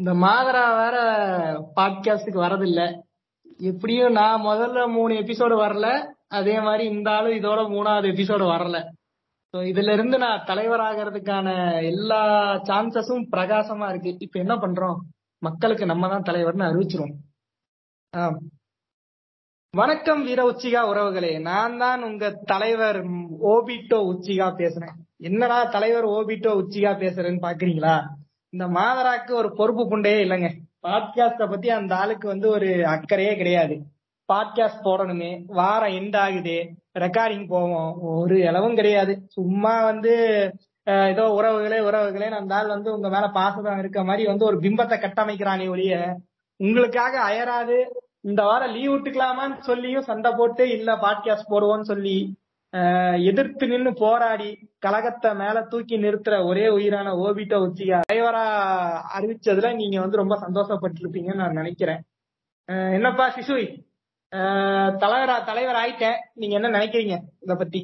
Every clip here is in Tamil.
இந்த மாதரா வேற பாட்காஸ்டுக்கு வரதில்ல. எப்படியும் நான் முதல்ல மூணு எபிசோடு வரல அதே மாதிரி இந்த ஆளு இதோட மூணாவது எபிசோடு வரல. ஸோ இதுல இருந்து நான் தலைவர் ஆகிறதுக்கான எல்லா சான்சஸும் பிரகாசமா இருக்கு. இப்ப என்ன பண்றோம்? மக்களுக்கு நம்ம தான் தலைவர்னு அறிவிச்சிரும் ஆம். வணக்கம் வீர உச்சிகா உறவுகளே. நான் தான் உங்க தலைவர் ஓபிட்டோ உச்சிகா பேசுறேன். என்னடா தலைவர் ஓபிட்டோ உச்சிகா பேசுறேன்னு பாக்குறீங்களா? இந்த மாதராக்கு ஒரு பொறுப்பு புண்டையே இல்லைங்க. பாட்காஸ்ட பத்தி அந்த ஆளுக்கு வந்து ஒரு அக்கறையே கிடையாது. பாட்காஸ்ட் போடணுமே. வாரம் எண்ட் ஆகுது. ரெக்கார்டிங் போவோம். ஒரு இளவும் கிடையாது. சும்மா வந்து ஏதோ உறவுகளே உறவுகளே அந்த ஆள் வந்து உங்க மேல பாசம் இருக்க மாதிரி வந்து ஒரு பிம்பத்தை கட்டமைக்கிறானே ஒழிய உங்களுக்காக அயராது. இந்த வாரம் லீவ் விட்டுக்கலாமான்னு சொல்லியும் சண்டை போட்டு இல்ல பாட்காஸ்ட் போடுவோம்னு சொல்லி எதிர்த்து நின்னு போராடி கழகத்தை மேல தூக்கி நிறுத்துற ஒரே உயிரான ஓபிட்டோ உச்சிகா தலைவரா அறிவிச்சதுல நீங்க வந்து ரொம்ப சந்தோஷப்பட்டிருப்பீங்கன்னு நான் நினைக்கிறேன். என்னப்பா சிசுய் அஹ், தலைவரா தலைவர் ஆயிட்டேன் நீங்க என்ன நினைக்கிறீங்க இத பத்தி?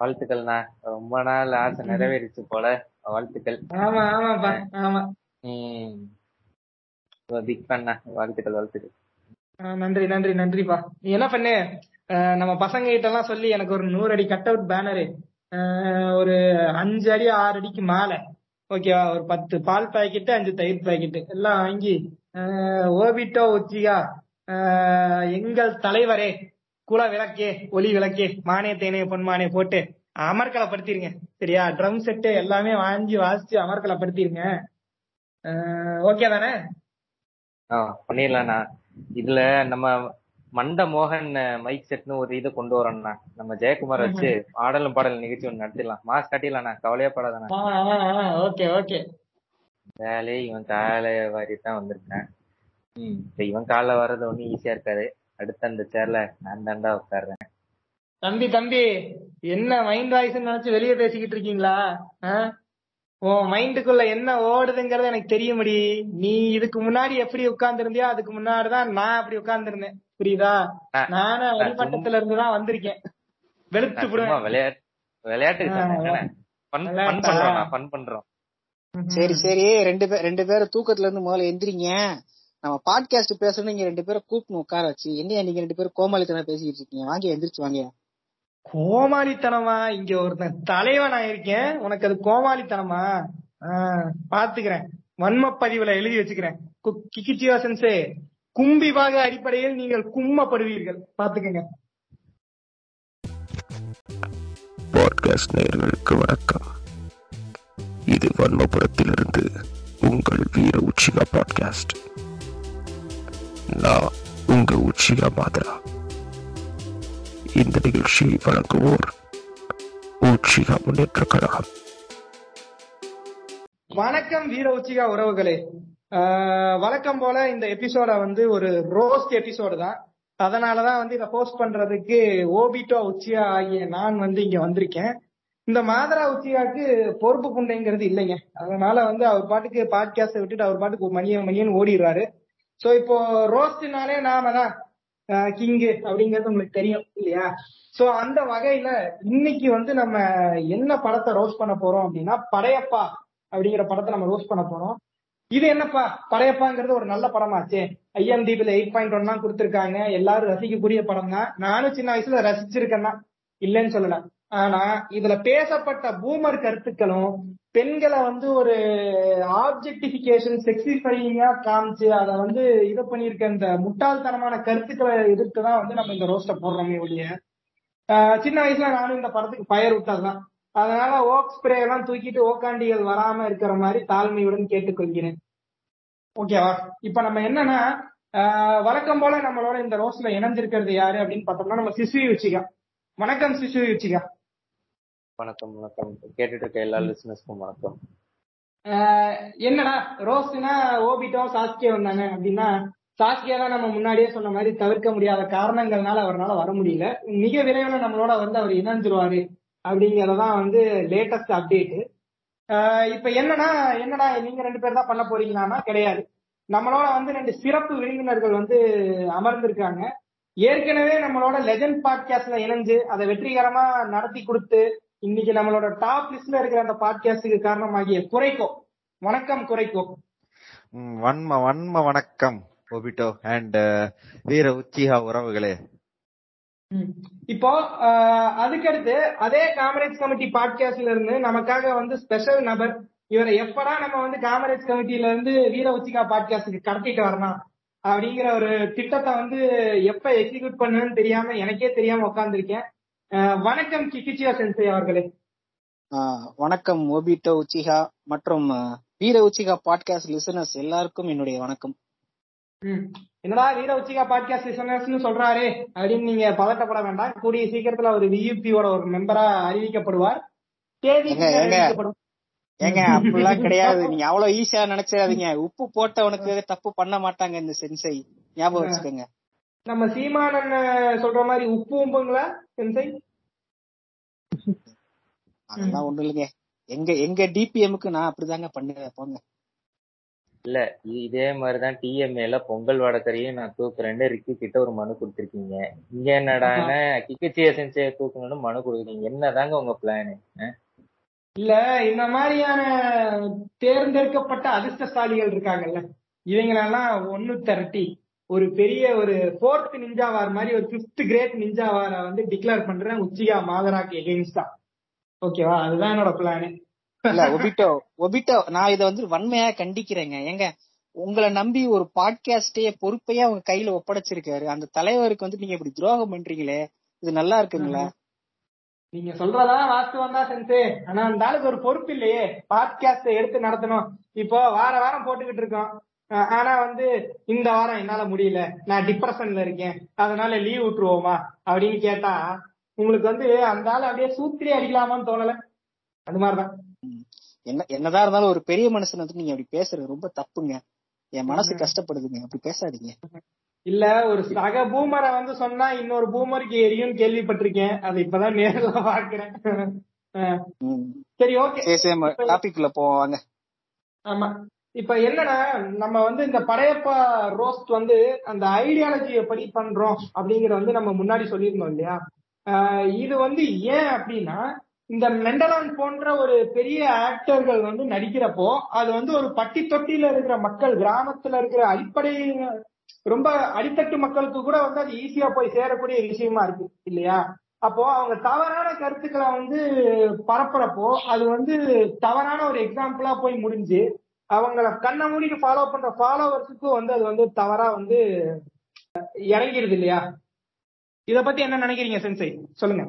வாழ்த்துக்கள்ண்ணா. ரொம்ப நாள் ஆசை நிறைவேறிச்சு போல. வாழ்த்துக்கள். ஆமா ஆமாப்பா ஆமா. ம். பிக் பண்ணா வாழ்த்துக்கள் வாழ்த்துக்கள். நன்றி நன்றி நன்றிப்பா. நீ என்ன பண்ணு? நம்ம பசங்க கிட்ட எல்லாம் சொல்லி எனக்கு ஒரு நூறு அடி கட் அவுட் பேனரு ஒரு அஞ்சு அடி ஆறு அடிக்கு மேல ஓகேவா ஒரு பத்து பால் பாக்கெட்டு அஞ்சு தயிர் பாக்கெட்டு எல்லாம் வாங்கி ஓபிட்டோ உச்சிகா எங்கள் தலைவரே குல விளக்கே ஒளி விளக்கே மானே தேனே பொன்மானே போட்டு அமர்க்கலப்படுத்திருங்க சரியா? ட்ரம் செட்டு எல்லாமே வாங்கி வாசிச்சு அமர்க்கலப்படுத்திருங்க ஓகே தானே? ஆ பண்ணிடலாம்ண்ணா இதுல நம்ம மண்ட மோகன் மைக் செட்னு ஒரு இது கொண்டு வரோம்ண்ணா. நம்ம ஜெயக்குமார் வச்சு ஆடலும் பாடல் நிகழ்ச்சி ஒன்று நடத்திடலாம். மாஸ் கட்டிடலாம்ண்ணா. கவலையே படாதண்ணா. Okay okay. வேலையே இவன் காலை வாரி தான் வந்திருக்கேன். ம் இப்ப இவன் காலைல வர்றது ஒன்றும் ஈஸியா இருக்காது. அடுத்து அந்த சேர்ல நான் தாண்டா உட்காடுறேன் தம்பி தம்பி என்ன மைண்ட் வாய்ஸ் நினைச்சு வெளியே பேசிக்கிட்டு இருக்கீங்களா? உன் மைண்டுக்குள்ள என்ன ஓடுதுங்கிறது எனக்கு தெரியுமடி. நீ இதுக்கு முன்னாடி எப்படி உட்கார்ந்து இருந்தியோ அதுக்கு முன்னாடிதான் நான் அப்படி உட்கார்ந்து இருந்தேன் புரியுதா? நான் நானும் அடிமட்டத்துல இருந்து தான் வந்திருக்கேன். வெளுத்து விளையாட்டு? விளையாட்டா? பண்றோம் ஃபன் பண்றோம். சரி சரி. ரெண்டு பேர் ரெண்டு பேரும் தூக்கத்துல இருந்து முதல்ல எந்திரிங்க. நம்ம பாட்காஸ்ட் பேசணும் நீங்க ரெண்டு பேரும் கூப்பிட்டு உட்கார வச்சு என்னையா நீங்க ரெண்டு பேரும் கோமாளித்தனம் பேசிக்கிட்டு இருக்கீங்க? வாங்க எந்திரிச்சு வாங்க. கோமாளித்தனமா? இங்க ஒருத்தன் தலைவனா இருக்கேன். உனக்கு அது கோமாளித்தனமா? பாத்துக்கிறேன். வன்ம பதிவுல எழுதி வச்சுக்கிறேன். கு- கிக்கிச்சிவா சென்சே கும்பி பாக அடிப்படையில் நீங்கள் கும்மப்படுவீர்கள். பாத்துக்கங்க பாட்காஸ்ட் நேயர்களுக்கு வணக்கம். இது வன்மபுரத்திலிருந்து உங்கள் வீர உச்சிகா பாட்காஸ்ட் நான் உங்க உச்சிகா மாதரா. இந்த நிகழ்ச்சியை வழங்குவோர் உச்சிகா முன்னேற்ற கழகம். வணக்கம் வீர உச்சிகா உறவுகளே. வழக்கம் போல இந்த எபிசோட வந்து ஒரு ரோஸ்ட் எபிசோடு தான். அதனாலதான் வந்து இதை போஸ்ட் பண்றதுக்கு ஓபிட்டோ உச்சியா ஆகிய நான் வந்து இங்க வந்திருக்கேன். இந்த மாதரா உச்சியாக்கு பொறுப்பு புண்டைங்கிறது இல்லைங்க. அதனால வந்து அவர் பாட்டுக்கு பாட்காஸ்ட விட்டுட்டு அவர் பாட்டுக்கு மணியன் மணியன் ஓடிடுறாரு. சோ இப்போ ரோஸ்ட்னாலே நாம தான் கிங்கு அப்படிங்கிறது உங்களுக்கு தெரியும் இல்லையா? சோ அந்த வகையில இன்னைக்கு வந்து நம்ம என்ன படத்தை ரோஸ்ட் பண்ண போறோம் அப்படின்னா படையப்பா அப்படிங்கிற படத்தை நம்ம ரோஸ்ட் பண்ண போறோம். இது என்னப்பா? படையப்பாங்கிறது ஒரு நல்ல படமாச்சே. ஐஎம்டிபில எயிட் பாயிண்ட் ஒன் தான் கொடுத்திருக்காங்க. எல்லாரும் ரசிக்கக்கூடிய படம் தான் நானும் சின்ன வயசுல ரசிச்சிருக்கேன்னா இல்லைன்னு சொல்லல. ஆனா இதுல பேசப்பட்ட பூமர் கருத்துக்களும் பெண்களை வந்து ஒரு ஆப்ஜெக்டிபிகேஷன் செக்ஸிஃபைங்கா காமிச்சு அதை வந்து இது பண்ணியிருக்க இந்த முட்டாள்தனமான கருத்துக்களை எதிர்த்து தான் வந்து நம்ம இந்த ரோஸ்ட போடுறோமே ஒழிய சின்ன வயசுல நானும் இந்த படத்துக்கு பயர் விட்டதுதான். அதனால ஓக் ஸ்ப்ரே எல்லாம் தூக்கிட்டு ஓக்காண்டிகள் வராம இருக்கிற மாதிரி தாழ்மையுடன் கேட்டுக்கொள்கிறேன். ஓகேவா இப்ப நம்ம என்னன்னா வழக்கம் போல நம்மளோட இந்த ரோஸ்ல இணைஞ்சிருக்கிறது யாரு அப்படின்னு பார்த்தோம்னா நம்ம சிசு யுச்சிகா வணக்கம் சிசு யுச்சிகா வணக்கம் வணக்கம். கேட்டுட்டு இருக்க எல்லா லிசனர்ஸ்க்கும் வணக்கம். என்னடா ரோஸ்னா ஓபிட்டோ சாஸ்கே வந்தாங்க அப்படின்னா சாஸ்கே தான் நம்ம முன்னாடியே சொன்ன மாதிரி தவிர்க்க முடியாத காரணங்கள்னால அவரால் வர முடியல. மிக விரைவில் நம்மளோட வந்து அவர் இணைஞ்சிருவாரு அப்படிங்கறதான் வந்து லேட்டஸ்ட் அப்டேட் இப்ப என்னன்னா என்னடா நீங்க ரெண்டு பேர் தான் பண்ண போறீங்களான்னா கிடையாது. நம்மளோட வந்து ரெண்டு சிறப்பு விருந்தினர்கள் வந்து அமர்ந்திருக்காங்க. ஏற்கனவே நம்மளோட லெஜண்ட் பாட்காஸ்ட்ல இணைஞ்சு அதை வெற்றிகரமா நடத்தி கொடுத்து இன்னைக்கு நம்மளோட டாப் லிஸ்ட்ல இருக்கிற அந்த பாட்காஸ்டுக்கு காரணமாகிய குறைக்கோ வணக்கம் குறைக்கோ வன்ம வன்ம வணக்கம் ஒபிட்டோ அண்ட் வீர உச்சிஹா உறவுகளே. இப்போ அதுக்கடுத்து அதே காமரேஜ் கமிட்டி பாட்காஸ்ட்ல இருந்து நமக்காக வந்து ஸ்பெஷல் நபர் இவரை எப்படா நம்ம வந்து காமரேஜ் கமிட்டில இருந்து வீர உச்சிகா பாட்காஸ்டுக்கு கடத்திட்டு வரலாம் அப்படிங்கிற ஒரு திட்டத்தை வந்து எப்ப எக்ஸிக்யூட் பண்ணுன்னு தெரியாம எனக்கே தெரியாம உட்கார்ந்திருக்கேன். வணக்கம் கிகிச்சியா சென்சை அவர்களே. ஆஹ் வணக்கம் ஓபிட்டோ உச்சிகா மற்றும் வீர உச்சிகா பாட்காஸ்ட் லிசனர்ஸ் எல்லாருக்கும் என்னுடைய வணக்கம். என்னடா வீர உச்சிகா பாட்காஸ்ட் லிசனர்ஸ்னு சொல்றாரே அப்படின்னு நீங்க பதட்டப்பட வேண்டாம். கூடிய சீக்கிரத்துல ஒரு வியூபியோட ஒரு மெம்பரா அறிவிக்கப்படுவார். தேதி ஏங்க, அப்படிலாம் கிடையாது. நீங்க அவ்வளவு ஈஸியா நினைச்சிடாதீங்க. உப்பு போட்டவனுக்கு தப்பு பண்ண மாட்டாங்க இந்த சென்சை ஞாபகம் வச்சுக்கோங்க. நம்ம சீமானன் சொல்ற மாதிரி உப்பு உம்புங்களா சென்சை அதெல்லாம் ஒண்ணும் இல்லைங்க. எங்க எங்க டிபிஎம்க்கு நான் அப்படிதாங்க பண்ணுவேன். போங்க. இல்ல இ- இதே மாதிரிதான் டிஎம்ஏல பொங்கல் வடக்கறியும் நான் தூக்குறேன்னு ரிக்கி கிட்ட ஒரு மனு கொடுத்திருக்கீங்க. இங்க என்னடான்னு கிக்கச்சி எசன்சியை தூக்கணும்னு மனு கொடுக்குறீங்க. என்னதாங்க உங்க பிளானு இல்ல இந்த மாதிரியான தேர்ந்தெடுக்கப்பட்ட அதிர்ஷ்டசாலிகள் இருக்காங்கல்ல இவங்களெல்லாம் ஒண்ணு திரட்டி ஒரு பெரிய ஒரு ஃபோர்த் நிஞ்சாவார் மாதிரி ஒரு பிப்த் கிரேட் நிஞ்சாவார வந்து டிக்ளேர் பண்றேன் உச்சிகா மாதராக்கு எகெயின்ஸ்டா ஓகேவா அதுதான் என்னோட பிளானு இல்ல ஒபிட்டோ ஒபிட்டோ நான் இதை வந்து வன்மையா கண்டிக்கிறேங்க. ஏங்க உங்களை நம்பி ஒரு பாட்காஸ்டே பொறுப்பையே அவங்க கையில ஒப்படைச்சிருக்காரு. அந்த தலைவருக்கு வந்து நீங்க இப்படி துரோகம் பண்றீங்களே இது நல்லா இருக்குங்களா? நீங்க சொல்றதெல்லாம் வாஸ்தவம் தான் சென்சே. ஆனா அந்த ஆளுக்கு ஒரு பொறுப்பு இல்லையே. பாட்காஸ்ட் எடுத்து நடத்தணும். இப்போ வார வாரம் போட்டுக்கிட்டு இருக்கோம். ஆனா வந்து இந்த வாரம் என்னால முடியல. நான் டிப்ரெஷன்ல இருக்கேன். அதனால லீவ் விட்டுருவோமா? அப்படின்னு கேட்டா உங்களுக்கு வந்து அந்த ஆளு அப்படியே சூத்திரி அடிக்கலாமான்னு தோணல. அது மாதிரிதான். என்ன என்னதான் இருந்தாலும் ஒரு பெரிய மனுஷன் வந்து நீங்க அப்படி பேசுறது ரொம்ப தப்புங்க. என் மனசு கஷ்டப்படுதுங்க. அப்படி பேசாதீங்க. இல்ல ஒரு சக பூமரை வந்து சொன்னா இன்னொரு பூமருக்கு எரியும் கேள்விப்பட்டிருக்கேன். அதை இப்பதான் நேர்ல பாக்குறேன். சரி ஓகே. சரி சரி டாபிக் குள்ள போவாங்க. ஆமா. இப்ப என்னன்னா நம்ம வந்து இந்த படையப்பா ரோஸ்ட் வந்து அந்த ஐடியாலஜி எப்படி பண்றோம் அப்படிங்கறத வந்து நம்ம முன்னாடி சொல்லியிருந்தோம் இல்லையா? இது வந்து ஏன் அப்படின்னா இந்த மெண்டலான் போன்ற ஒரு பெரிய ஆக்டர்கள் வந்து நடிக்கிறப்போ அது வந்து ஒரு பட்டி தொட்டியில இருக்கிற மக்கள் கிராமத்துல இருக்கிற அடிப்படை ரொம்ப அடித்தட்டு மக்களுக்கு கூட வந்து அது ஈஸியா போய் சேரக்கூடிய விஷயமா இருக்கு இல்லையா? அப்போ அவங்க தவறான கருத்துக்களை வந்து பரப்புறப்போ அது வந்து தவறான ஒரு எக்ஸாம்பிளா போய் முடிஞ்சு அவங்கள கண்ணை மூடிட்டு ஃபாலோ பண்ற ஃபாலோவர்ஸுக்கும் வந்து அது வந்து தவறா வந்து இறங்கிருது இல்லையா? இத பத்தி என்ன நினைக்கிறீங்க சென்சை சொல்லுங்க.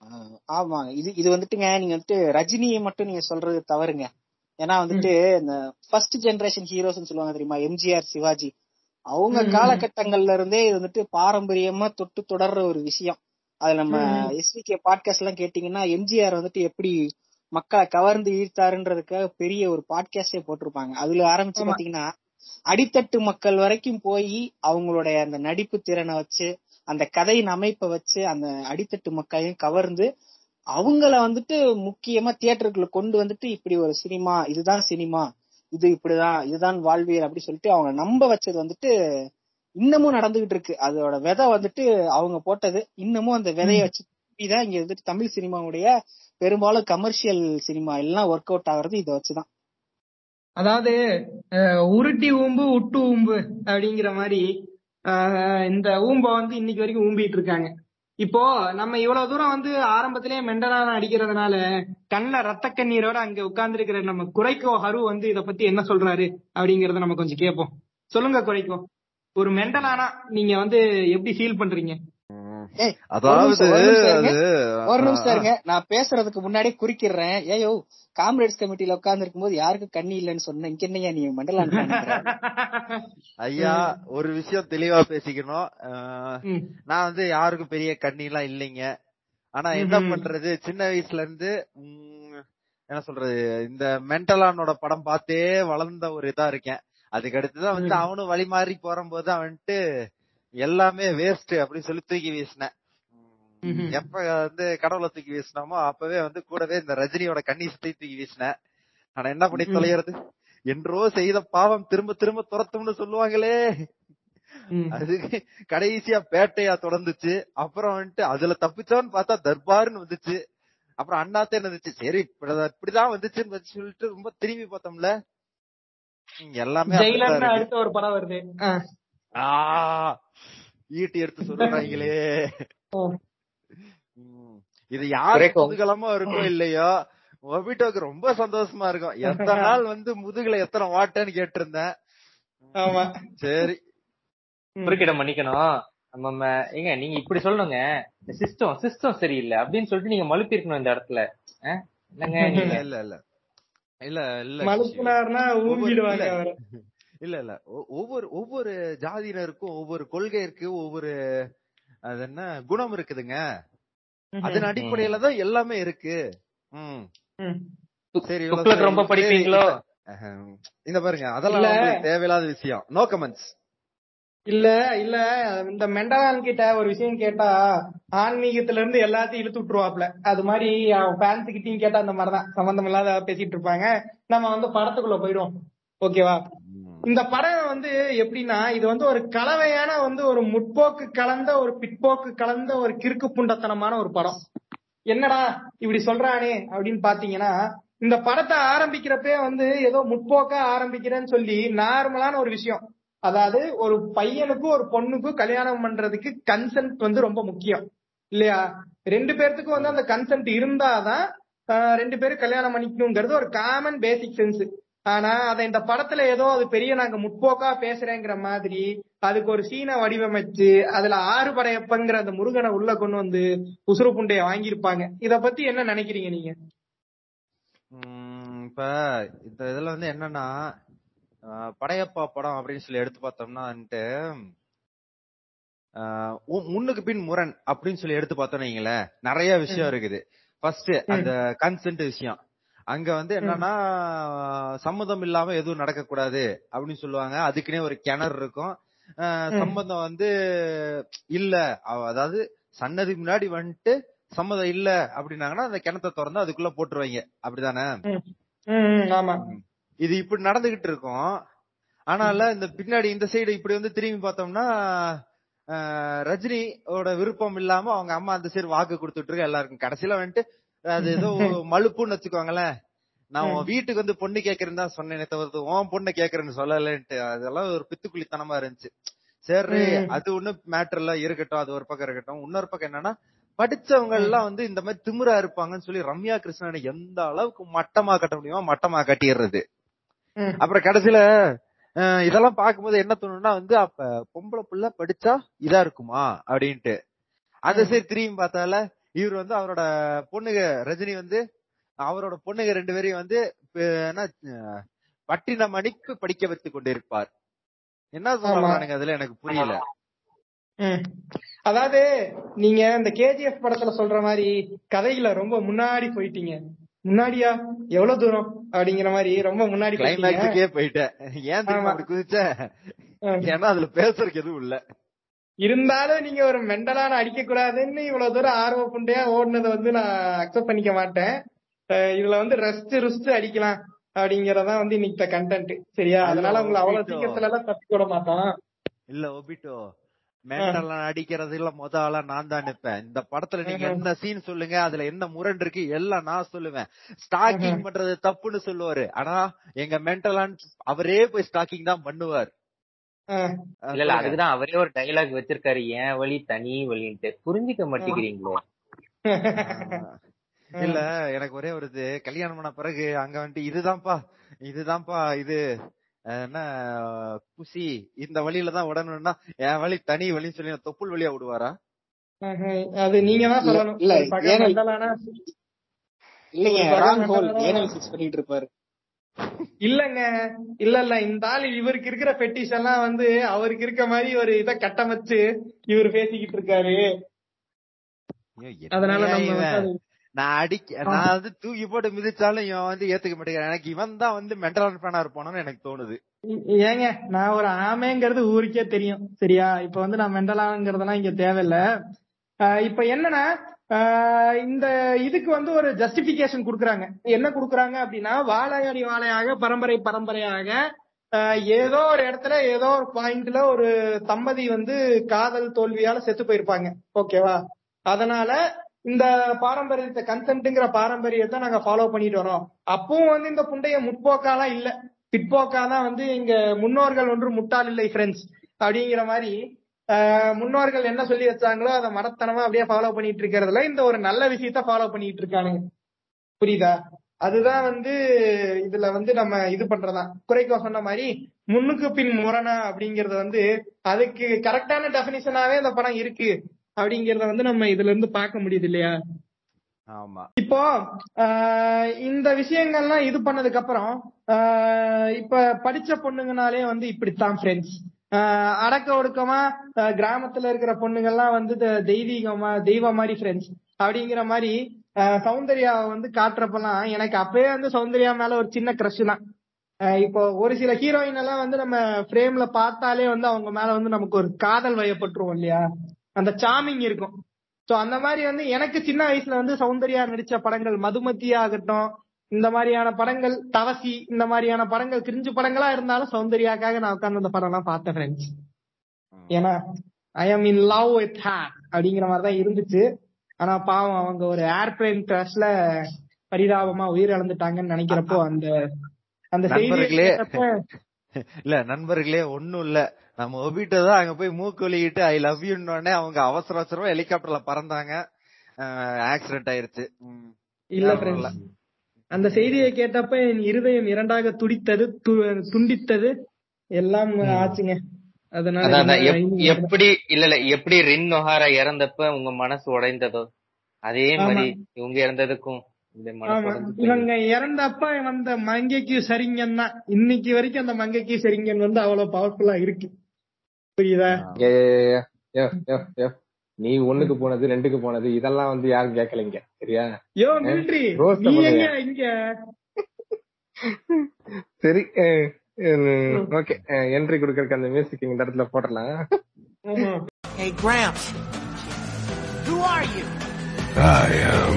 ஆஹ் ஆமா இது இது வந்துட்டுங்க நீங்க வந்துட்டு ரஜினியை மட்டும் நீங்க சொல்றது தவறுங்க. ஏன்னா வந்துட்டு இந்த ஃபர்ஸ்ட் ஜெனரேஷன் ஹீரோஸ்னு சொல்லுவாங்க தெரியுமா? எம்ஜிஆர் சிவாஜி. அவங்க. காலகட்டங்கள்ல இருந்தே இது வந்துட்டு பாரம்பரியமா தொட்டு தொடர்ற ஒரு விஷயம். அது நம்ம. எஸ்விகே பாட்காஸ்ட் எல்லாம் கேட்டீங்கன்னா எம்ஜிஆர் வந்துட்டு எப்படி மக்களை கவர்ந்து ஈர்த்தாருன்றதுக்காக பெரிய ஒரு பாட்காஸ்டே போட்டிருப்பாங்க. அதுல ஆரம்பிச்சு. பாத்தீங்கன்னா அடித்தட்டு மக்கள் வரைக்கும் போய் அவங்களுடைய அந்த நடிப்பு திறனை வச்சு அந்த கதையின் அமைப்பை வச்சு அந்த அடித்தட்டு மக்களையும் கவர்ந்து அவங்கள வந்துட்டு முக்கியமா தியேட்டருக்குள்ள கொண்டு வந்துட்டு இப்படி ஒரு சினிமா இதுதான் சினிமா இது இப்படிதான் இதுதான் வாழ்வியல் அப்படி சொல்லிட்டு அவங்க நம்ப வச்சது வந்துட்டு இன்னமும் நடந்துகிட்டு இருக்கு. அதோட விதை வந்துட்டு அவங்க போட்டது இன்னமும் அந்த விதைய வச்சு தான் இங்க வந்துட்டு தமிழ் சினிமாவுடைய பெரும்பாலும் கமர்ஷியல் சினிமா எல்லாம் ஒர்க் அவுட் ஆகுறது இதை வச்சுதான். அதாவது உருட்டி ஊம்பு உட்டு ஊம்பு அப்படிங்கிற மாதிரி இந்த ஊம்ப வந்து இன்னைக்கு வரைக்கும் ஊம்பிட்டு இருக்காங்க. இப்போ நம்ம இவ்வளவு தூரம் வந்து ஆரம்பத்திலேயே மெண்டலான அடிக்கிறதுனால கண்ணுல ரத்த கண்ணீரோட அங்க உட்கார்ந்து இருக்கிற நம்ம குறைக்கோ ஹரு வந்து இத பத்தி என்ன சொல்றாரு அப்படிங்கறத நம்ம கொஞ்சம் கேட்போம். சொல்லுங்க குறைக்கோ. ஒரு மெண்டலானா நீங்க வந்து எப்படி ஃபீல் பண்றீங்க? அதாவது ஒரு நிமிஷம் இருங்க. நான் பேசுறதுக்கு முன்னாடியே குறிக்கிறேன் ஏயோ காம்ரேட்ஸ் கமிட்டில உட்கார்ந்து இருக்கும்போது யாருக்கும் கண்ணி இல்லைன்னு சொன்னேன் இங்க என்னையா நீ மண்டலான் ஐயா ஒரு விஷயம் தெளிவா பேசிக்கணும். நான் வந்து யாருக்கும் பெரிய கண்ணி எல்லாம் இல்லைங்க. ஆனா என்ன. பண்றது? சின்ன வயசுல இருந்து உம், என்ன சொல்றது? இந்த மென்டலானோட படம் பார்த்தே வளர்ந்த ஒரு இதா இருக்கேன். அதுக்கு அடுத்துதான் வந்து. அவனும் வழி மாறி போறபோது அவன்ட்டு எல்லாமே வேஸ்ட் அப்படின்னு சொல்லி தூக்கி வீசினேன். எப்ப வந்து கடவுளை தூக்கி வீசினோமோ அப்பவே வந்து கூடவே இந்த ரஜினியோட கண்ணி சுத்தி தூக்கி வீசினேன். ஆனா என்ன பண்ணி. தொலைகிறது? என்றோ செய்த பாவம் திரும்ப திரும்ப துரத்தும்னு சொல்லுவாங்களே. அதுக்கு கடைசியா பேட்டையா தொடர்ந்துச்சு. அப்புறம் வந்துட்டு அதுல தப்பிச்சோன்னு பார்த்தா தர்பார்னு வந்துச்சு. அப்புறம் அண்ணாத்தே வந்துச்சு? சரி இப்படிதான் இப்படிதான் வந்துச்சுன்னு சொல்லிட்டு ரொம்ப திரும்பி பார்த்தோம்ல. எல்லாமே அடுத்த ஒரு படம் வருது. ஈட்டி எடுத்து சொல்றாங்களே. இது யாரு குறைக்கும். முதுகலமா இருக்கோ இல்லையோ ஒபிட்டோக்கு ரொம்ப சந்தோஷமா இருக்கும். எத்தனை நாள் வந்து முதுகுல எத்தனை வாட்டன்னு கேட்டிருந்தேன். ஆமா. சரி. குறுக்கிட மன்னிக்கணும். நம்ம ஏங்க நீங்க இப்படி சொல்லணுங்க. சிஸ்டம் சிஸ்டம் சரியில்லை அப்படின்னு சொல்லிட்டு நீங்க மழுப்பி இருக்கணும் இந்த இடத்துல? என்னங்க இல்ல இல்ல இல்ல. இல்ல இல்ல ஊங்கிடுவாங்க இல்ல. இல்ல. ஒவ்வொரு ஒவ்வொரு ஜாதியினருக்கும் ஒவ்வொரு கொள்கை இருக்கு ஒவ்வொரு அது என்ன குணம் இருக்குதுங்க. அதன் அடிப்படையில தான் எல்லாமே இருக்கு. ம். ம். சரி ரொம்ப படிப்பீங்களோ. இந்த பாருங்க அதெல்லாம் தேவையில்லாத விஷயம். நோ கமெண்ட்ஸ் இல்ல இல்ல. இந்த மெண்டலான் கிட்ட ஒரு விஷயம் கேட்டா ஆன்மீகத்துல இருந்து எல்லாத்தையும் இழுத்து விட்டுருவாப்ல அது மாதிரி அவன் ஃபேன்ஸ் கிட்டயும் கேட்டா அந்த மாதிரிதான். சம்பந்தம் இல்லாத பேசிட்டு இருப்பாங்க. நம்ம வந்து படத்துக்குள்ள போயிடுவோம். ஓகேவா இந்த படம் வந்து எப்படின்னா இது வந்து ஒரு கலவையான வந்து ஒரு முற்போக்கு கலந்த ஒரு பிற்போக்கு கலந்த ஒரு கிறுக்கு புண்டத்தனமான ஒரு படம். என்னடா இப்படி சொல்றானே அப்படின்னு பாத்தீங்கன்னா இந்த படத்தை ஆரம்பிக்கிறப்பே வந்து ஏதோ முற்போக்கா ஆரம்பிக்கிறேன்னு சொல்லி நார்மலான ஒரு விஷயம். அதாவது ஒரு பையனுக்கும் ஒரு பொண்ணுக்கும் கல்யாணம் பண்றதுக்கு கன்சென்ட் வந்து ரொம்ப முக்கியம். இல்லையா? ரெண்டு பேர்த்துக்கும் வந்து அந்த கன்சென்ட் இருந்தாதான் ரெண்டு பேரும் கல்யாணம் பண்ணிக்கணுங்கிறது ஒரு காமன் பேசிக் சென்ஸ் ஆனா அத இந்த படத்துல ஏதோ அது பெரிய நாங்க முற்போக்கா பேசுறேங்கிற மாதிரி அதுக்கு ஒரு சீனை வடிவமைச்சு அதுல ஆறு படையப்பங்கிற அந்த முருகனை உள்ள கொண்டு வந்து உசுறு புண்டைய வாங்கியிருப்பாங்க. இத பத்தி என்ன நினைக்கிறீங்க நீங்க? உம் இப்ப இந்த இதுல வந்து என்னன்னா படையப்பா படம் அப்படின்னு சொல்லி எடுத்து பார்த்தோம்னா வந்துட்டு முன்னுக்கு பின் முரண் அப்படின்னு சொல்லி எடுத்து பார்த்தோம்னு வைங்களேன் நிறைய விஷயம் இருக்குது. ஃபர்ஸ்ட் அந்த கன்சென்ட் விஷயம். அங்க வந்து என்னன்னா சம்மதம் இல்லாம எதுவும் நடக்கக்கூடாது அப்படின்னு சொல்லுவாங்க. அதுக்குன்னே ஒரு கிணறு இருக்கும். சம்மதம் வந்து இல்ல. அதாவது சன்னதி முன்னாடி வந்துட்டு சம்மதம் இல்ல அப்படின்னாங்கன்னா அந்த கிணத்தை திறந்து அதுக்குள்ள போட்டுருவாங்க. அப்படிதானே? இது இப்படி நடந்துகிட்டு இருக்கும். ஆனால இந்த பின்னாடி இந்த சைடு இப்படி வந்து திரும்பி பார்த்தோம்னா ஆஹ், ரஜினியோட விருப்பம் இல்லாம அவங்க அம்மா அந்த சைடு வாக்கு கொடுத்துட்டு இருக்க எல்லாருக்கும். கடைசியில வந்துட்டு அது ஏதோ மலுப்புன்னு வச்சுக்கோங்களேன். நான் உன் வீட்டுக்கு வந்து பொண்ணு கேக்குறேன்னு தான் சொன்னேனே தவிர்த்து உன் பொண்ணு கேக்குறேன்னு சொல்லலன்ட்டு. அதெல்லாம் ஒரு பித்துக்குளித்தனமா இருந்துச்சு. சரி. அது ஒண்ணும் மேட்டர் இல்ல இருக்கட்டும் அது ஒரு பக்கம் இருக்கட்டும். இன்னொரு பக்கம் என்னன்னா படிச்சவங்க எல்லாம் வந்து இந்த மாதிரி திமிரா இருப்பாங்கன்னு சொல்லி ரம்யா கிருஷ்ணனை எந்த அளவுக்கு மட்டமா கட்ட முடியுமோ மட்டமா கட்டிடுறது. அப்புறம் கடைசியில இதெல்லாம் பார்க்கும்போது என்ன தோணும்னா வந்து அப்ப பொம்பளை புள்ள படிச்சா இதா இருக்குமா? அப்படின்ட்டு. அந்த. சரி திரும்பி பார்த்தால இவர் வந்து அவரோட பொண்ணுங்க ரஜினி வந்து அவரோட பொண்ணுங்க ரெண்டு பேரையும் வந்து பட்டினம் அணிக்கு படிக்க வைத்துக் கொண்டிருப்பார். என்ன சொல்றானுங்க அதுல? எனக்கு புரியல. அதாவது நீங்க இந்த கேஜிஎஃப் படத்துல சொல்ற மாதிரி கதையில ரொம்ப முன்னாடி போயிட்டீங்க. முன்னாடியா? எவ்வளவு தூரம்? அப்படிங்கிற மாதிரி ரொம்ப முன்னாடி கிளைமேக்ஸுக்கே போயிட்டேன். ஏன் தெரியுமா குதிச்ச. ஏன்னா அதுல பேசுறதுக்கு எதுவும் இல்ல. இருந்தாலும் நீங்க ஒரு மெண்டலான அடிக்க கூடாதுன்னு இவ்வளவு தூரம் ஆர்வ புண்டையா ஓடுனதை வந்து நான் அக்செப்ட் பண்ணிக்க மாட்டேன். இதுல வந்து ரெஸ்ட் ருஸ்ட் அடிக்கலாம் அப்படிங்கறதான் வந்து இன்னைக்கு கண்டென்ட் சரியா? அதனால உங்களை அவ்வளவு. சீக்கிரத்துல எல்லாம் தப்பி விட மாட்டோம். இல்ல ஒபிட்டோ. மென்டல்லாம் அடிக்கிறது இல்ல மொத ஆளா நான் தான் நிப்பேன். இந்த படத்துல நீங்க. என்ன சீன் சொல்லுங்க அதுல என்ன முரண் இருக்கு எல்லாம் நான் சொல்லுவேன். ஸ்டாக்கிங். பண்றது தப்புன்னு சொல்லுவாரு. ஆனா எங்க மென்டலான் அவரே போய் ஸ்டாக்கிங் தான் பண்ணுவார். இல்ல இல்ல. அதுக்குதான் அவரே ஒரு டைலாக் வச்சிருக்காரு. என் வழி தனி வழின்ட்டு புரிஞ்சுக்க மாட்டேங்கிறீங்களே? இல்ல எனக்கு ஒரே ஒரு இது. கல்யாணம் பண்ண பிறகு அங்க வந்துட்டு இதுதான்ப்பா இதுதான்ப்பா இது என்ன குசி இந்த வழியில தான் விடணும்னா என் வழி தனி வழின்னு சொல்லி தொப்புள் வழியா விடுவாரா? அது நீங்க தான் சொல்லணும். இல்ல, இல்லைங்க ராங் ஹோல்? ஏனலிசிஸ் பண்ணிட்டு இருப்பாரு. இல்லங்க. இல்ல இல்ல. இந்த ஆள் இவருக்கு இருக்கிற பெட்டிஷ் எல்லாம் வந்து அவருக்கு இருக்க மாதிரி ஒரு இத கட்டமைச்சு இவர் பேசிக்கிட்டு இருக்காரு. அதனால நம்ம நான் அடிக்க நான் வந்து தூக்கி போட்டு மிதிச்சாலும் இவன் வந்து ஏத்துக்க மாட்டேங்கிறான். எனக்கு இவன் தான் வந்து மென்டல் ஃபேனா இருப்பானு எனக்கு தோணுது. ஏங்க நான் ஒரு ஆமைங்கிறது ஊருக்கே தெரியும். சரியா? இப்ப வந்து நான் மெண்டலாங்கிறதெல்லாம் இங்க தேவையில்ல. இப்ப என்னன்னா இந்த இதுக்கு வந்து ஒரு ஜஸ்டிபிகேஷன் கொடுக்குறாங்க. என்ன கொடுக்குறாங்க அப்படின்னா வாழையடி வாழையாக பரம்பரை பரம்பரையாக ஏதோ ஒரு இடத்துல ஏதோ ஒரு பாயிண்ட்ல ஒரு தம்பதி வந்து காதல் தோல்வியால செத்து போயிருப்பாங்க. ஓகேவா அதனால இந்த பாரம்பரியத்தை கன்சென்ட்ங்கிற பாரம்பரியத்தை நாங்க ஃபாலோ பண்ணிட்டு வரோம். அப்பவும் வந்து இந்த புண்டைய முற்போக்காலாம் இல்ல. பிற்போக்காதான் வந்து எங்க முன்னோர்கள் ஒன்று முட்டாள் இல்லை ஃப்ரெண்ட்ஸ் அப்படிங்கிற மாதிரி முன்னோர்கள் என்ன சொல்லி வச்சாங்களோ அதை மடத்தனமா அப்படியே ஃபாலோ பண்ணிட்டு இருக்கிறதுல இந்த ஒரு நல்ல விஷயத்த ஃபாலோ பண்ணிட்டு இருக்கானுங்க. புரியுதா? அதுதான் வந்து இதுல வந்து நம்ம இது பண்றதா. குறைக்கோ சொன்ன மாதிரி முன்னுக்கு பின் முரணா அப்படிங்கறது வந்து அதுக்கு கரெக்டான டெபினிஷனாவே இந்த படம் இருக்கு அப்படிங்கறத வந்து நம்ம இதுல இருந்து பார்க்க முடியுது இல்லையா? ஆமா. இப்போ இந்த விஷயங்கள்லாம் இது பண்ணதுக்கு அப்புறம் இப்ப படிச்ச பொண்ணுங்கனாலே வந்து இப்படித்தான் ஃப்ரெண்ட்ஸ் அடக்க ஒடுக்கமா கிராமத்துல இருக்கிற பொண்ணுங்கள்லாம் வந்து தெய்வீகமா தெய்வம் மாதிரி ஃப்ரெண்ட்ஸ் அப்படிங்கிற மாதிரி சௌந்தர்யாவை வந்து காட்டுறப்பெல்லாம் எனக்கு அப்பயே வந்து சௌந்தர்யா மேல ஒரு சின்ன க்ரஷ் தான். இப்போ ஒரு சில ஹீரோயின் எல்லாம் வந்து நம்ம ஃப்ரேம்ல பார்த்தாலே வந்து அவங்க மேல வந்து நமக்கு ஒரு காதல் வயப்பட்டுருவோம் இல்லையா? அந்த சாமிங் இருக்கும். சோ அந்த மாதிரி வந்து எனக்கு சின்ன வயசுல வந்து சௌந்தர்யா நடிச்ச படங்கள் மதுமதி ஆகட்டும் இந்த மாதிரியான படங்கள் தவசி இந்த மாதிரியான படங்கள் கிரிஞ்சு படங்களா இருந்தாலும் சௌந்தர்யாக்காக நான் உட்கார்ந்து அந்த படம் எல்லாம் பார்த்தேன் ஃப்ரெண்ட்ஸ் ஏன்னா I am in love with her அப்படிங்கிற மாதிரி தான் இருந்துச்சு. ஆனா பாவம் அவங்க ஒரு ஏர்பிளைன் கிராஷ்ல பரிதாபமா உயிர் இழந்துட்டாங்கன்னு நினைக்கிறப்போ அந்த அந்த. கேட்டப்ப இல்ல நண்பர்களே ஒண்ணும் இல்ல. நம்ம ஒபிட்ட தான் அங்க போய் மூக்கு வலிக்கிட்டு ஐ லவ் யூன்னே அவங்க அவசர அவசரமா ஹெலிகாப்டர்ல பறந்தாங்க. ஆக்சிடென்ட் ஆயிருச்சு. இல்ல. அந்த செய்தியை கேட்டப்ப என் இருதயம் இரண்டாக துடித்தது து- துண்டித்தது. எல்லாம் ஆச்சுங்க. அதனால எப்படி இல்ல இல்ல. எப்படி ரின் நொஹாரா இறந்தப்ப உங்க மனசு உடைந்ததோ? அதே. மாதிரி இவங்க இறந்ததுக்கும். இவங்க இறந்தப்ப வந்த மங்கைக்கு சரிங்கன் தான். இன்னைக்கு வரைக்கும் அந்த மங்கைக்கு சரிங்கன் வந்து அவ்வளவு பவர்ஃபுல்லா இருக்கு. புரியுதா. நீ ஒண்ணுக்கு போனது ரெண்டுக்கு போனது இதெல்லாம் வந்து யாரும் கேட்கலைங்க சரியா யோ மிலிட்ரி இங்க சரி ஓகே என்ட்ரி கொடுக்கறதுக்கு அந்த மியூசிக் இந்த இடத்துல போடலாம். Hey, Gramps. Who are you? I am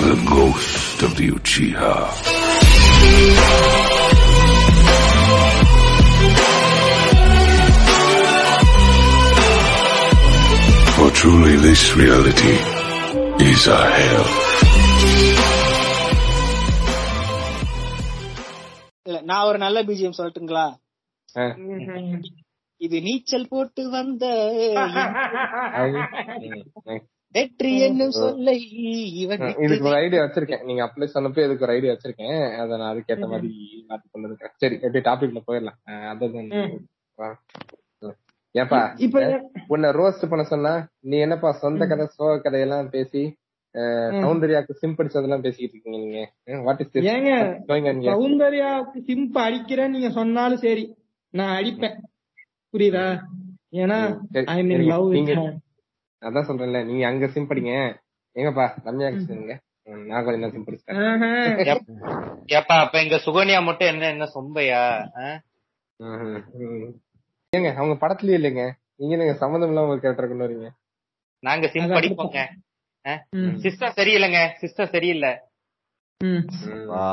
the ghost of the Uchiha. For truly this reality is a hell. இல்ல நான் ஒரு நல்ல பிஜிஎம் சொல்லட்டுங்களா. இது நீச்சல் போட்டு வந்த. வெற்றி என்னும் சொல்லை இவன் இதுக்கு ஒரு ஐடியா வச்சிருக்கேன். நீங்க அப்படியே சொன்னப்போ இதுக்கு ஒரு ஐடியா வச்சிருக்கேன். அதை நான் அதுக்கேத்த மாதிரி மாத்தி கொண்டு இருக்கேன் சரி எப்படி டாபிக்ல போயிடலாம். அதான் ஏப்பா இப்ப உன்னை ரோஸ்ட் பண்ண சொன்னா நீ என்னப்பா சொந்த கதை சோக கதையெல்லாம் பேசி சௌந்தர்யாக்கு சிம்படிச்சதெல்லாம் பேசிக்கிட்டு இருக்கீங்க நீங்க. வாட் இஸ் ஏங்க சௌந்தர்யாவுக்கு சிம்ப அடிக்கிறேன் நீங்க சொன்னாலும் சரி நான் அடிப்பேன். புரியுதா? ஏன்னா ஐ மீன். லவ் அதான் சொல்றேன்ல நீங்க அங்க சிம்படிங்க எங்கப்பா ரம்யா கிருஷ்ணனுங்க ம், நான் கொஞ்சம் தான் சிம்படிச்சிட்டேன் ஏப்பா அப்ப எங்க சுகன்யா மட்டும் என்ன என்ன சொம்பையா. ஏங்க அவங்க படத்துலயே இல்லைங்க. நீங்க நீங்க சம்மந்தம் இல்லாம ஒரு கேரக்டர் கொண்டு வரீங்க? நாங்க சிம் படிப்போங்க. சிஸ்டர் சரியில்லைங்க. சிஸ்டர் சரியில்லை. வா.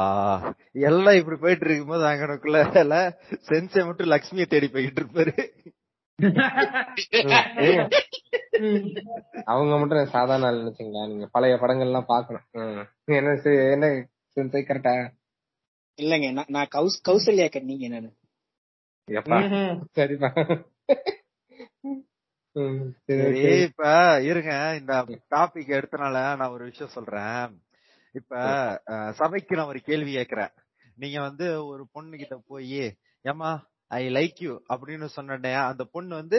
எல்லாம் இப்படி போயிட்டு இருக்கும்போது அங்கனக்குள்ள சென்சே மட்டும் லக்ஷ்மியை தேடி போயிட்டு இருப்பாரு. அவங்க மட்டும் சாதாரண ஆள் நினைச்சீங்களா நீங்க பழைய படங்கள் எல்லாம் பாக்கணும். என்ன என்ன கரெக்டா இல்லங்க நான் கௌசல்யா கண்ணீங்க நானு சரிப்பா. இப்ப இருங்க. இந்த டாபிக் எடுத்தனால நான் ஒரு விஷயம் சொல்றேன். இப்ப சபைக்கு நான் ஒரு கேள்வி கேக்குறேன் நீங்க வந்து ஒரு பொண்ணு கிட்ட போய் ஏமா ஐ லைக் யூ அப்படின்னு சொன்னே அந்த பொண்ணு வந்து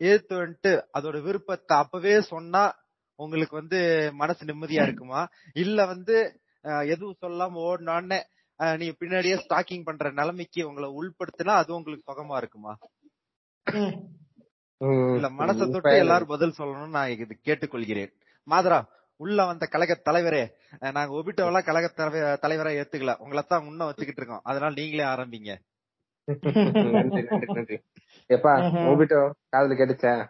ஏத்து வந்துட்டு அதோட விருப்பத்தை அப்பவே சொன்னா உங்களுக்கு வந்து மனசு நிம்மதியா இருக்குமா? இல்ல வந்து எதுவும் சொல்லாம ஓடினான்னு நீங்க பின்னாடியே ஸ்டாக்கிங் பண்ற நிலைமைக்கு உங்களை உள்படுத்தினா அது உங்களுக்கு சுகமா இருக்குமா? இல்ல மனசை தொட்டு எல்லாரும் பதில் சொல்லணும்னு நான் இது கேட்டுக்கொள்கிறேன். மாதரா உள்ள வந்த கழக தலைவரே நாங்க ஒபிட்டோவெல்லாம் கழக தலைவ- தலைவரா ஏத்துக்கல. உங்களை தான் முன்ன வச்சுக்கிட்டு இருக்கோம். அதனால நீங்களே ஆரம்பிங்க. நன்றி நன்றி நன்றி. எப்பா ஓபிட்டோ காதுல கேட்டுச்சா?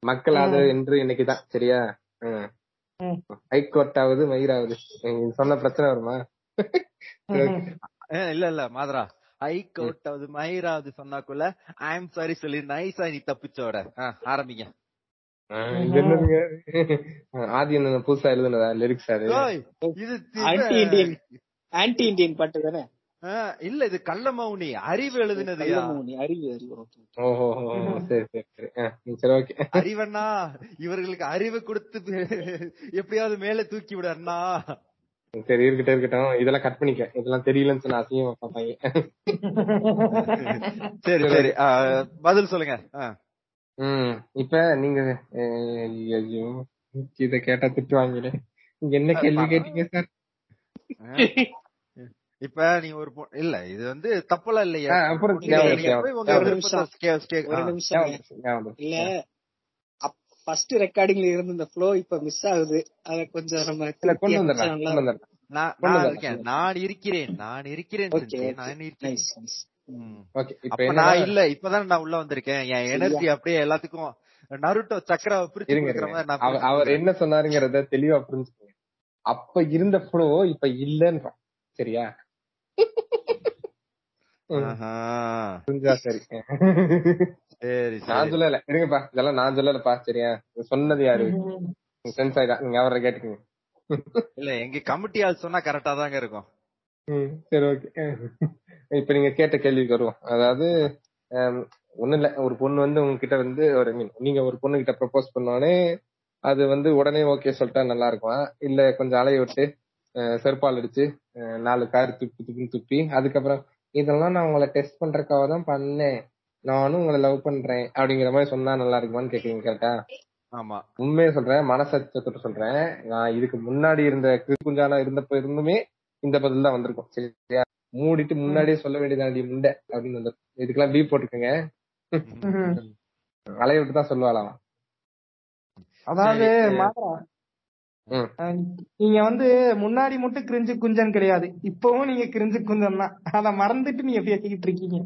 மக்கள் ஆதரவு என்று இன்னைக்குதான் சரியா. ஹைகோர்ட் ஆகுது மயிராகுது நீங்க சொன்ன பிரச்சனை வருமா? இல்ல இல்ல மாதரா. ஹைகோர்ட் மயிராவது சொன்னாக்குள்ள ஐ எம் சாரி சொல்லி நைஸா நீ தப்பிச்சோட ஆரம்பிங்க. என்னதுங்க? ஆதி என்ன புதுசா எழுதுனதா லிரிக்ஸ் அது? ஓய், இது ஆன்டி இண்டியன் ஆன்டி பாட்டு தானே? இல்ல இது கள்ள மௌனி அறிவு. ஓஹோ சரி சரி சரி. சரி ஓகே அறிவண்ணா இவர்களுக்கு அறிவு கொடுத்து எப்படியாவது மேல தூக்கி விடு அண்ணா சரி இருக்கட்டும் இருக்கட்டும். இதெல்லாம் கட் பண்ணிக்க. இதெல்லாம் தெரியலன்னு சொன்னா அசிங்கமா பாப்பாங்க சரி சரி. ஆஹ், பதில் சொல்லுங்க. ஆஹ். ம் இப்ப நீங்க ஐயோ இத கேட்டா திட்டுவாங்களே நீங்க என்ன கேள்வி கேட்டீங்க சார்? இப்ப நீங்க ஒரு பொ- இல்ல இது வந்து தப்பெல்லாம் இல்லையா. அப்புறம் இல்ல ஃபர்ஸ்ட் ரெக்கார்டிங்ல இருந்த இந்த ஃப்ளோ இப்ப மிஸ் ஆகுது. அத கொஞ்சம் நம்ம கொண்டு வந்துடுறேன் நான் நான். இருக்கேன். இருக்கிறேன் நான் இருக்கிறேன் நான் என்ன நான் இல்ல இப்பதான் நான் உள்ள வந்திருக்கேன். என் எனர்ஜி அப்படியே எல்லாத்துக்கும் நருட்டோ சக்கர நான் அவர். என்ன சொன்னாருங்கிறத தெளிவா புரிஞ்சுக்கோங்க. அப்ப இருந்த ஃப்ளோ இப்ப இல்லன்றோம் சரியா. புரிஞ்சா சரி. சரி நான் சொல்லல. இருங்கப்பா. இதெல்லாம் நான் சொல்லலப்பா. சரியா? சொன்னது யாரு? சென்ஸ் ஆயிடா நீங்க அவரை கேட்டுக்கோங்க. இல்ல எங்க கமிட்டி ஆள் சொன்னா கரெக்டா தாங்க இருக்கும். ம், சரி ஓகே. இப்ப நீங்க கேட்ட கேள்விக்கு வருவோம். அதாவது ஹம், ஒண்ணும் இல்ல. ஒரு பொண்ணு வந்து உங்ககிட்ட வந்து ஒரு மீன் நீங்க ஒரு பொண்ணு கிட்ட ப்ரப்போஸ் பண்ணோடனே அது வந்து உடனே ஓகே சொல்லிட்டா நல்லா இருக்கும்? இல்ல கொஞ்சம் அலைய விட்டு செருப்பால் அடிச்சு நாலு கார் துப்பி துப்பின்னு துப்பி அதுக்கப்புறம் இதெல்லாம் நான் உங்களை டெஸ்ட் பண்றதுக்காக தான் பண்ணேன். நானும் உங்களை லவ் பண்றேன் அப்படிங்கிற மாதிரி சொன்னா நல்லா இருக்குமான்னு கேக்குறீங்க கரெக்டா ஆமா. உண்மையை சொல்றேன் மனசத்தோட சொல்றேன். நான் இதுக்கு முன்னாடி இருந்த குஞ்சானா இருந்தப்ப இருந்துமே இந்த பதில் தான் வந்திருக்கும். சரியா? மூடிட்டு முன்னாடியே சொல்ல வேண்டியதாண்டி முண்டை அப்படின்னு வந்து இதுக்கெல்லாம் லீவ் போட்டுக்கோங்க அலைய விட்டு தான் சொல்லுவாளாம். அதாவது நீங்க வந்து முன்னாடி மட்டும் கிரிஞ்சு குஞ்சன் கிடையாது. இப்பவும் நீங்க கிரிஞ்சு குஞ்சன் தான். அத மறந்துட்டு நீங்க பேசிக்கிட்டு இருக்கீங்க.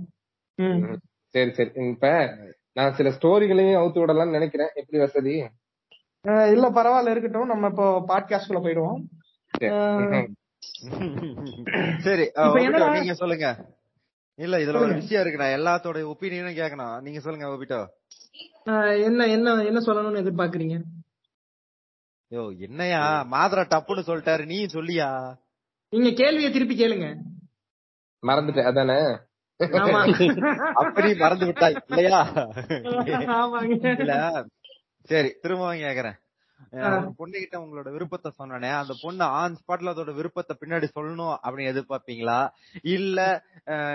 சரி சரி. இப்ப நான் சில ஸ்டோரிகளையும் அவுத்து விடலாம்னு நினைக்கிறேன். எப்படி வசதி? இல்ல பரவாயில்ல. இருக்கட்டும். நம்ம இப்போ பாட்காஸ்ட் குள்ள போயிடுவோம். சரி. நீங்க சொல்லுங்க. இல்ல இதுல ஒரு. விஷயம் இருக்கு. நான் எல்லாத்தோட ஒப்பீனியனும் கேட்கணும் நீங்க சொல்லுங்க ஓபிட்டோ அஹ் என்ன என்ன என்ன சொல்லணும்னு எதிர்பார்க்கறீங்க? யோ என்னையா? மாத்திர டப்புன்னு சொல்லிட்டாரு. நீ சொல்லியா? நீங்க கேள்வியை திருப்பி கேளுங்க. மறந்துட்டேன். அதானே? அப்படி மறந்து விட்டாய் இல்லையா? இல்ல. சரி திரும்பவும் கேக்குறேன். ஆ. ஒரு பொண்ணுகிட்ட உங்களோட விருப்பத்தை சொன்னனே அந்த பொண்ணு ஆன் ஸ்பாட்ல அதோட விருப்பத்தை பின்னாடி சொல்லணும் அப்படின்னு எதிர்பார்ப்பீங்களா? இல்ல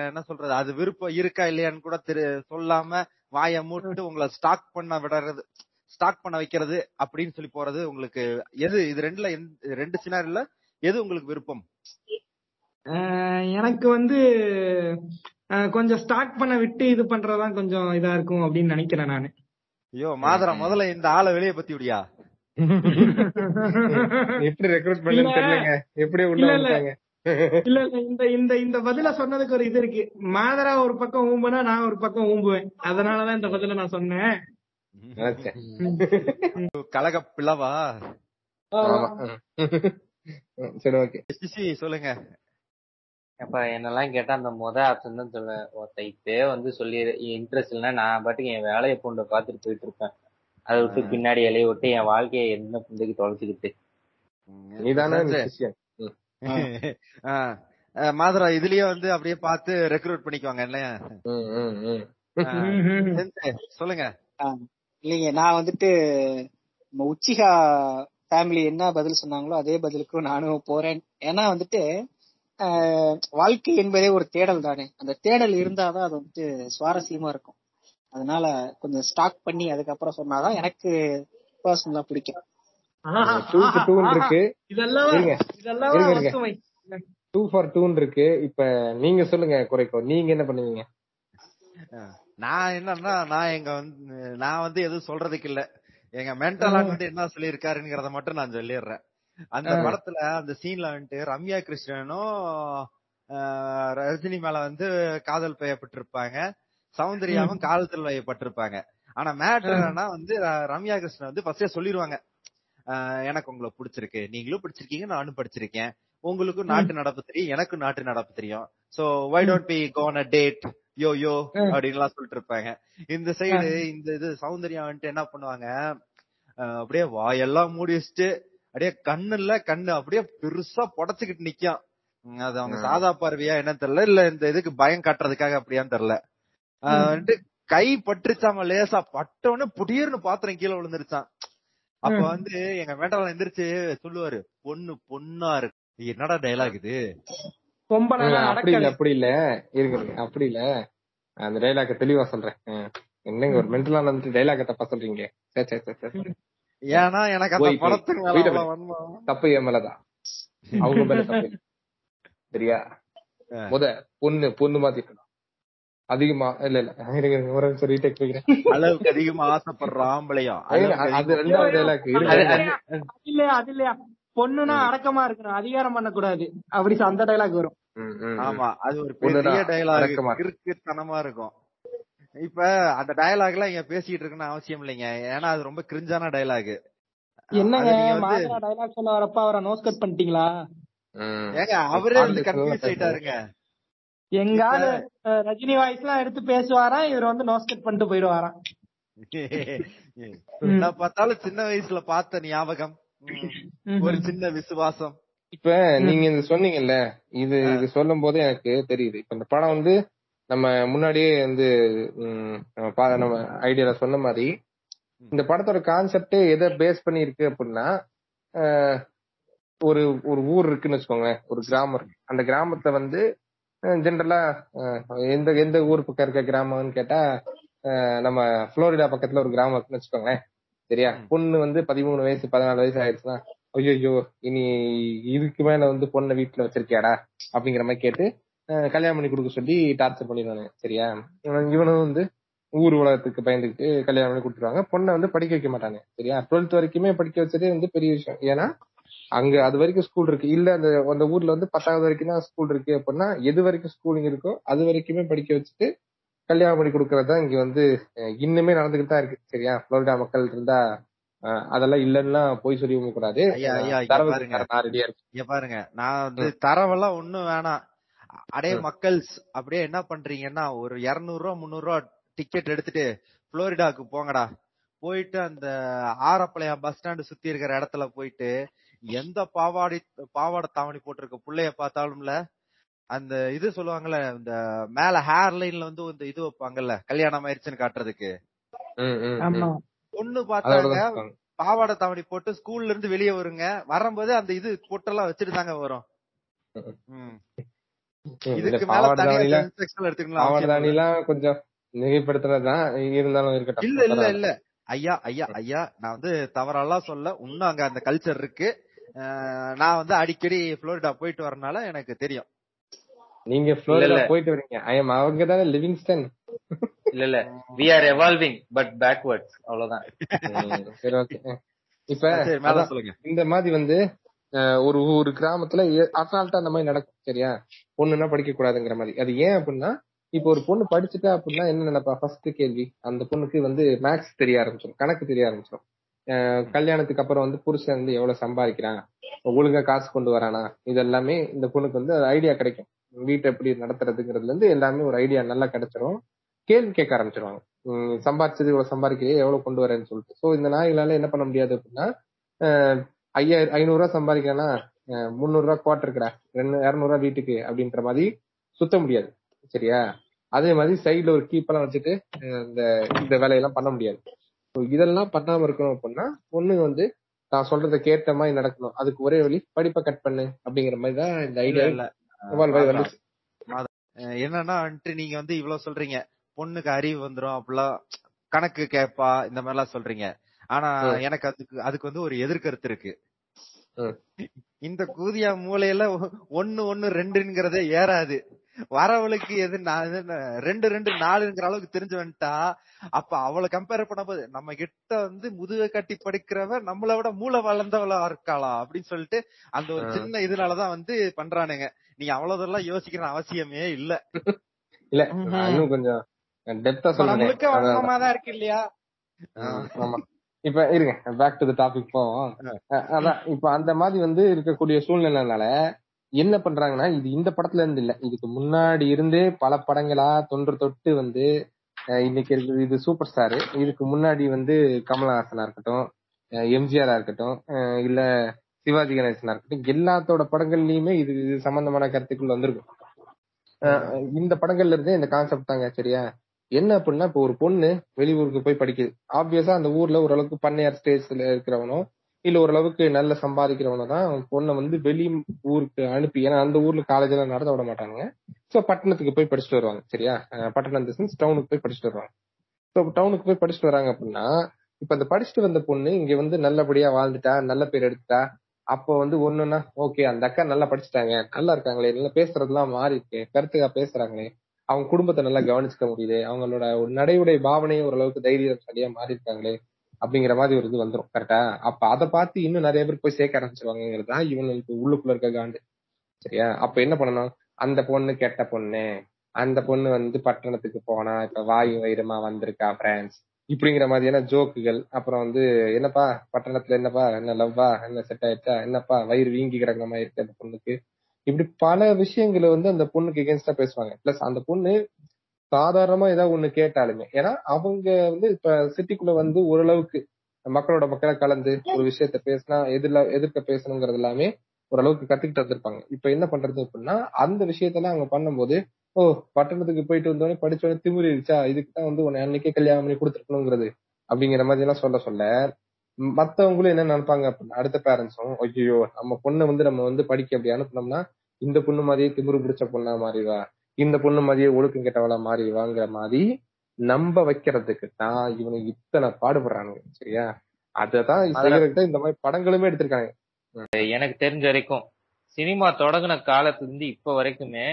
என்ன சொல்றது அது விருப்பம் இருக்கா இல்லையான்னு கூட தெரி சொல்லாம வாயை மூட்டு உங்களை ஸ்டாக் பண்ண விடுறது ஸ்டாக் பண்ண வைக்கிறது அப்படின்னு சொல்லி போறது உங்களுக்கு எது இது ரெண்டுல ரெண்டு சினாரில எது உங்களுக்கு விருப்பம்? எனக்கு வந்து கொஞ்சம் ஸ்டார்ட் பண்ண விட்டு இது பண்றதுதான் கொஞ்சம் இதா இருக்கும் அப்படின்னு நினைக்கிறேன் நானு. ஐயோ மாதரா முதல்ல இந்த ஆளை வெளியே பத்தி விடியா? எப்படி ரெக்ரூட் பண்ணு இல்ல. தெரியலங்க. எப்படி உள்ள இல்ல, இல்ல. இந்த இந்த இந்த பதில சொன்னதுக்கு ஒரு இது இருக்கு. மாதரா ஒரு பக்கம் ஊம்புனா நான் ஒரு பக்கம் ஊம்புவேன். அதனாலதான் இந்த பதில நான் சொன்னேன். கலக பிளவா? சரி ஓகே. சொல்லுங்க. அப்ப என்னெல்லாம் கேட்டா அந்த முத ஆப்ஷன் தான் சொல்லுவேன். ஒருத்த இப்பே வந்து சொல்லி இன்ட்ரெஸ்ட் இல்லைன்னா நான் பாட்டுக்கு என் வேலையை பூண்ட பாத்துட்டு போயிட்டு இருப்பேன். அதை விட்டு பின்னாடி இலைய விட்டு என் வாழ்க்கையை என்ன புண்டைக்கு தொலைச்சுக்கிட்டு. மாதுரா இதுலயே வந்து அப்படியே பார்த்து ரெக்ரூட் பண்ணிக்குவாங்க இல்லையா? சொல்லுங்க. இல்லைங்க நான் வந்துட்டு நம்ம உச்சிகா ஃபேமிலி என்ன பதில் சொன்னாங்களோ அதே பதிலுக்கு நானும் போறேன். ஏன்னா வந்துட்டு வாழ்க்கை என்பதே ஒரு தேடல் தானே. அந்த தேடல் இருந்தாதான் அது வந்துட்டு சுவாரஸ்யமா இருக்கும். அதனால கொஞ்சம் ஸ்டாக் பண்ணி அதுக்கப்புறம் சொன்னாதான் எனக்கு பர்சனலா பிடிக்கும். டூ ஃபார் டூன் இருக்கு. இப்ப நீங்க சொல்லுங்க குறைக்கோ. நீங்க என்ன பண்ணுவீங்க? நான் என்னன்னா நான் எங்க வந்து நான் வந்து எதுவும் சொல்றதுக்கு இல்ல. எங்க மென்டல் வந்து என்ன சொல்லியிருக்காருங்கிறத மட்டும் நான் சொல்லிடுறேன். அந்த. படத்துல அந்த சீன்ல வந்துட்டு ரம்யா கிருஷ்ணனும் ரஜினி மேல வந்து காதல் பெய்யப்பட்டிருப்பாங்க சௌந்தர்யாவும் காதல் வயப்பட்டிருப்பாங்க ஆனா மேட்ரு என்னன்னா வந்து ரம்யா கிருஷ்ணன் வந்து ஃபர்ஸ்டே சொல்லிருவாங்க. ஆஹ், எனக்கு உங்களை பிடிச்சிருக்கு. நீங்களும் பிடிச்சிருக்கீங்க நானும் படிச்சிருக்கேன். உங்களுக்கும் நாட்டு நடப்பு தெரியும் எனக்கும் நாட்டு நடப்பு தெரியும். So why don't be gone a date yo yo hmm. அப்படின்லாம் சொல்லிட்டு இருப்பாங்க. இந்த சைடு இந்த இது சௌந்தர்யா வந்துட்டு என்ன பண்ணுவாங்க? அப்படியே வாயெல்லாம் மூடி வச்சுட்டு அப்படியே கண்ணுல கண்ணு அப்படியே பெருசா புடச்சுக்கிட்டு நிக்கும் அது அவங்க சாதா பார்வையா என்னன்னு தெரியல இல்ல இந்த இதுக்கு பயம் காட்டுறதுக்காக அப்படியான்னு தெரியல. ஆஹ் வந்துட்டு கை பட்டுருச்சாம லேசா பட்டோன்னு புடியர்னு பாத்திரம் கீழே விழுந்துருச்சான். அப்ப. வந்து எங்க மேட்டால எந்திரிச்சு சொல்லுவாரு பொண்ணு பொண்ணா இருக்கு. என்னடா டைலாக் இது? இல்ல, அப்படி இல்ல அப்படி இல்ல. இருங்க இருங்க, அப்படி இல்ல. அந்த டைலாக தெளிவா சொல்றேன். என்னங்க ஒரு மென்டலா வந்துட்டு டைலாக தப்பா சொல்றீங்க? சே, சே, சே, சே. ஏன்னா எனக்கு அந்த. படத்துக்கு. தப்பு என் மேலதான் அவங்க மேல தப்பு இல்ல. சரியா. முத பொண்ணு பொண்ணு மாத்திக்கணும் அதிகமா இல்ல இல்ல ஒரு அளவுக்கு அதிகமா ஆசைப்படுற ஆம்பளையும் அது ரெண்டாவது டைலாக் பொண்ணுனா அடக்கமா இருக்கணும் அதிகாரம் பண்ணக்கூடாது அப்படி அந்த டைலாக் வரும். ஆமா அது ஒரு பெரிய டைலாக் அடக்கமா இருக்கு. கிறுக்குத்தனமா இருக்கும் இப்ப அந்த டயலாக் எல்லாம் இங்க பேசிட்டு இருக்குன்னு அவசியம் இல்லைங்க. ஏன்னா அது ரொம்ப கிரிஞ்சான டயலாக் என்னங்க டைலாக் சொல்ல வரப்ப அவரை நோஸ் கட் பண்ணிட்டீங்களா? ம். ஏங்க அவரே வந்து கன்ஃபியூஸ் ஆயிட்டாருங்க. எங்காவது ரஜினி வாய்ஸ் எல்லாம் எடுத்து பேசுவாராம் இவர் வந்து நோஸ் கட் பண்ணிட்டு போயிடுவாராம். என்ன பார்த்தாலும் சின்ன வயசுல பார்த்த ஞாபகம். ஒரு சின்ன விசுவாசம். இப்ப நீங்க இது சொன்னீங்கல்ல இது இது சொல்லும் போது எனக்கு தெரியுது. இப்ப இந்த படம் வந்து நம்ம முன்னாடியே வந்து நம்ம பா- நம்ம ஐடியால சொன்ன மாதிரி இந்த படத்தோட கான்செப்டே எதை பேஸ் பண்ணி இருக்கு அப்படின்னா ஒரு ஒரு ஊர் இருக்குன்னு வச்சுக்கோங்களேன் ஒரு கிராமம் இருக்கு. அந்த கிராமத்துல வந்து ஜென்ரலா எந்த எந்த ஊர் பக்கம் இருக்க கிராமம்னு கேட்டா நம்ம புளோரிடா பக்கத்துல ஒரு கிராமம் இருக்குன்னு வச்சுக்கோங்களேன் சரியா? பொண்ணு வந்து பதிமூணு வயசு பதினாலு வயசு ஆயிடுச்சுன்னா ஐயோ இனி இதுக்கு மேல வந்து பொண்ணை வீட்டுல வச்சிருக்கியாடா? அப்படிங்கிற மாதிரி கேட்டு கல்யாணம் பண்ணி கொடுக்க சொல்லி டார்ச்சர் பண்ணிடுவாங்க சரியா? இவன் இவனும் வந்து ஊர் உலகத்துக்கு பயந்துக்கிட்டு கல்யாணம் பண்ணி கொடுத்துருவாங்க. பொண்ணை வந்து படிக்க வைக்க மாட்டாங்க சரியா? டுவெல்த் வரைக்குமே படிக்க வச்சதே வந்து பெரிய விஷயம். ஏன்னா அங்க அது வரைக்கும் ஸ்கூல் இருக்கு. இல்ல அந்த அந்த ஊர்ல வந்து பத்தாவது வரைக்கும் தான் ஸ்கூல் இருக்கு அப்படின்னா எது வரைக்கும் ஸ்கூலிங் இருக்கோ அது வரைக்குமே படிக்க வச்சுட்டு கல்யாணம் பண்ணி கொடுக்கறது இங்க வந்து இன்னுமே நடந்துகிட்டு தான் இருக்கு. சரியா? புளோரிடா மக்கள் இருந்தா அதெல்லாம் இல்லன்னா போய் சொல்லி கூடாது. பாருங்க. நான் வந்து தரவெல்லாம் ஒண்ணும் வேணாம். அடே மக்கள்ஸ் அப்படியே என்ன பண்றீங்கன்னா ஒரு இருநூறு ரூபா முந்நூறு ரூபா டிக்கெட் எடுத்துட்டு புளோரிடாக்கு போங்கடா. போயிட்டு அந்த ஆரப்பளையா பஸ் ஸ்டாண்டு சுத்தி இருக்கிற இடத்துல போயிட்டு எந்த பாவாடை பாவாடை தாவணி போட்டிருக்க புள்ளைய பார்த்தாலும்ல அந்த இது சொல்லுவாங்கல்ல இந்த மேல ஹேர் லைன்ல வந்து இந்த இது வைப்பாங்கல்ல கல்யாணம் ஆயிருச்சுன்னு காட்டுறதுக்கு. பொண்ணு பார்த்தாங்க. பாவாடை தாவணி போட்டு ஸ்கூல்ல இருந்து வெளியே வருங்க வரும்போது அந்த இது பொட்டெல்லாம் வச்சுட்டு தாங்க வரும். இதுக்கு மேல தனியா செக்ஷன் எடுத்துக்கலாம் கொஞ்சம் மிகைப்படுத்துறதுதான். இருந்தாலும் இருக்கட்டும். இல்ல இல்ல இல்ல. ஐயா ஐயா ஐயா நான் வந்து தவறெல்லாம் சொல்ல. இன்னும் அங்க அந்த கல்ச்சர் இருக்கு. நான் வந்து அடிக்கடி புளோரிடா போயிட்டு வரனால எனக்கு தெரியும். நீங்க புளோரிடா. போயிட்டு வரீங்க. ஐ எம் அவங்க தானே லிவிங்ஸ்டன் இல்ல இல்ல. We are evolving but backwards அவ்வளவுதான். ம், சரி ஓகே இப்ப இந்த மாதிரி வந்து ஒரு ஒரு கிராமத்துல அசால்ட்டா அந்த மாதிரி நடக்கும் சரியா? பொண்ணுன்னா படிக்க கூடாதுங்கிற மாதிரி. அது ஏன் அப்படின்னா இப்போ ஒரு பொண்ணு படிச்சுட்டா அப்படின்னா என்ன நினைப்பா? ஃபர்ஸ்ட் கேள்வி. அந்த பொண்ணுக்கு வந்து மேக்ஸ் தெரிய ஆரம்பிச்சிடும் கணக்கு தெரிய ஆரம்பிச்சிடும் கல்யாணத்துக்கு அப்புறம் வந்து புருஷன் வந்து எவ்வளவு சம்பாதிக்கிறான்? ஒழுங்கா காசு கொண்டு வரானா? இது எல்லாமே இந்த பொண்ணுக்கு வந்து ஐடியா கிடைக்கும். வீட்டை எப்படி நடத்துறதுங்கிறதுல இருந்து எல்லாமே ஒரு ஐடியா நல்லா கிடைச்சிரும். கேள்வி கேட்க ஆரம்பிச்சிருவாங்க. சம்பாதிச்சது இவ்வளவு சம்பாதிக்கிறே எவ்வளவு கொண்டு வரேன்னு சொல்லிட்டு. சோ இந்த நாய்களால என்ன பண்ண முடியாது அப்படின்னா ஐயாயிரம் ஐநூறு ரூபாய் சம்பாதிக்கிறேன்னா அஹ், முந்நூறு ரூபாய் குவார்டர் இருக்குடா. ரெண்டு இருநூறு ரூபாய் வீட்டுக்கு அப்படின்ற மாதிரி சுத்த முடியாது. சரியா? அதே மாதிரி சைடுல ஒரு கீப்பெல்லாம் வச்சுட்டு இந்த இந்த வேலையெல்லாம் பண்ண முடியாது. இதெல்லாம் பண்ணாம இருக்கணும் அப்படின்னா பொண்ணு வந்து நான் சொல்றத கேட்ட மாதிரி நடக்கணும். அதுக்கு ஒரே வழி படிப்பை கட் பண்ணு அப்படிங்கிற மாதிரி தான் இந்த ஐடியா இல்ல. என்னன்னா வந்துட்டு நீங்க வந்து இவ்வளவு சொல்றீங்க. பொண்ணுக்கு அறிவு வந்துரும் அப்படிலாம் கணக்கு கேப்பா இந்த மாதிரி எல்லாம் சொல்றீங்க. ஆனா. எனக்கு அதுக்கு அதுக்கு வந்து ஒரு எதிர்கருத்து இருக்கு. இந்த கூதியா மூலையில ஒ- ஒண்ணு ஒண்ணு ரெண்டுங்கிறதே ஏறாது. வரவளுக்கு எது நா- ரெண்டு ரெண்டு நாலுங்கிற அளவுக்கு தெரிஞ்சு வந்துட்டா அப்ப அவளை கம்பேர் பண்ணும்போது நம்ம கிட்ட வந்து முதுக கட்டி படிக்கிறவ நம்மளை விட மூளை வளர்ந்தவளா இருக்காளா அப்படின்னு சொல்லிட்டு அந்த ஒரு. சின்ன இதனாலதான் வந்து பண்றானுங்க. நீங்க அவ்வளவுதெல்லாம் யோசிக்கிற அவசியமே இல்ல. இல்ல இன்னும் கொஞ்சம் டெப்தா தான் இருக்கு இல்லையா? இப்ப இருங்க பேக் டு த டாபிக் போவோம். அதான் இப்ப அந்த மாதிரி வந்து இருக்கக்கூடிய சூழ்நிலைனால என்ன பண்றாங்கன்னா இது இந்த படத்துல இருந்து இல்ல. இதுக்கு முன்னாடி இருந்தே பல படங்களா தொன்று தொட்டு வந்து இன்னைக்கு இருக்குது இது சூப்பர் ஸ்டார் இதுக்கு முன்னாடி வந்து கமலஹாசனா இருக்கட்டும் எம்ஜிஆரா இருக்கட்டும் இல்ல சிவாஜி கணேசனா இருக்கட்டும் எல்லாத்தோட படங்கள்லயுமே இது இது சம்பந்தமான கருத்துக்கள் வந்திருக்கும். இந்த படங்கள்ல இருந்தே இந்த கான்செப்ட் தாங்க சரியா? என்ன அப்படின்னா இப்போ ஒரு பொண்ணு வெளியூருக்கு போய் படிக்குது. ஆப்வியஸா அந்த ஊர்ல ஓரளவுக்கு பண்ணையார் ஸ்டேஜ்ல இருக்கிறவனோ இல்ல ஓரளவுக்கு நல்ல சம்பாதிக்கிறவனோ தான் பொண்ணை வந்து வெளி ஊருக்கு அனுப்பி ஏன்னா அந்த ஊர்ல காலேஜ் எல்லாம் நடத்த விட மாட்டாங்க சோ பட்டணத்துக்கு போய் படிச்சுட்டு வருவாங்க சரியா? பட்டணம் சென்ஸ் டவுனுக்கு போய் படிச்சுட்டு வருவாங்க. ஸோ டவுனுக்கு போய் படிச்சுட்டு வராங்க அப்படின்னா இப்ப அந்த படிச்சுட்டு வந்த பொண்ணு இங்க வந்து நல்லபடியா வாழ்ந்துட்டா நல்ல பேர் எடுத்துட்டா அப்போ வந்து ஒண்ணுன்னா ஓகே அந்த அக்கா நல்லா படிச்சுட்டாங்க நல்லா இருக்காங்களே நல்லா பேசுறதுலாம் மாறி இருக்கு கருத்துக்கா பேசுறாங்களே அவங்க குடும்பத்தை நல்லா கவனிச்சுக்க முடியுது. அவங்களோட ஒரு நடையுடைய பாவனையும் ஓரளவுக்கு தைரியம் சரியா மாறி இருக்காங்களே அப்படிங்கிற மாதிரி ஒரு இது வந்துடும் கரெக்டா அப்ப அதை பார்த்து இன்னும் நிறைய பேர் போய் சேர்க்க ஆரம்பிச்சிருவாங்கிறது தான் இவங்களுக்கு உள்ளுக்குள்ள இருக்க காண்டு சரியா? அப்ப என்ன பண்ணணும்? அந்த பொண்ணு கெட்ட பொண்ணு அந்த பொண்ணு வந்து பட்டணத்துக்கு போனா இப்ப வாயு வைரமா வந்திருக்கா பிரான்ஸ் இப்படிங்கிற மாதிரியான ஜோக்குகள் அப்புறம் வந்து என்னப்பா பட்டணத்துல என்னப்பா என்ன லவ்வா என்ன செட் ஆயிடுச்சா என்னப்பா வயிறு வீங்கி கிடங்கமா மாதிரி இருக்கு அந்த பொண்ணுக்கு. இப்படி பல விஷயங்களை வந்து அந்த பொண்ணுக்கு எகேன்ஸ்டா பேசுவாங்க. பிளஸ் அந்த பொண்ணு சாதாரணமா ஏதாவது ஒண்ணு கேட்டாலுமே. ஏன்னா அவங்க வந்து இப்ப சிட்டிக்குள்ள வந்து ஓரளவுக்கு மக்களோட மக்களை கலந்து ஒரு விஷயத்த பேசினா எதிர்ல எதிர்க்க பேசணுங்கிறது எல்லாமே ஓரளவுக்கு கத்துக்கிட்டு வந்திருப்பாங்க. இப்ப என்ன பண்றது அப்படின்னா அந்த விஷயத்தெல்லாம் அவங்க பண்ணும்போது ஓ பட்டணத்துக்கு போயிட்டு வந்தோடனே படிச்சோடனே திமிரிடுச்சா? இதுக்கு தான் வந்து உன்னை அன்னைக்கே கல்யாணம் பண்ணி கொடுத்துருக்கணுங்கிறது அப்படிங்கிற மாதிரி எல்லாம் சொல்ல சொல்ல மத்தவங்களும் என்ன நினைப்பாங்க அடுத்த பேரண்ட்ஸும் ஐயோ நம்ம பொண்ணை வந்து நம்ம வந்து படிக்க அப்படி அனுப்புனோம்னா இந்த பொண்ணு மாதிரியே திமிரு பிடிச்ச பொண்ணா மாறிவா இந்த பொண்ணு மாதிரியே ஒழுக்கம் கெட்டவளா மாறிவாங்கிற மாதிரி நம்ப வைக்கிறதுக்கு தான் இவனுக்கு இத்தனை பாடுபடுறானுங்க சரியா? அததான் செய்யறதுக்கு இந்த மாதிரி படங்களுமே எடுத்திருக்காங்க. எனக்கு தெரிஞ்ச வரைக்கும் சினிமா தொடங்கின காலத்துல இருந்து இப்ப வரைக்குமே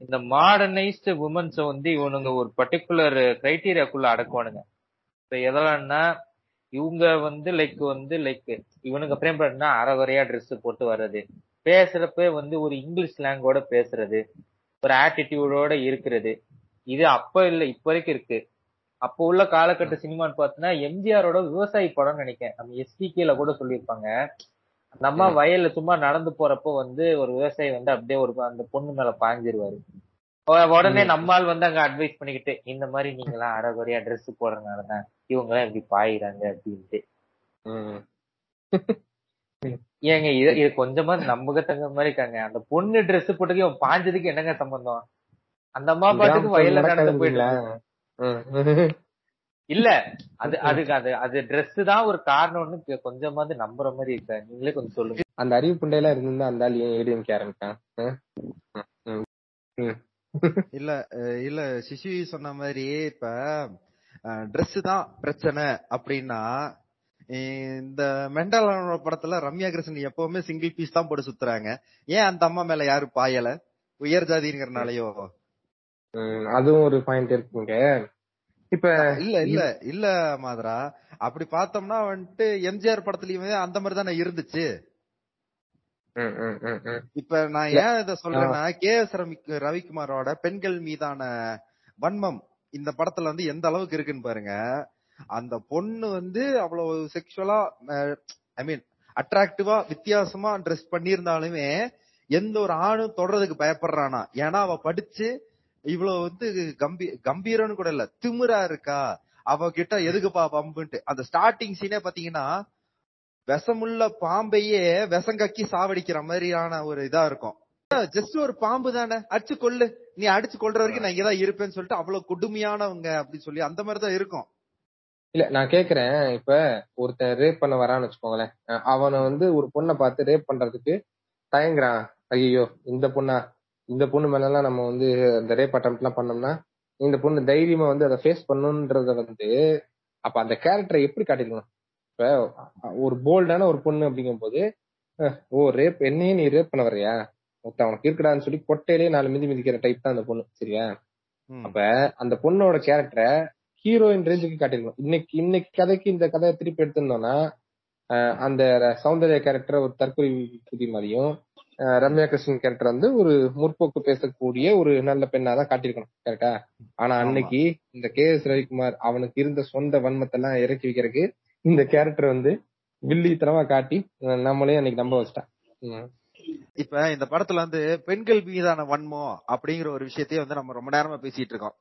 இந்த மாடர்னைஸ்டு உமன்ஸ வந்து இவனுங்க ஒரு பர்டிகுலர் கிரைட்டீரியாக்குள்ள அடக்குவானுங்க. இப்ப எதெல்லாம்னா இவங்க வந்து லைக் வந்து லைக் இவனுங்க பிரேம் பண்ணா அறகுறையா Dress போட்டு வர்றது. பேசுறப்ப வந்து ஒரு இங்கிலீஷ் ஸ்லாங்கோட பேசுறது. ஒரு ஆட்டிடியூடோட இருக்கிறது. இது அப்ப இல்ல இப்ப வரைக்கும் இருக்கு. அப்போ உள்ள காலகட்ட சினிமான்னு பார்த்தோன்னா எம்ஜிஆரோட விவசாயி படம்னு நினைக்கிறேன். நம்ம எஸ்டிகேல கூட சொல்லியிருப்பாங்க. அந்த அம்மா வயல்ல சும்மா நடந்து போறப்போ வந்து ஒரு விவசாயி வந்து அப்படியே ஒரு அந்த பொண்ணு மேல பாஞ்சிருவாரு உடனே நம்மால் வந்து அங்க அட்வைஸ் பண்ணிக்கிட்டு இந்த மாதிரி நீங்க எல்லாம் அறகுறையா Dress போடுறதுனாலதான். இவங்க எல்லாம் இப்படி பாயிறாங்க அப்படின்ட்டு ம். ஏங்க இது இது கொஞ்சமா நம்பகத்தங்க மாதிரி இருக்காங்க அந்த பொண்ணு Dress போட்டுக்கு இவன் பாஞ்சதுக்கு என்னங்க சம்பந்தம் அந்த அம்மா பாட்டுக்கு வயல்ல நடந்து போயிட்டு இருக்கு. ம். இல்ல அது அதுக்கு அது அது Dress தான் ஒரு காரணம்னு கொ- கொஞ்சமாவது நம்புற மாதிரி இருக்கா நீங்களே கொஞ்சம் சொல்லுங்க அந்த அறிவு புண்டையெல்லாம் இருந்திருந்தா அந்த ஆள் ஏன் ஏடிஎம்கே ஆரம்பிச்சான். இல்ல இல்ல சிசு சொன்ன மாதிரி இப்ப Dress தான் பிரச்சனை அப்படின்னா இந்த மெண்டலான படத்துல ரம்யா கிருஷ்ணன் எப்பவுமே சிங்கிள் பீஸ் தான் போட்டு சுத்துறாங்க. ஏன் அந்த அம்மா மேல யாரும் பாயல? உயர் ஜாதிங்கிறனாலயோ. அதுவும் ஒரு பாயிண்ட் இருக்குங்க. இப்ப இல்ல இல்ல இல்ல மாதரா. அப்படி பார்த்தோம்னா வந்துட்டு எம்ஜிஆர் படத்துலயுமே அந்த மாதிரி தானே இருந்துச்சு. இப்ப நான் ஏன் இத சொல்றேன்னா கே எஸ் ரவிக்குமாரோட பெண்கள் மீதான வன்மம் இந்த படத்துல வந்து எந்த அளவுக்கு இருக்குன்னு பாருங்க. அந்த பொண்ணு வந்து அவ்வளவு செக்ஷுவலா ஐ மீன் அட்ராக்டிவா வித்தியாசமா ட்ரெஸ் பண்ணியிருந்தாலுமே எந்த ஒரு ஆணும் தொடறதுக்கு பயப்படுறானா? ஏன்னா அவ படிச்சு இவ்வளவு வந்து கம்பீ கம்பீரம்னு கூட இல்ல திமிரா இருக்கா? அவ கிட்ட எதுக்குப்பா பம்புன்ட்டு அந்த ஸ்டார்டிங் சீனே பாத்தீங்கன்னா விஷமுள்ள பாம்பையே விஷங்கக்கி சாவடிக்கிற மாதிரியான ஒரு இதா இருக்கும். ஜஸ்ட் ஒரு பாம்பு தானே. அடிச்சு கொள்ளு நீ அடிச்சு கொள்ற வரைக்கும் நான் இங்கதான் இருப்பேன்னு சொல்லிட்டு அவ்வளவு கொடுமையானவங்க அப்படி சொல்லி அந்த மாதிரி தான் இருக்கும். இல்ல நான் கேக்குறேன். இப்ப ஒருத்தன் ரேப் பண்ண வரான்னு வச்சுக்கோங்களேன். அவனை வந்து ஒரு பொண்ணை பார்த்து ரேப் பண்றதுக்கு தயங்குறான். ஐயோ இந்த பொண்ணா? இந்த பொண்ணு மேல எல்லாம் நம்ம வந்து அந்த ரேப் அட்டம் எல்லாம் பண்ணோம்னா இந்த பொண்ணு தைரியமா வந்து அதை ஃபேஸ் பண்ணுன்றத வந்து அப்ப அந்த கேரக்டரை எப்படி காட்டிருக்கணும் இப்ப ஒரு போல்டான ஒரு பொண்ணு அப்படிங்கும் போது ஓ ரேப் என்னையே நீ ரேப் பண்ண வர்றியா? ஒருத்தன் உனக்கு இருக்கடான்னு சொல்லி கொட்டையிலேயே நாலு மிதி மிதிக்கிற டைப் தான் அந்த பொண்ணு சரியா. அப்ப அந்த பொண்ணோட கேரக்டரை ஹீரோயின் ரேஞ்சுக்கு காட்டிருக்கணும் இன்னைக்கு இன்னைக்கு கதைக்கு இந்த கதையை திருப்பி எடுத்திருந்தோம்னா அந்த சௌந்தர்யா கேரக்டர் ஒரு தற்கொலை புதி மாதிரியும் ரம்யா கிருஷ்ணன் கேரக்டர் வந்து ஒரு முற்போக்கு பேசக்கூடிய ஒரு நல்ல பெண்ணா தான் காட்டியிருக்கணும் கரெக்டா ஆனா. அன்னைக்கு இந்த கே எஸ் ரவிக்குமார் அவனுக்கு இருந்த சொந்த வன்மத்தை எல்லாம் இறக்கி வைக்கிறதுக்கு இந்த கேரக்டர் வந்து வில்லித்தனமா காட்டி நம்மளே அன்னைக்கு நம்ப வச்சிட்டான். இப்ப இந்த படத்துல வந்து பெண்கள் மீதான வன்மம் அப்படிங்கிற ஒரு விஷயத்தையே வந்து நம்ம ரொம்ப நேரமா பேசிட்டு இருக்கோம்.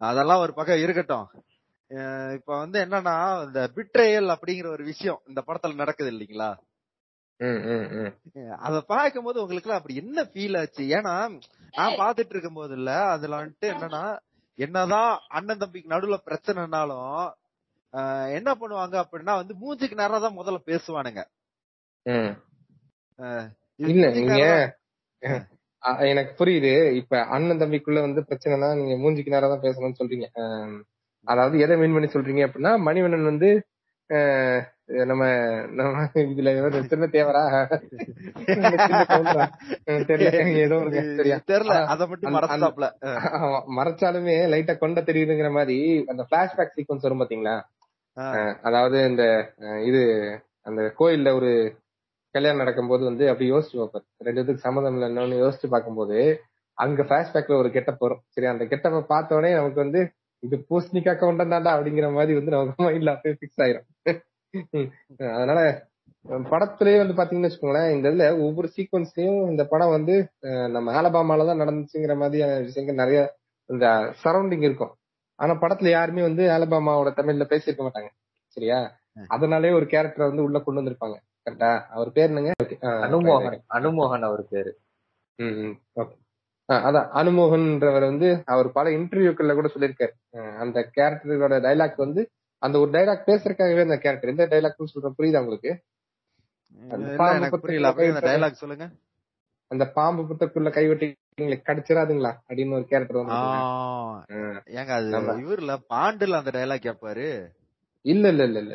அதெல்லாம் ஒரு பக்கம் இருக்கட்டும். இப்ப வந்து என்னன்னா இந்த பிட்ரேயல் அப்படிங்கிற ஒரு விஷயம் இந்த படத்துல நடக்குது இல்லைங்களா. அத பார்க்கும்போது உங்களுக்கு அப்படி என்ன ஃபீல் ஆச்சு? ஏன்னா நான் பாத்துட்டு இருக்கும் போது இல்ல அதுல வந்துட்டு என்னன்னா என்னதான் அண்ணன் தம்பிக்கு நடுவுல பிரச்சனைனாலும் என்ன பண்ணுவாங்க அப்படின்னா வந்து மூஞ்சிக்கு நேரம் தான் முதல்ல பேசுவானுங்க. இல்ல நீங்க எனக்கு புரியுது. இப்ப அண்ணன் தம்பிக்குள்ள வந்து பிரச்சனைனா நீங்க மூஞ்சிக்கு நேரம் தான் பேசணும்னு சொல்றீங்க. அதாவது எதை மீன் பண்ணி சொல்றீங்க அப்படின்னா மணிவண்ணன் வந்து நம்ம நம்ம இதுல ஒரு சின்ன தேவரா? ஏதோ தெரியல அத மட்டும் மறந்தாப்ல மறைச்சாலுமே லைட்டா கொண்ட தெரியுதுங்கிற மாதிரி அந்த பிளாஷ்பேக் சீக்வன்ஸ் வரும் பாத்தீங்களா? அதாவது இந்த இது அந்த கோயில்ல ஒரு கல்யாணம் நடக்கும்போது வந்து அப்படி யோசிச்சு பார்ப்பாரு ரெண்டு பேத்துக்கு சம்மதம் இல்லைன்னு யோசிச்சு பார்க்கும்போது அங்க பிளாஷ்பேக்ல ஒரு கெட்டப் வரும். சரி அந்த கெட்டப்ப பார்த்த உடனே நமக்கு வந்து இது பூசணிக்கா கவுண்டம் தாண்டா அப்படிங்கிற மாதிரி வந்து நமக்கு மைண்ட்ல அப்படியே பிக்ஸ் ஆயிரும். அதனால படத்திலேயே வந்து பாத்தீங்கன்னு வச்சுக்கோங்களேன் இந்த இதுல ஒவ்வொரு சீக்வன்ஸ்லயும் இந்த படம் வந்து நம்ம ஆலபாமால தான் நடந்துச்சுங்கிற மாதிரியான விஷயங்கள் நிறைய இந்த சரௌண்டிங் இருக்கும். ஆனா படத்துல யாருமே வந்து ஆலபாமாவோட தமிழ்ல பேசியிருக்க மாட்டாங்க. சரியா? அதனாலே ஒரு கேரக்டர் வந்து உள்ள கொண்டு வந்திருப்பாங்க. கரெக்டா? அவர் பேர் என்னங்க. அனுமோகன். அனுமோகன் அவர் பேரு. ம். ஆ, அதான். அனுமோகன்ன்றவர் வந்து அவர் பல இன்டர்வியூக்கள்ல கூட சொல்லியிருக்காரு. அந்த கேரக்டரோட டைலாக் வந்து அந்த ஒரு டைலாக் பேசுறதுக்காகவே அந்த கேரக்டர் எந்த டைலாக்னு சொல்றேன். புரியுதா உங்களுக்கு? சொல்லுங்க. அந்த பாம்பு புத்தக்குள்ள கைவெட்டி கடிச்சிடாதுங்களா? அப்படின்னு ஒரு கேரக்டர் வந்து ஏங்க அது. இவர்ல பாண்டுல அந்த டைலாக் கேப்பாரு. இல்ல இல்ல இல்ல இல்ல.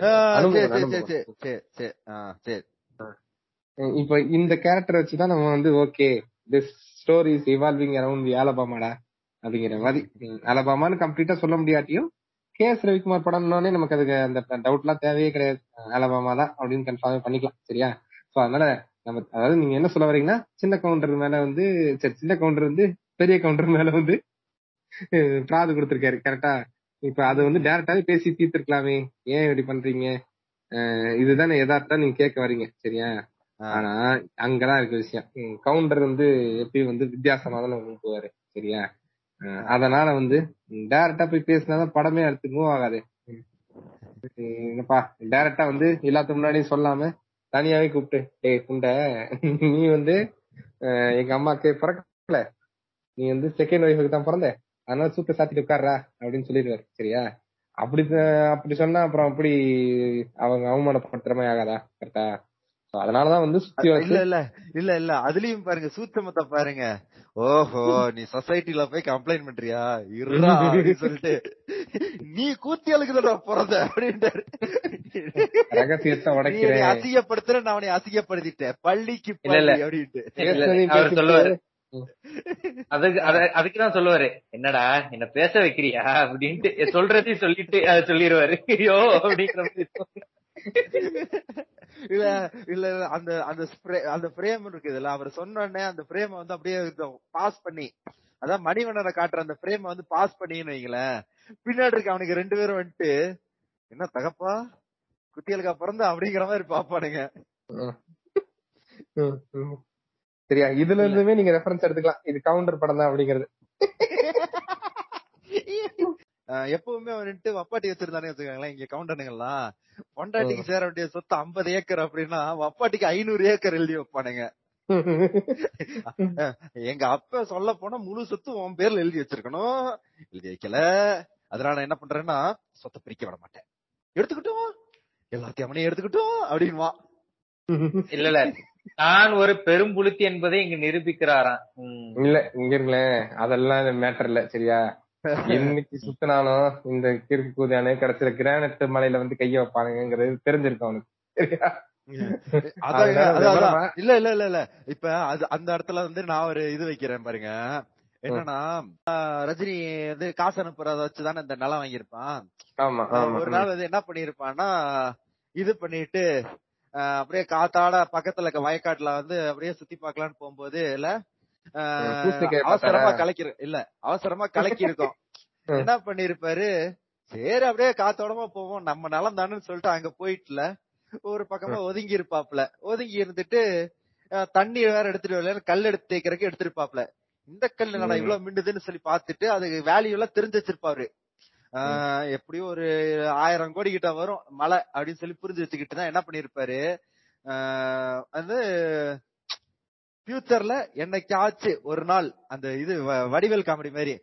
இப்ப இந்த கேரக்டர் வச்சுதான் நம்ம வந்து okay this story is evolving around the ஆலபாமாடா அப்படிங்கிற மாதிரி. ஆலபாமான்னு கம்ப்ளீட்டா சொல்ல முடியாட்டியும் கே எஸ் ரவிக்குமார் படம்னோடனே நமக்கு அதுக்கு அந்த டவுட் எல்லாம் தேவையே கிடையாது. ஆலபாமா தான் அப்படின்னு கன்ஃபார்ம் பண்ணிக்கலாம் சரியா? சோ அதனால நம்ம அதாவது நீங்க என்ன சொல்ல வரீங்கன்னா சின்ன கவுண்டர் மேல வந்து சரி சின்ன கவுண்டர் வந்து பெரிய கவுண்டர் மேல வந்து பிராது கொடுத்திருக்காரு கரெக்டா இப்ப அது வந்து டேரக்டாவே பேசி தீர்த்திருக்கலாமே. ஏன் இப்படி பண்றீங்க? இதுதானே எதார்த்தம் நீங்க கேட்க வரீங்க சரியா. ஆனா அங்கதான் இருக்கு விஷயம். கவுண்டர் வந்து எப்பயும் வந்து வித்தியாசமா தானே கொண்டு போவாரு சரியா? அதனால வந்து டைரக்டா போய் பேசினாதான் படமே அடுத்து மூவ் ஆகாது. என்னப்பா டைரக்டா வந்து எல்லாத்துக்கு முன்னாடியும் சொல்லாம தனியாவே கூப்பிட்டு டேய் புண்டை நீ வந்து எங்க அம்மாக்கு பிறக்கல. நீ வந்து செகண்ட் ஒய்ஃபுக்கு தான் பிறந்த. அதனால சூத்த சாத்திட்டு உட்கார்றா அப்படின்னு சொல்லிடுவாரு. சரியா? அப்படி அப்படி சொன்னா அப்புறம் அப்படி அவங்க அவமானப்படுத்துற மாதிரி ஆகாதா? கரெக்டா அதனாலதான் வந்து சுத்தி இல்ல இல்ல இல்ல இல்ல. அதுலயும் பாருங்க சூட்சமத்தை பாருங்க. ஓஹோ நீ சொசைட்டில போய் கம்ப்ளைண்ட் பண்றியா? இருடா அப்படின்னு சொல்லிட்டு நீ கூத்தியாளுக்கு தான் பிறந்த அப்படின்ட்டாரு. ரகசியத்தை உடைக்கிறேன். அசிங்கப்படுத்துற நான் அவனை அசிங்கப்படுத்திட்டேன். பள்ளிக்கு இல்ல, இல்ல. பள்ளி அப்படின்ட்டு. அவர் சொல்லுவாரு அதுக்கு அத- அதுக்குதான் சொல்லுவாரு. என்னடா என்ன பேச வைக்கிறியா? அப்படின்ட்டு சொல்றதையும் சொல்லிட்டு அதை சொல்லிடுவாரு ஐயோ அப்படிங்கிற. இல்ல இல்ல அந்த அந்த spray- அந்த ஃப்ரேம் இருக்குதுல்ல அவர் சொன்ன அந்த ஃப்ரேம் வந்து அப்படியே பாஸ் பண்ணி அதான் மணிவண்ணனை காட்டுற அந்த ஃப்ரேம் வந்து பாஸ் பண்ணின்னு வைங்களேன். பின்னாடி இருக்க அவனுக்கு ரெண்டு பேரும் வந்துட்டு என்ன தகப்பா? குட்டிகளுக்கா பிறந்த? அப்படிங்கிற மாதிரி பாப்பானுங்க. சரியா? இதுல இருந்துமே நீங்க ரெஃபரன்ஸ் எடுத்துக்கலாம். இது கவுண்டர் படம் தான் அப்படிங்கிறது. எப்பவுமே வந்துட்டு வப்பாட்டி வச்சிருந்தானே வச்சுக்கோங்களேன். இங்க கவுண்டனுங்கெல்லாம் பொண்டாட்டிக்கு சேர வேண்டிய சொத்து 50 ஏக்கர் அப்படின்னா வப்பாட்டிக்கு ஐநூறு ஏக்கர் எழுதி வைப்பானுங்க. எங்க அப்பா சொல்ல போனா முழு சொத்து உன் பேர்ல எழுதி வச்சிருக்கணும். எழுதி வைக்கல. அதனால நான் என்ன பண்றேன்னா சொத்தை பிரிக்க விட மாட்டேன். எடுத்துக்கிட்டோம். எல்லாத்தையும் அவனே எடுத்துக்கிட்டோம் அப்படின்வா இல்ல இல்ல. நான் ஒரு பெரும்புளுத்தி என்பதை இங்க நிரூபிக்கிறாராம். இல்ல இங்க இருங்களேன் அதெல்லாம் மேட்டர் இல்ல சரியா? என்னைக்கு சுத்தினாலும் இந்த கிறுக்கு கூதியானு கடைசியில கிரானைட் மலையில வந்து கைய வைப்பானுங்கிறது தெரிஞ்சிருக்கும் அவனுக்கு. சரியா? இல்ல இல்ல இல்ல இல்ல இப்ப அது அந்த இடத்துல வந்து நான் ஒரு இது வைக்கிறேன் பாருங்க. என்னன்னா ரஜினி வந்து காசு அனுப்புறத வச்சுதானே இந்த நிலம் வாங்கியிருப்பான். ஒரு நாள் வந்து என்ன பண்ணிருப்பான்னா இது பண்ணிட்டு அப்படியே காத்தாட பக்கத்துல இருக்க வயக்காட்டுல வந்து அப்படியே சுத்தி பார்க்கலாம்னு போகும்போது இல்ல அவசரமா? கலக்கி இல்ல அவசரமா கலக்கி இருக்கோம். என்ன பண்ணிருப்பாரு சரி அப்படியே காத்தோடமா போவோம் நம்ம நலம் தானேன்னு சொல்லிட்டு அங்க போயிட்டுல ஒரு பக்கமா ஒதுங்கி இருப்பாப்ல ஒதுங்கி இருந்துட்டு தண்ணி வேற எடுத்துட்டு வரல கல் எடுத்து தேய்க்கிறதுக்கு எடுத்திருப்பாப்ல இந்த கல் ம். இவ்வளவு மிண்டுதுன்னு சொல்லி பார்த்துட்டு அது வேல்யூ எல்லாம் தெரிஞ்சு வச்சிருப்பாரு எப்படியும் ஒரு ஆயிரம் கோடி கிட்ட வரும். மழை அப்படின்னு சொல்லி புரிஞ்சு வச்சுக்கிட்டு தான் என்ன பண்ணிருப்பாரு? வந்து ஃபியூச்சர்ல என்னைக்காச்சு ஒரு நாள் அந்த இது வடிவேல் காமெடி மாதிரி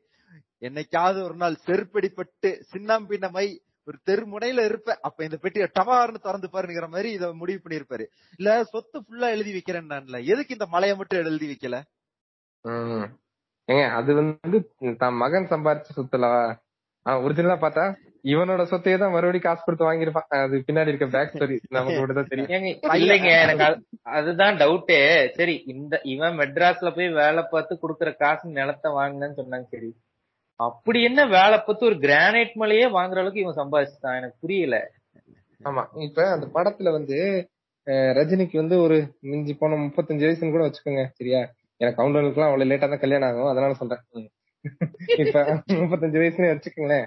என்னைக்காவது ஒரு நாள் செருப்படிப்பட்டு சின்னாம்பின்னமை ஒரு தெரு முனையில இருப்ப அப்ப இந்த பெட்டியை டவார்னு திறந்து பாருங்கிற மாதிரி இத முடிவு பண்ணிருப்பாரு. இல்ல சொத்து ஃபுல்லா எழுதி வைக்கிறேன் நான்ல எதுக்கு இந்த மலையை மட்டும் எழுதி வைக்கல. ஏங்க அது வந்து தான் மகன் சம்பாரிச்ச சொத்துலவா ஒரிஜினலா பார்த்தா இவனோட சொத்தையே தான் மறுபடியும் காசு கொடுத்து வாங்கியிருப்பான். அது பின்னாடி இருக்க பேக் ஸ்டோரி நமக்கு மட்டும் தான் தெரியும். இல்லைங்க எனக்கு அது- அதுதான் டவுட்டே சரி இந்த இவன் மெட்ராஸ்ல போய் வேலை பார்த்து குடுக்கற காசு நிலத்தை வாங்கினேன்னு சொன்னாங்க சரி. அப்படி என்ன வேலை பார்த்து ஒரு கிரானைட் மலையே வாங்குற அளவுக்கு இவன் சம்பாதிச்சுட்டான் எனக்கு புரியல. ஆமா இப்ப அந்த படத்துல வந்து ரஜினிக்கு வந்து ஒரு மிஞ்சி போன முப்பத்தஞ்சு வயசுன்னு கூட வச்சுக்கோங்க சரியா? எனக்கு கவுண்டர்களுக்கு எல்லாம் அவ்வளவு லேட்டா தான் கல்யாணம் ஆகும் அதனால சொல்றேன். இப்ப முப்பத்தஞ்சு வயசுன்னு வச்சுக்கோங்களேன்.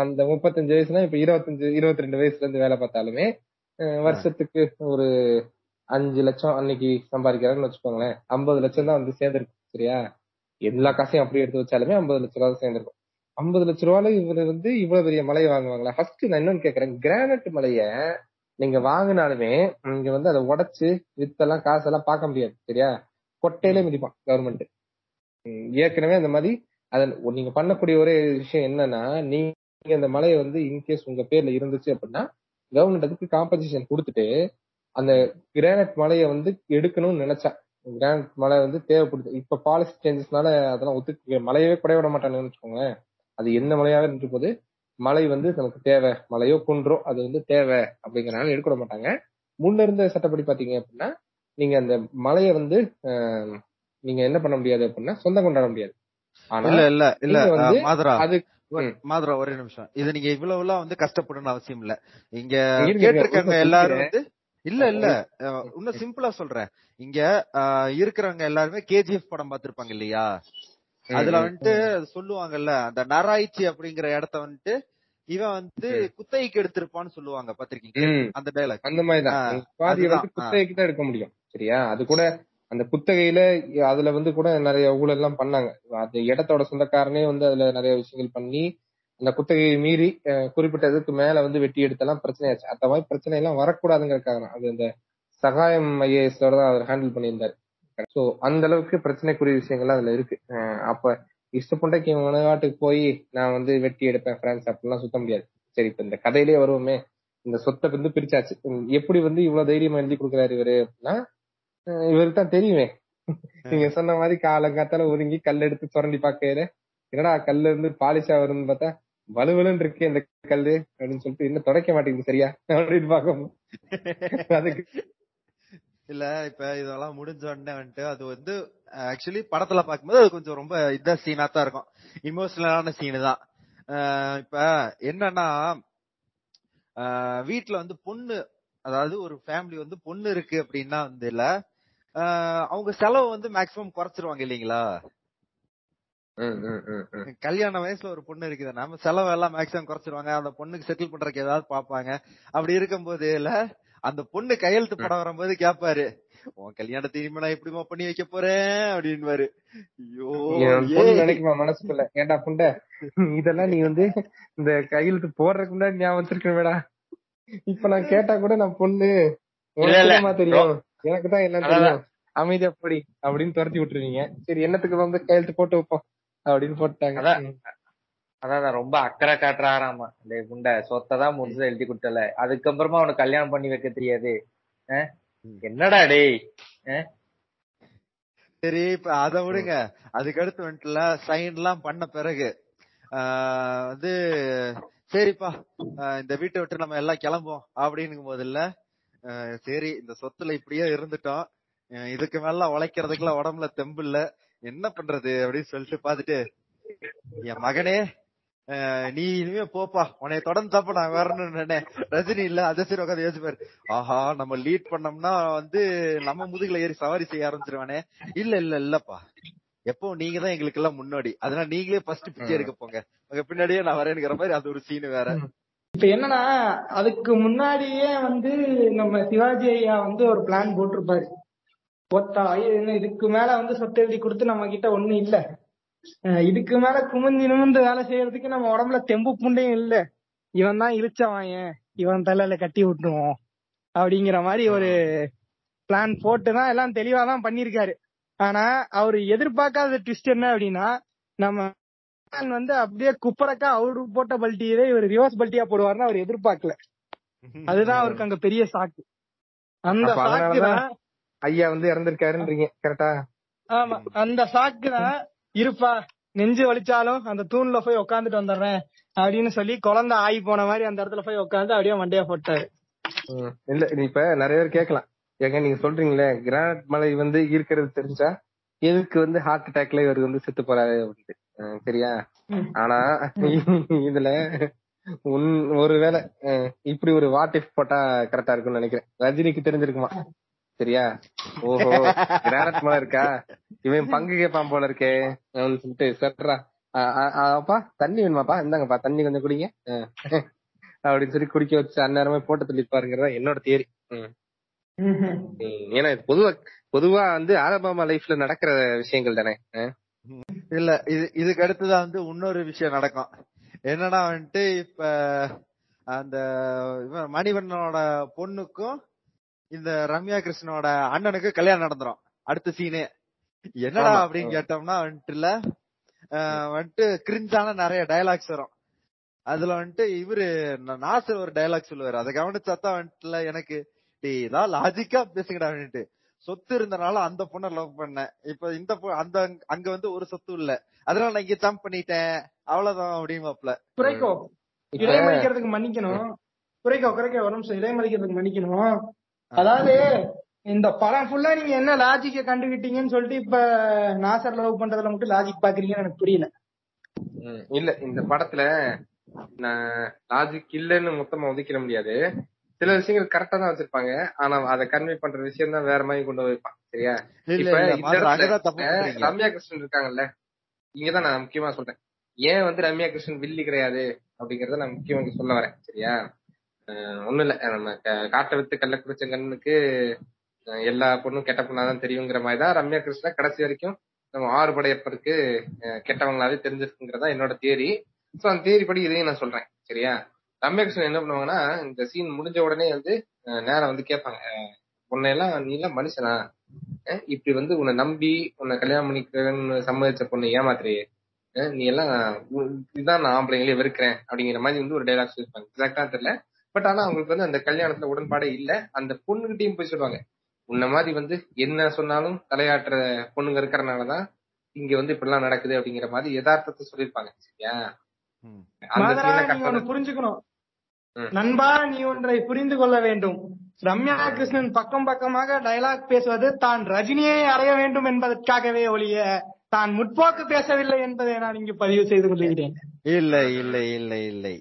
அந்த முப்பத்தஞ்சு வயசுனா இப்ப இருபத்தஞ்சு இருபத்தி ரெண்டு வயசுல இருந்து வேலை பார்த்தாலுமே வருஷத்துக்கு ஒரு அஞ்சு லட்சம் அன்னைக்கு சம்பாதிக்கிறாருன்னு வச்சுக்கோங்களேன். ஐம்பது லட்சம் தான் வந்து சேர்ந்திருக்கு சரியா? எல்லா காசையும் அப்படியே எடுத்து வச்சாலுமே ஐம்பது லட்ச ரூபா சேர்ந்திருக்கும். ஐம்பது லட்ச ரூபாயில இவரு வந்து இவ்வளவு பெரிய மலையை வாங்குவாங்களா? ஃபர்ஸ்ட் நான் இன்னொன்னு கேக்குறேன். கிரானைட் மலைய நீங்க வாங்கினாலுமே நீங்க வந்து அதை உடைச்சு வித்தெல்லாம் காசெல்லாம் பார்க்க முடியாது சரியா? கொட்டையிலே மிதிப்பான் கவர்மெண்ட் ஏற்கனவே அந்த மாதிரி அதன் நீங்க பண்ணக்கூடிய ஒரே விஷயம் என்னன்னா நீங்க அந்த மலையை வந்து இன்கேஸ் உங்க பேர்ல இருந்துச்சு அப்படின்னா கவர்மெண்ட் அதுக்கு காம்பன்சேஷன் கொடுத்துட்டு அந்த கிரானைட் மலையை வந்து எடுக்கணும்னு நினைச்சா கிரானைட் மலை வந்து தேவைப்படுது. இப்ப பாலிசி சேஞ்சஸ்னால அதெல்லாம் ஒத்துக்க மலையவே குறைய விட மாட்டாங்கன்னு வச்சுக்கோங்களேன். அது என்ன மலையாவே இருந்துட்டு போது மலை வந்து நமக்கு தேவை. மலையோ குன்றோ அது வந்து தேவை அப்படிங்கிறனால எடுக்க விட மாட்டாங்க. முன்ன இருந்த சட்டப்படி பாத்தீங்க அப்படின்னா நீங்க அந்த மலையை வந்து நீங்க என்ன பண்ண முடியாது அப்படின்னா சொந்தம் கொண்டாட முடியாது. இல்ல இல்ல இல்ல மாதுரா அது மாதுரா ஒரே நிமிஷம். இது நீங்க இவ்வளவு எல்லாம் வந்து கஷ்டப்படணும்னு அவசியம் இல்ல. இங்க கேட்டிருக்காங்க எல்லாரும். வந்து இல்ல இல்ல இன்னும் சிம்பிளா சொல்றேன். இங்க இருக்கிறவங்க எல்லாருமே கேஜிஎஃப் படம் பார்த்திருப்பாங்க இல்லையா? அதுல வந்துட்டு சொல்லுவாங்கல்ல அந்த நராய்ச்சி அப்படிங்கிற இடத்த வந்துட்டு இவன் வந்து குத்தகைக்கு எடுத்திருப்பான்னு சொல்லுவாங்க. பாத்திருக்கீங்க. அந்த டைலாக் அந்த மாதிரிதான். வந்து குத்தகைக்கு தான் எடுக்க முடியும். சரியா? அது கூட அந்த குத்தகையில அதுல வந்து கூட நிறைய ஊழல் எல்லாம் பண்ணாங்க. அந்த இடத்தோட சொந்தக்காரனே வந்து அதுல நிறைய விஷயங்கள் பண்ணி அந்த குத்தகையை மீறி குறிப்பிட்டதுக்கு குறிப்பிட்ட இதுக்கு மேல வந்து வெட்டி எடுத்தெல்லாம் பிரச்சனையாச்சு. அந்த மாதிரி பிரச்சனை எல்லாம் வரக்கூடாதுங்கிறக்காக அது இந்த சகாயம் ஐஏஎஸ் தான் அவர் ஹேண்டில் பண்ணியிருந்தாரு. சோ அந்த அளவுக்கு பிரச்சனைக்குரிய விஷயங்கள்லாம் அதுல இருக்கு. அப்ப இஷ்டப்பண்டைக்கு இவன் நாட்டுக்கு போய் நான் வந்து வெட்டி எடுப்பேன் பிரான்ஸ் அப்படிலாம் சுத்த முடியாது. சரி இப்ப இந்த கதையிலேயே வருவோமே. இந்த சொத்தை வந்து பிரிச்சாச்சு. எப்படி வந்து இவ்வளவு தைரியமா எழுதி கொடுக்குறாரு இவரு அப்படின்னா இவருக்கு தான் தெரியுமே. நீங்க சொன்ன மாதிரி காலங்காத்தால ஒதுங்கி கல் எடுத்து சுரண்டி பாக்கையில என்னடா கல்ல இருந்து பாலிஷா வரும்னு பார்த்தா வலுவலுன்னு இருக்கு இந்த கல்லு அப்படின்னு சொல்லிட்டு இன்னும் தொடக்க மாட்டேங்குது சரியா? அப்படின்னு பார்க்கும். அதுக்கு இல்ல இப்ப இதெல்லாம் முடிஞ்ச உடனே வந்துட்டு அது வந்து ஆக்சுவலி படத்துல பாக்கும்போது அது கொஞ்சம் ரொம்ப இதா சீனா தான் இருக்கும். இமோஷனலான சீனு தான். இப்ப என்னன்னா வீட்ல வந்து பொண்ணு அதாவது ஒரு ஃபேமிலி வந்து பொண்ணு இருக்கு அப்படின்னா வந்து இல்ல அவங்க செலவு வந்து மேக்சிமம் குறைச்சிருவாங்க இல்லீங்களா. கல்யாண வயசுல ஒரு பொண்ணு இருக்குது. நம்ம செலவு எல்லாம் மேக்ஸிமம் குறைச்சிருவாங்க. அந்த பொண்ணுக்கு செட்டில் பண்றதுக்கு ஏதாவது பாப்பாங்க அப்படி இருக்கும்போது இல்ல அந்த பொண்ணு கையெழுத்து படம் வரும்போது கேப்பாரு உன் கல்யாணத்தை இனிமே நான் எப்படிமா பண்ணி வைக்க போறேன்? அப்படின்னுவாரு. ஐயோ. நினைக்குமா? மனசுக்குள்ள. ஏன்டா புண்டை? இதெல்லாம் நீ வந்து இந்த கையெழுத்து போடுறதுக்கு முன்னாடி ஞாபகம் வச்சிருக்கேன்டா இப்ப நான் கேட்டா கூட நான் பொண்ணு. தெரியும்? எனக்கு தான் என்ன அதான். தெரியும். அமைதியா படி அப்படின்னு துரத்தி விட்டுருவீங்க. சரி என்னத்துக்கு வந்து கையெழுத்து போட்டு வைப்போம் அப்படின்னு போட்டாங்க. அதான். ரொம்ப அக்கறை காட்டுறாராமா டேய் குண்ட சொத்தை தான் முடிஞ்சு எழுதி கொடுத்தல. அதுக்கப்புறமா அவனுக்கு கல்யாணம் பண்ணி வைக்க தெரியாது? என்னடா டேய்? சரி இப்ப அத விடுங்க. அதுக்கு அடுத்து வந்துட்டுல சைன் எல்லாம் பண்ண பிறகு ஆஹ் வந்து சரிப்பா. இந்த வீட்டை விட்டு நம்ம எல்லாம் கிளம்புவோம் அப்படின்னும் போதுல்ல ஆஹ் சரி இந்த சொத்துல இப்படியே இருந்துட்டோம் இதுக்கு மேல உழைக்கிறதுக்குலாம் உடம்புல தெம்பு இல்ல. என்ன பண்றது அப்படின்னு சொல்லிட்டு பாத்துட்டு என் மகனே நீ இனிமே போப்பா உன்னைய தொடர்ந்து தப்ப நான் வரணும்னு ரஜினி இல்ல அதை சரி உட்காந்து யோசிப்பாரு. ஆஹா நம்ம லீட் பண்ணோம்னா வந்து நம்ம முதுகுல ஏறி சவாரி செய்ய ஆரம்பிச்சிருவானே. இல்ல இல்ல இல்லப்பா. எப்போ நீங்க தான் எங்களுக்கு எல்லாம் முன்னாடி. அதனால நீங்களே ஃபர்ஸ்ட் பிச்சை எடுக்க போங்க. உங்க பின்னாடியே நான் வரேனுங்கிற மாதிரி அது ஒரு சீன் வேற. இப்ப என்னன்னா அதுக்கு முன்னாடியே வந்து நம்ம சிவாஜி ஐயா வந்து ஒரு பிளான் போட்டிருப்பாரு. ஒத்தா இதுக்கு மேல வந்து சொத்து எழுதி கொடுத்து நம்ம கிட்ட ஒண்ணும் இல்ல. இதுக்கு மேல குமிஞ்சு நிமிந்து வேலை செய்யறதுக்கு நம்ம உடம்புல தெம்பு புண்டையும் இல்ல. இவன் தான் இழிச்சவாயன். இவன் தலையில கட்டி விட்டுருவோம். அப்படிங்கிற மாதிரி ஒரு பிளான் போட்டு தான் எல்லாம் தெளிவாதான் பண்ணிருக்காரு ஆனா அவரு எதிர்பார்க்காத ட்விஸ்ட் என்ன அப்படின்னா நம்ம வந்து அப்படியே குப்பரக்கா அவரு போட்ட பல்ட்டியவே இவர் ரிவர்ஸ் பல்ட்டியா போடுவாருன்னு அவர் எதிர்பார்க்கல. அதுதான் அவருக்கு அங்க பெரிய சாக்கு அந்த ஐயா வந்து இறந்திருக்காருன்றீங்க கரெக்டா ஆமா. அந்த சாக்கு தான் இருப்பா நெஞ்சு வலிச்சாலும் அந்த தூண்ல போய் உட்காந்துட்டு வந்துடுறேன் அப்படின்னு சொல்லி குழந்தை ஆகி போன மாதிரி அந்த இடத்துல போய் உட்காந்து அப்படியே மண்டையா போட்டாரு. இல்ல இப்ப நிறைய பேர் கேட்கலாம். ஏங்க நீங்க சொல்றீங்களே கிரானைட் மலை வந்து ஈர்க்கிறது தெரிஞ்சா எதுக்கு வந்து ஹார்ட் அட்டாக்ல இவர் வந்து செத்து போறாரு அப்படின்ட்டு. அஹ் சரியா. ஆனா இதுல உன் ஒருவேளை இப்படி ஒரு வாட் இஃப் போட்டா கரெக்டா இருக்கும்னு நினைக்கிறேன். ரஜினிக்கு தெரிஞ்சிருக்குமா? சரியா? ஓஹோ கிரானைட் மலை இருக்கா? இவன் பங்கு கேட்பான் போல இருக்கே சொல்லிட்டு சட்ரா அப்பா தண்ணி வேணுமாப்பா? இந்தாங்கப்பா தண்ணி கொஞ்சம் குடிங்க. அப்படின்னு சொல்லி குடிக்க வச்சு அந்நேரமே போட்டு தள்ளிப்பாருங்கிறதா என்னோட தியரி ஏன்னா பொதுவா பொதுவா வந்து ஆலபாமா லைஃப்ல நடக்கிற விஷயங்கள் தானே. இல்ல இது இதுக்கு அடுத்துதான் வந்து இன்னொரு விஷயம் நடக்கும். என்னன்னா வந்துட்டு இப்ப அந்த இவன் மணிவண்ணனோட பொண்ணுக்கும் இந்த ரம்யா கிருஷ்ணனோட அண்ணனுக்கு கல்யாணம் நடந்துரும். அடுத்த சீனே என்னடா. அப்படின்னு கேட்டோம்னா வந்துட்டுல வந்துட்டு கிரிஞ்சான நிறைய டயலாக்ஸ் வரும். அதுல வந்துட்டு இவரு நாசர் ஒரு டயலாக் சொல்லுவாரு. அதை கவனிச்சாதான் வந்துட்டுல எனக்கு டேய் இதான் லாஜிக்கா பேசுங்கடா அப்படின்ட்டு. சொத்து இருந்தனால அந்த பொண்ணை லவ் பண்ணேன் இப்ப இந்த அந்த அங்க வந்து ஒரு சொத்து இல்ல. அதனால நான் இங்க ஜம்ப் பண்ணிட்டேன். அவ்வளவுதான் அப்படிமாப்ல குறைக்கோ. இடைமறிக்கிறதுக்கு மன்னிக்கணும். குறைக்கோ குறைக்க. ஒரு நிமிஷம் இடைமறிக்கிறதுக்கு மன்னிக்கணும்? அதாவது இந்த படம் ஃபுல்லா நீங்க என்ன லாஜிக்க கண்டுகிட்டீங்கன்னு சொல்லிட்டு இப்ப நாசர் லவ் பண்றதுல மட்டும் லாஜிக் பாக்குறீங்கன்னு எனக்கு புரியல. இல்ல. இந்த படத்துல நான் லாஜிக் இல்லன்னு மொத்தமா ஒதுக்கிட முடியாது. சில விஷயங்கள் கரெக்டா தான் வச்சிருப்பாங்க. ஆனா அதை கன்வே பண்ற விஷயம் தான் வேற மாதிரி கொண்டு வைப்பான். சரியா? இப்ப ரம்யா கிருஷ்ணன் இருக்காங்கல்ல. இங்கதான் நான் முக்கியமா சொல்றேன். ஏன் வந்து ரம்யா கிருஷ்ணன் வில்லி கிடையாது? அப்படிங்கறத நான் முக்கியமா சொல்ல வரேன். சரியா? ஒண்ணும் இல்ல. நம்ம காட்டை வித்து கள்ள குடிச்ச கண்ணுக்கு எல்லா பொண்ணும் கெட்ட பொண்ணாதான் தெரியுங்கிற மாதிரி தான் ரம்யா கிருஷ்ணன் கடைசி வரைக்கும் நம்ம ஆறு படையப்பருக்கு கெட்டவங்களாவே தெரிஞ்சிருக்குங்கிறதா என்னோட தியரி சோ அந்த தியரி படி இதையும் நான் சொல்றேன். சரியா? ரம்யா என்ன பண்ணுவாங்கன்னா இந்த சீன் முடிஞ்ச உடனே வந்து நேரம் வந்து கேட்பாங்க. அஹ், உன்னையெல்லாம் நீ எல்லாம் மனுஷனா? இப்படி வந்து உன்னை நம்பி உன்னை கல்யாணம் பண்ணிக்கிறேன்னு சம்மதிச்ச பொண்ணு ஏமாத்துறையே? நீ எல்லாம் உ- இதுதான் நான் ஆம்பளைங்களே வெறுக்கிறேன் அப்படிங்கிற மாதிரி வந்து ஒரு டைலாக் சொல்லிருப்பாங்க எக்ஸாக்டா தெரியல. பட் ஆனா அவங்களுக்கு வந்து அந்த கல்யாணத்துல உடன்பாடே இல்ல. அந்த பொண்ணுகிட்டையும் போய் சொல்லுவாங்க. உன்ன மாதிரி வந்து என்ன சொன்னாலும் தலையாட்டுற பொண்ணுங்க இருக்கிறனாலதான் இங்க வந்து இப்படிலாம் நடக்குது அப்படிங்கிற மாதிரி யதார்த்தத்தை சொல்லிருப்பாங்க சரியா? மாதரா நீ ஒண்ணு புரிஞ்சுக்கணும். நண்பா நீ ஒன்றை புரிந்து கொள்ள வேண்டும். ரம்யா கிருஷ்ணன் பக்கம் பக்கமாக டயலாக் பேசுவது தான் ரஜினியை அடைய வேண்டும் என்பதற்காகவே ஒழிய தான் முற்போக்கு பேசவில்லை என்பதை நான் இங்கு பதிவு செய்து கொள்கிறேன். இல்ல இல்ல இல்ல இல்லை.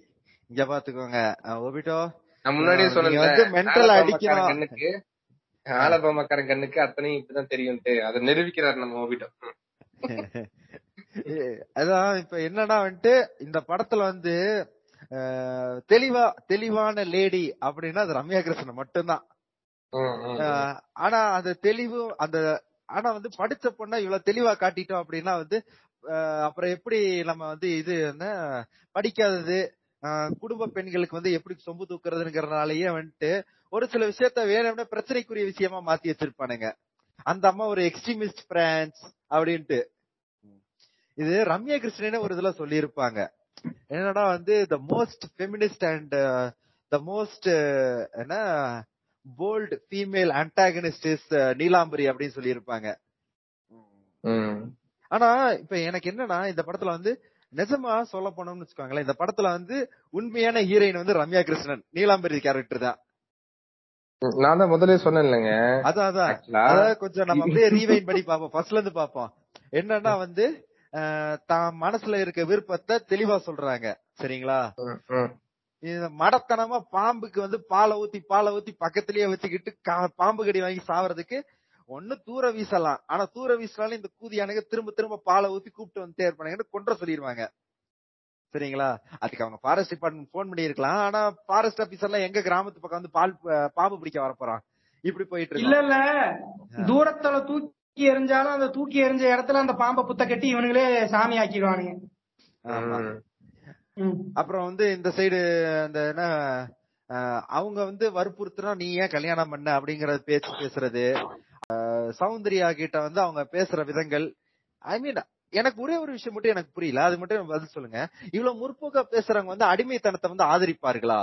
இங்க பாத்துக்கோங்க. ஒபிட்டோ நான் முன்னாடியே சொன்னேன் mental அடிக்கணும். கண்ணுக்கு ஆலபாமக்காரன் கண்ணுக்கு அத்தனையும் இப்படிதான் தெரியும்ட்டு. அதை நிரூபிக்கிறார் நம்ம ஓபிட்டோ அதான் இப்ப என்னன்னா வந்துட்டு இந்த படத்துல வந்து தெளிவா தெளிவான லேடி அப்படின்னா அது ரம்யா கிருஷ்ணன் மட்டும்தான். ஆனா அந்த தெளிவு அந்த ஆனா வந்து படிச்ச பொண்ண இவ்வளவு தெளிவா காட்டிட்டோம் அப்படின்னா வந்து அப்புறம் எப்படி நம்ம வந்து இது என்ன படிக்காதது குடும்ப பெண்களுக்கு வந்து எப்படி சொம்பு தூக்குறதுங்கிறதுனாலயே வந்துட்டு ஒரு சில விஷயத்த வேணும்னே பிரச்சனைக்குரிய விஷயமா மாத்தி வச்சிருப்பானுங்க. அந்த அம்மா ஒரு எக்ஸ்ட்ரீமிஸ்ட் பிரான்ஸ் அப்படின்ட்டு. இது ரம்யா கிருஷ்ணனே ஒரு இதுல சொல்லியிருப்பாங்க. என்னன்னா வந்து the most feminist and the most என்ன bold female antagonist is Neelambari அப்படின்னு சொல்லியிருப்பாங்க. ஆனா இப்ப எனக்கு என்னன்னா இந்த படத்துல வந்து நிஜமா சொல்ல போனோம்னு வச்சுக்கோங்களேன். இந்த படத்துல வந்து உண்மையான ஹீரோயின் வந்து ரம்யா கிருஷ்ணன் நீலாம்பரி கேரக்டர் தான். நான் தான் முதலே சொன்னேன் இல்லைங்க அதான். அதான் கொஞ்சம் நம்ம அப்படியே ரீவைண்ட் பண்ணி பார்ப்போம். ஃபர்ஸ்ட்ல இருந்து பார்ப்போம். என்னன்னா வந்து தான் மனசுல இருக்க விருப்பத்தை தெளிவா சொல்றாங்க. சரிங்களா. இந்த மடத்தனமா பாம்புக்கு வந்து பாலை ஊத்தி பாலை ஊத்தி பக்கத்திலேயே வச்சுக்கிட்டு பாம்பு கடி வாங்கி சாவறதுக்கு ஒண்ணு தூர வீசலாம். ஆனா தூர வீசினாலும் இந்த கூதியானுங்க திரும்ப திரும்ப பாலை ஊத்தி கூப்பிட்டு வந்துட்டே இருப்பானுங்கன்னு கொன்ற சொல்லிடுவாங்க சரிங்களா? அதுக்கு அவங்க ஃபாரஸ்ட் டிபார்ட்மெண்ட் போன் பண்ணி இருக்கலாம் ஆனா ஃபாரஸ்ட் ஆபீசர் எல்லாம் எங்க கிராமத்து பக்கம் வந்து பால் பாம்பு பிடிக்க வரப்போறான் இப்படி போயிட்டு இல்ல இருக்கு இல்ல தூரத்துல தூக்கி எறிஞ்சாலும் அந்த தூக்கி எறிஞ்ச இடத்துல அந்த பாம்பை புத்த கட்டி இவனுங்களே சாமி ஆக்கிடுவானுங்க. அப்புறம் வந்து இந்த சைடு அந்த என்ன அவங்க வந்து வற்புறுத்துனா நீ ஏன் கல்யாணம் பண்ண அப்படிங்கற பேச்சு பேசுறது. சௌந்தர்யா கிட்ட வந்து அவங்க பேசுற விதங்கள். ஐ மீன் எனக்கு ஒரே ஒரு விஷயம் மட்டும் எனக்கு புரியல. அது மட்டும் பதில் சொல்லுங்க. இவ்வளவு முற்போக்கா பேசுறவங்க வந்து அடிமைத்தனத்தை வந்து ஆதரிப்பார்களா?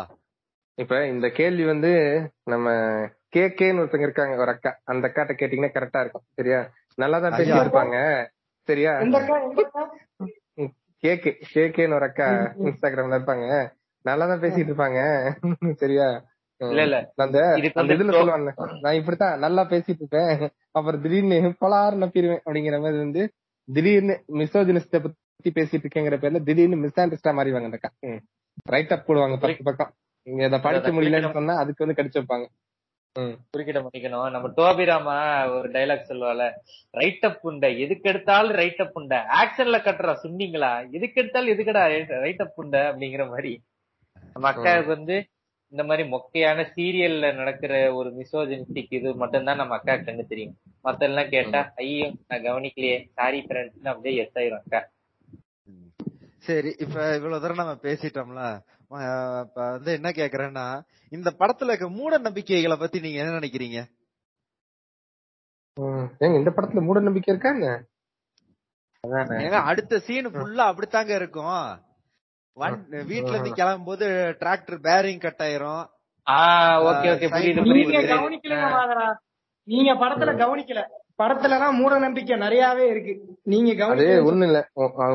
இப்ப இந்த கேள்வி வந்து நம்ம கே கேன்னு ஒருத்தங்க இருக்காங்க ஒரு அக்கா. அந்த அக்காட்ட கேட்டீங்கன்னா கரெக்டா இருக்கும். சரியா? நல்லா தான். இருப்பாங்க சரியா? கே கே கே கேன்னு ஒரு அக்கா இன்ஸ்டாகிராம்ல இருப்பாங்க. நல்லா தான் பேசிட்டு இருப்பாங்க சரியா அந்த இதுல சொல்லுவாங்க நான் இப்படித்தான் நல்லா பேசிட்டு இருப்பேன் அப்புறம் திடீர்னு பலாறு நப்பிடுவேன் அப்படிங்கிற மாதிரி வந்து திடீர்னு மிசோஜினிஸ்ட பத்தி பேசிட்டு இருக்கேங்கிற பேர்ல திடீர்னு மிஸ்ஆண்டர்ஸ்டா மாறிவாங்க அந்த அக்கா. ரைட் அப் போடுவாங்க பத்து பக்கம். இங்க இதை படிக்க முடியலன்னு சொன்னா அதுக்கு வந்து கடிச்சு வைப்பாங்க. குறுக்கிட பண்ணிக்கணும் நம்ம டோபிராமா ஒரு டைலாக் சொல்லுவால ரைட் அப் உண்ட எதுக்கு எடுத்தாலும் ரைட் அப் உண்ட ஆக்ஷன்ல கட்டுறா சொன்னீங்களா எதுக்கு எடுத்தாலும் எதுக்கடா ரைட் அப் உண்ட அப்படிங்கிற மாதிரி. நம்ம அக்காவுக்கு வந்து இந்த மாதிரி மொக்கையான சீரியல்ல நடக்கிற ஒரு மிசோஜெனிஸ்டிக் இது மட்டும்தான் நம்ம அக்கா கண்ணு தெரியும். மத்த எல்லாம் கேட்டா ஐயோ நான் கவனிக்கலையே சாரி ஃப்ரெண்ட்ஸ் அப்படியே எஸ் ஆயிரும் அக்கா. சரி இப்ப இவ்வளவு தூரம் நம்ம பேசிட்டோம்ல இப்ப வந்து என்ன கேக்குறேன்னா இந்த படத்துல இருக்க மூட நம்பிக்கைகளை பத்தி நீங்க என்ன நினைக்கிறீங்க? ம். ஏங்க இந்த படத்துல மூட நம்பிக்கை இருக்காங்க அதானே. ஏன்னா அடுத்த சீன் ஃபுல்லா அப்படித்தாங்க இருக்கும். வன் வீட்ல இருந்து கிளம்பும் போது டிராக்டர் பேரிங் கட் ஆயிரும். ஆஹ் ஓகே ஓகே புரியுது புரியுது நீங்க படத்துல கவனிக்கல. படத்துல எல்லாம் மூட நம்பிக்கை நிறையவே இருக்கு. நீங்க அது ஒண்ணு இல்ல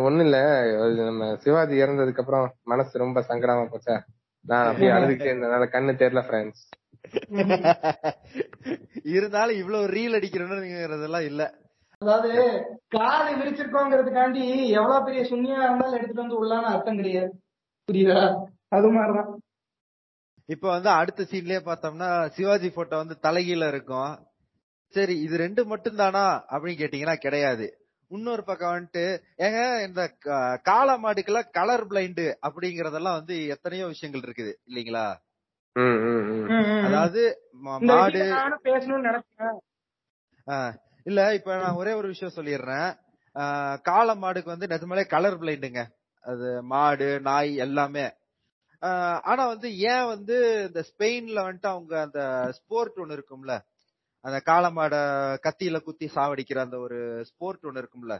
ஒண்ணு இல்ல நம்ம சிவாஜி இறந்ததுக்கு அப்புறம் மனசு ரொம்ப சங்கடமா போச்சா? நான் அப்படியே அழுதுகிட்டே இருந்தனால கண்ணு தெரியல ஃப்ரெண்ட்ஸ் இருந்தாலும் இவ்வளவு ரீல் அடிக்கிறோம்னுங்கிறதெல்லாம் இல்ல. அதாவது காலை விரிச்சிருக்கோங்கிறதுக்காண்டி எவ்வளவு பெரிய சுண்ணியா இருந்தாலும் எடுத்துட்டு வந்து உள்ளான அர்த்தம் கிடையாது. புரியுதா? அது மாதிரிதான். இப்ப வந்து அடுத்த சீன்லயே பார்த்தோம்னா சிவாஜி போட்டோ வந்து தலைகீழ இருக்கும். சரி இது ரெண்டு மட்டும் தானா அப்படின்னு கேட்டீங்கன்னா கிடையாது. இன்னொரு பக்கம் வந்துட்டு ஏங்க இந்த கா- காளை மாடுக்கெல்லாம் கலர் பிளைண்ட் அப்படிங்கறதெல்லாம் வந்து எத்தனையோ விஷயங்கள் இருக்குது இல்லீங்களா. அதாவது மாடு இல்ல இப்ப நான் ஒரே ஒரு விஷயம் சொல்லிடுறேன். ஆஹ் காளை மாடுக்கு வந்து நிஜமாலே கலர் பிளைண்டுங்க அது மாடு நாய் எல்லாமே. ஆஹ் ஆனா வந்து ஏன் வந்து இந்த ஸ்பெயின்ல வந்துட்டு அவங்க அந்த ஸ்போர்ட் ஒண்ணு இருக்கும்ல அந்த காளை மாடை கத்தியில குத்தி சாவடிக்கிற அந்த ஒரு ஸ்போர்ட் ஒண்ணு இருக்கும்ல.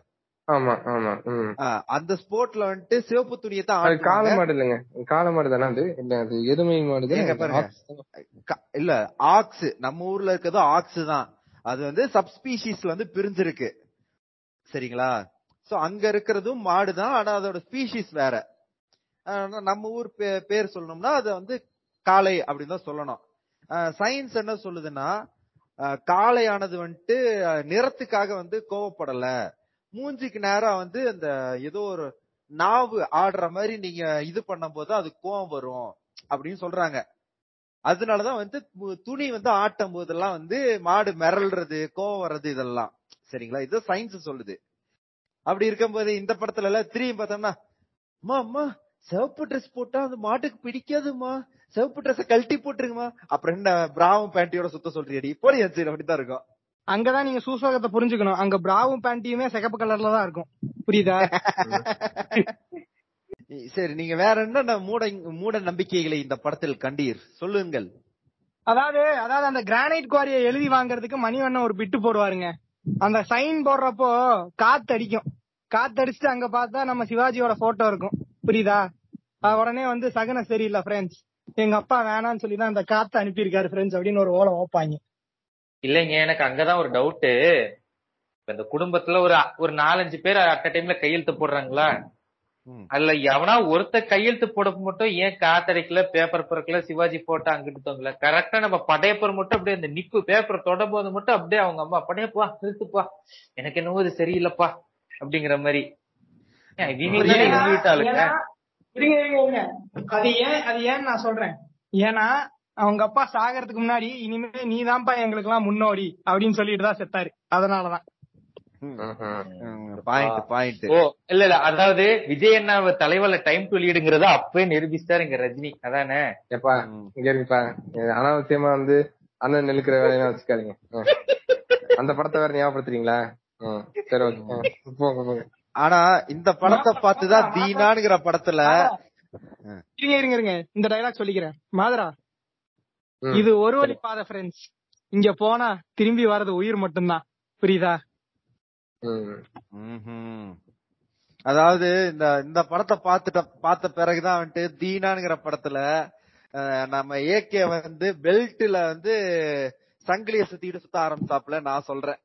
ஆமா ஆமா அந்த ஸ்போர்ட்ல வந்துட்டு சிவப்பு துணியை தான் ஆட்டுவாங்க. மாடு இல்லைங்க. காளை மாடு தானே அது? இல்ல அது எருமை மாடு இல்ல ஆக்ஸ். நம்ம ஊர்ல இருக்கிறது ஆக்ஸ் தான். அது வந்து சப்ஸ்பீஷிஸ்ல வந்து பிரிஞ்சிருக்கு. சரிங்களா? சோ அங்க இருக்கிறதும் மாடு தான் ஆனா அதோட ஸ்பீஷிஸ் வேற. நம்ம ஊர் பேர் சொல்லணும்னா அது வந்து காளை அப்படின்னு தான் சொல்லணும். சயின்ஸ் என்ன சொல்லுதுன்னா காளையானது வந்துட்டு நிறத்துக்காக வந்து கோவப்படல. மூஞ்சிக்கு நேரா வந்து அந்த ஏதோ ஒரு நாவு ஆடுற மாதிரி நீங்க இது பண்ணும்போது அது கோவம் வரும் அப்படின்னு சொல்றாங்க. அதனாலதான் வந்து துணி வந்து ஆட்டும் போதெல்லாம் வந்து மாடு மிரள்றது கோவம் வர்றது இதெல்லாம். சரிங்களா? இது சயின்ஸ் சொல்லுது. அப்படி இருக்கும்போது இந்த படத்துல எல்லாம் திரும்பி பார்த்தோம்னா அம்மா அம்மா சிவப்பு ட்ரெஸ் போட்டா அந்த மாட்டுக்கு பிடிக்காதுமா சிவப்பு ட்ரெஸ் கழட்டி போட்டுருங்கம்மா அப்புறம் என்ன பிராவும் பேண்டியோட சுத்த சொல்றியடி. போடி சரி அப்படித்தான் இருக்கும். அங்கதான் நீங்க சூசகத்தை புரிஞ்சுக்கணும். அங்க பிராவும் பேண்டியுமே சிகப்பு கலர்ல தான் இருக்கும். புரியுதா? சரி நீங்க வேற என்ன மூட மூட நம்பிக்கைகளை இந்த படத்தில் கண்டீர்? சொல்லுங்கள். அதாவது அதாவது அந்த கிரானைட் குவாரியை எழுதி வாங்குறதுக்கு மணிவண்ணன் ஒரு பிட்டு போடுவாருங்க. அந்த சைன் போடுறப்போ காத்து அடிக்கும். காத்து அடிச்சுட்டு அங்க பார்த்தா நம்ம சிவாஜியோட போட்டோ இருக்கும். புரியுதா? அது உடனே வந்து சகன சரியில்லை ஃப்ரெண்ட்ஸ் எங்க அப்பா வேணாம்னு சொல்லி தான் அந்த காத்து அனுப்பியிருக்காரு ஃப்ரெண்ட்ஸ் அப்படின்னு ஒரு ஓலை ஓப்பாங்க. இல்லைங்க எனக்கு அங்கதான் ஒரு டவுட் இந்த குடும்பத்துல ஒரு ஒரு நாலஞ்சு பேர் அட் டைம்ல கையெழுத்து போடுறாங்களா. அதுல எவனா ஒருத்த கையெழுத்து போட மட்டும் ஏன் காத்தடிக்கல பேப்பர் பிறக்கல சிவாஜி போட்டோ அங்கிட்டு தொங்கல கரெக்டா நம்ம படையப்பர் மட்டும் அப்படியே அந்த நிப்பு பேப்பர் தொட போது மட்டும் அப்படியே அவங்க அம்மா படையப்பா நிறுத்துப்பா எனக்கு என்னவோ இது சரியில்லைப்பா. அப்படிங்கிற மாதிரி. இருங்க இருங்க இருங்க. அது ஏன் அது ஏன் நான் சொல்றேன்? ஏன்னா அவங்க அப்பா சாகறதுக்கு முன்னாடி இனிமே நீதான்ப்பா எங்களுக்கு எல்லாம் முன்னோடி அப்படின்னு சொல்லிட்டு தான் செத்தாரு. அதனாலதான். பாயிண்ட் பாயிண்ட் ஓ இல்ல இல்ல அதாவது விஜய் அண்ணாவை தலைவர்ல டைம் டு லீடுங்கிறத அப்பவே நிரூபிச்சிட்டாரு இங்க ரஜினி. அதானே? எப்பா இங்க அனாவசியமா வந்து அண்ணன் நெலுக்கிற வேலையெல்லாம் வச்சுக்காதீங்க. அந்த படத்தை வேற ஞாபகப்படுத்துறீங்களா. சரி ஓகே. ம். போங்க போங்க ஆனா இந்த படத்தை பார்த்துதான் தீனானுங்கிற படத்துல இருங்க இருங்க இருங்க. இந்த டைலாக் சொல்லிக்கிறேன். மாதரா. இது ஒரு வழி பாதை ஃப்ரெண்ட்ஸ் இங்க போனா திரும்பி வர்றது உயிர் மட்டும்தான். புரியுதா. அதாவது இந்த இந்த படத்தை பார்த்துட்ட பார்த்த பிறகுதான் வந்துட்டு தீனாங்கிற படத்துல நம்ம ஏகே வந்து பெல்ட்ல வந்து சங்கிலிய சுத்திட்டு சுத்த ஆரம்பிச்சாப்ல நான் சொல்றேன்.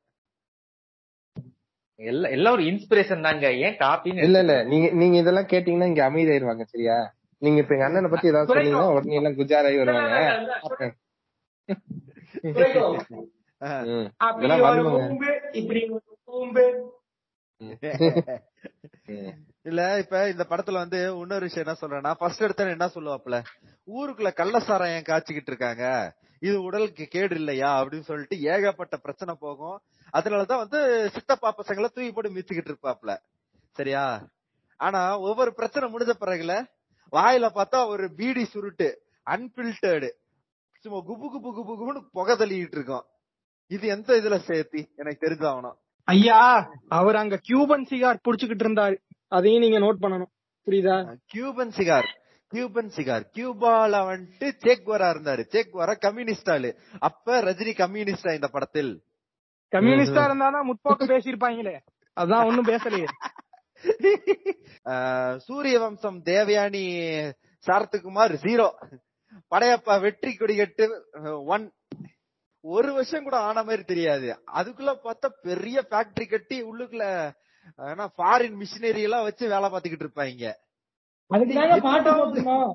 எல்லாம் ஒரு இன்ஸ்பிரேஷன் தாங்க. ஏன் காப்பின்னு இல்ல இல்ல. நீங்க நீங்க இதெல்லாம் கேட்டீங்கன்னா இங்க அமைதியாயிருவாங்க சரியா? நீங்க இப்ப எங்க அண்ணனை பத்தி ஏதாவது சொன்னீங்கன்னா உடனே எல்லாம் குஜாராயி வருவாங்க. இதெல்லாம் ஒரு இல்ல இப்ப இந்த படத்துல வந்து இன்னொரு விஷயம் என்ன சொல்றேன்னா ஃபர்ஸ்ட் எடுத்தன என்ன சொல்லுவாப்ல ஊருக்குள்ள கள்ளசாராயம் காய்ச்சிக்கிட்டு இருக்காங்க? இது உடலுக்கு கேடு இல்லையா? அப்படின்னு சொல்லிட்டு ஏகப்பட்ட பிரச்சனை போகும். அதனாலதான் வந்து சித்தப்பா பசங்களை தூக்கி போட்டு மிச்சிக்கிட்டு இருப்பாப்ல சரியா? ஆனா ஒவ்வொரு பிரச்சனை முடிஞ்ச பிறகுல வாயில பார்த்தா ஒரு பீடி சுருட்டு அன்பில்டர்டு சும்மா குபு குபு குபு குபுன்னு புகை தள்ளிட்டு இருக்கோம். இது எந்த இதுல சேர்த்தி? எனக்கு தெரிஞ்சாகணும் ஐயா அவர் அங்க கியூபன் சிகார் புடிச்சுக்கிட்டு இருந்தாரு. அதையும் நீங்க நோட் பண்ணணும். புரியுதா? Cuban cigar. Cuban cigar. கியூபால வந்துட்டு சேக்வரா இருந்தாரு. சேக்வரா கம்யூனிஸ்ட் ஆளு. அப்ப ரஜினி கம்யூனிஸ்டா இந்த படத்தில். கம்யூனிஸ்டா இருந்தாதான் முற்போக்கு பேசியிருப்பாங்களே. அதான் ஒண்ணும் பேசலையே. ஆஹ் சூரிய வம்சம் தேவயானி சரத்குமார் ஜீரோ படையப்பா வெற்றி கொடிகட்டு ஒன் ஒரு வருஷம் கூட ஆன மாதிரி தெரியாது. அதுக்குள்ள பார்த்தா பெரிய ஃபேக்டரி கட்டி உள்ளுக்குள்ள ஆனா ஃபாரின் மிஷினரி எல்லாம் வச்சு வேலை பார்த்துக்கிட்டு இருப்பாங்க. அதுக்கு தானே பாட்டு போட்டிருந்தோம்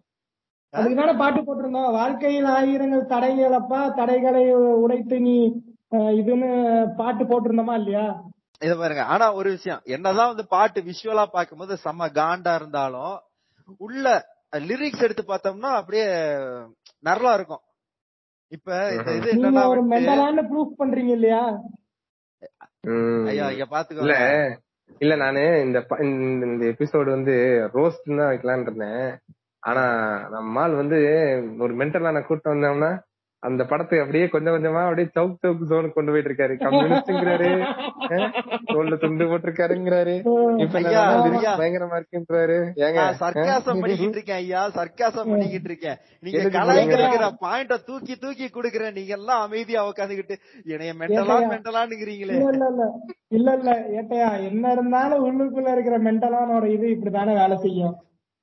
அதுக்கு தானே பாட்டு போட்டிருந்தோம் வாழ்க்கையில் ஆயிரங்கள் தடைகளப்பா தடைகளை உடைத்து நீ இதுன்னு பாட்டு போட்டிருந்தோமா இல்லையா? இத பாருங்க. ஆனா ஒரு விஷயம். என்னதான் வந்து பாட்டு விஷுவலா பார்க்கும்போது செம்ம காண்டா இருந்தாலும் உள்ள லிரிக்ஸ் எடுத்து பார்த்தோம்னா அப்படியே நல்லா இருக்கும். இப்ப இந்த இது என்னன்னா ஒரு மெண்டலான்னு ப்ரூஃப் பண்றீங்க இல்லையா? ம். ஐயா இங்க இல்ல. பாத்துக்கோங்க இல்ல நானு இந்த இந்த இந்த எபிசோடு வந்து ரோஸ்ட் தான் வைக்கலாம்னு இருந்தேன். ஆனா நம்மால் வந்து ஒரு மென்டலான கூட்டம் வந்தோம்னா அந்த படத்தை அப்படியே கொஞ்சம் கொஞ்சமா அப்படியே சவுக் சவுக் ஜோனுக்கு கொண்டு போயிட்டு இருக்காரு கம்யூனிஸ்ட்ங்கிறாரு தோல்ல துண்டு போட்டிருக்காருங்கிறாரு. இப்ப. பயங்கரமா இருக்குன்றாரு. ஏங்க சர்க்காசம் பண்ணிக்கிட்டு இருக்கேன் ஐயா. சர்க்காசம் பண்ணிக்கிட்டு இருக்கேன் நீங்க கலாய்க்கிற பாயிண்ட தூக்கி தூக்கி குடுக்குறேன். நீங்க எல்லாம் அமைதியா உட்காந்துக்கிட்டு என்னைய மென்டலா. மென்டலான்னுங்கிறீங்களே இல்ல இல்ல இல்ல. இல்ல ஏட்டையா என்ன இருந்தாலும் உள்ளுக்குள்ள இருக்கிற மென்டலான ஒரு இது இப்படித்தானே வேலை செய்யும்.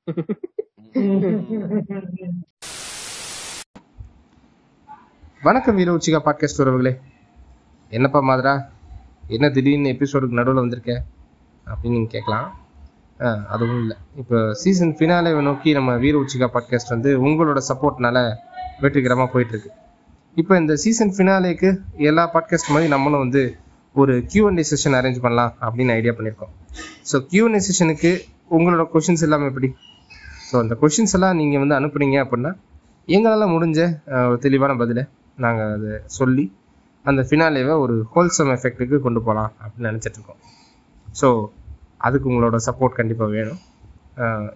வணக்கம் வீர உச்சிகா பாட்காஸ்ட் உறவுகளே. என்னப்பா மாதிரா? என்ன திடீர்னு எபிசோடுக்கு நடுவில் வந்திருக்க? அப்படின்னு நீங்கள் கேட்கலாம். ஆ, அதுவும் இல்லை. இப்போ சீசன் ஃபினாலே நோக்கி நம்ம வீர உச்சிகா பாட்காஸ்ட் வந்து உங்களோட சப்போர்ட்னால வெற்றிகரமாக போயிட்டுருக்கு. இப்போ இந்த சீசன் ஃபினாலேக்கு எல்லா பாட்காஸ்ட் மாதிரி நம்மளும் வந்து ஒரு Q&A செஷன் அரேஞ்ச் பண்ணலாம் அப்படின்னு ஐடியா பண்ணியிருக்கோம். ஸோ Q&A செஷனுக்கு உங்களோட கொஷின்ஸ் எல்லாமே எப்படி? ஸோ அந்த கொஷின்ஸ் எல்லாம் நீங்கள் வந்து அனுப்புனீங்க அப்படின்னா எங்களால் முடிஞ்ச ஒரு தெளிவான பதிலை நாங்கள் அதை சொல்லி அந்த ஃபினாலேவை ஒரு ஹோல்சம் எஃபெக்ட்டுக்கு கொண்டு போகலாம் அப்படின்னு நினச்சிட்ருக்கோம் ஸோ அதுக்கு உங்களோட சப்போர்ட் கண்டிப்பாக வேணும்.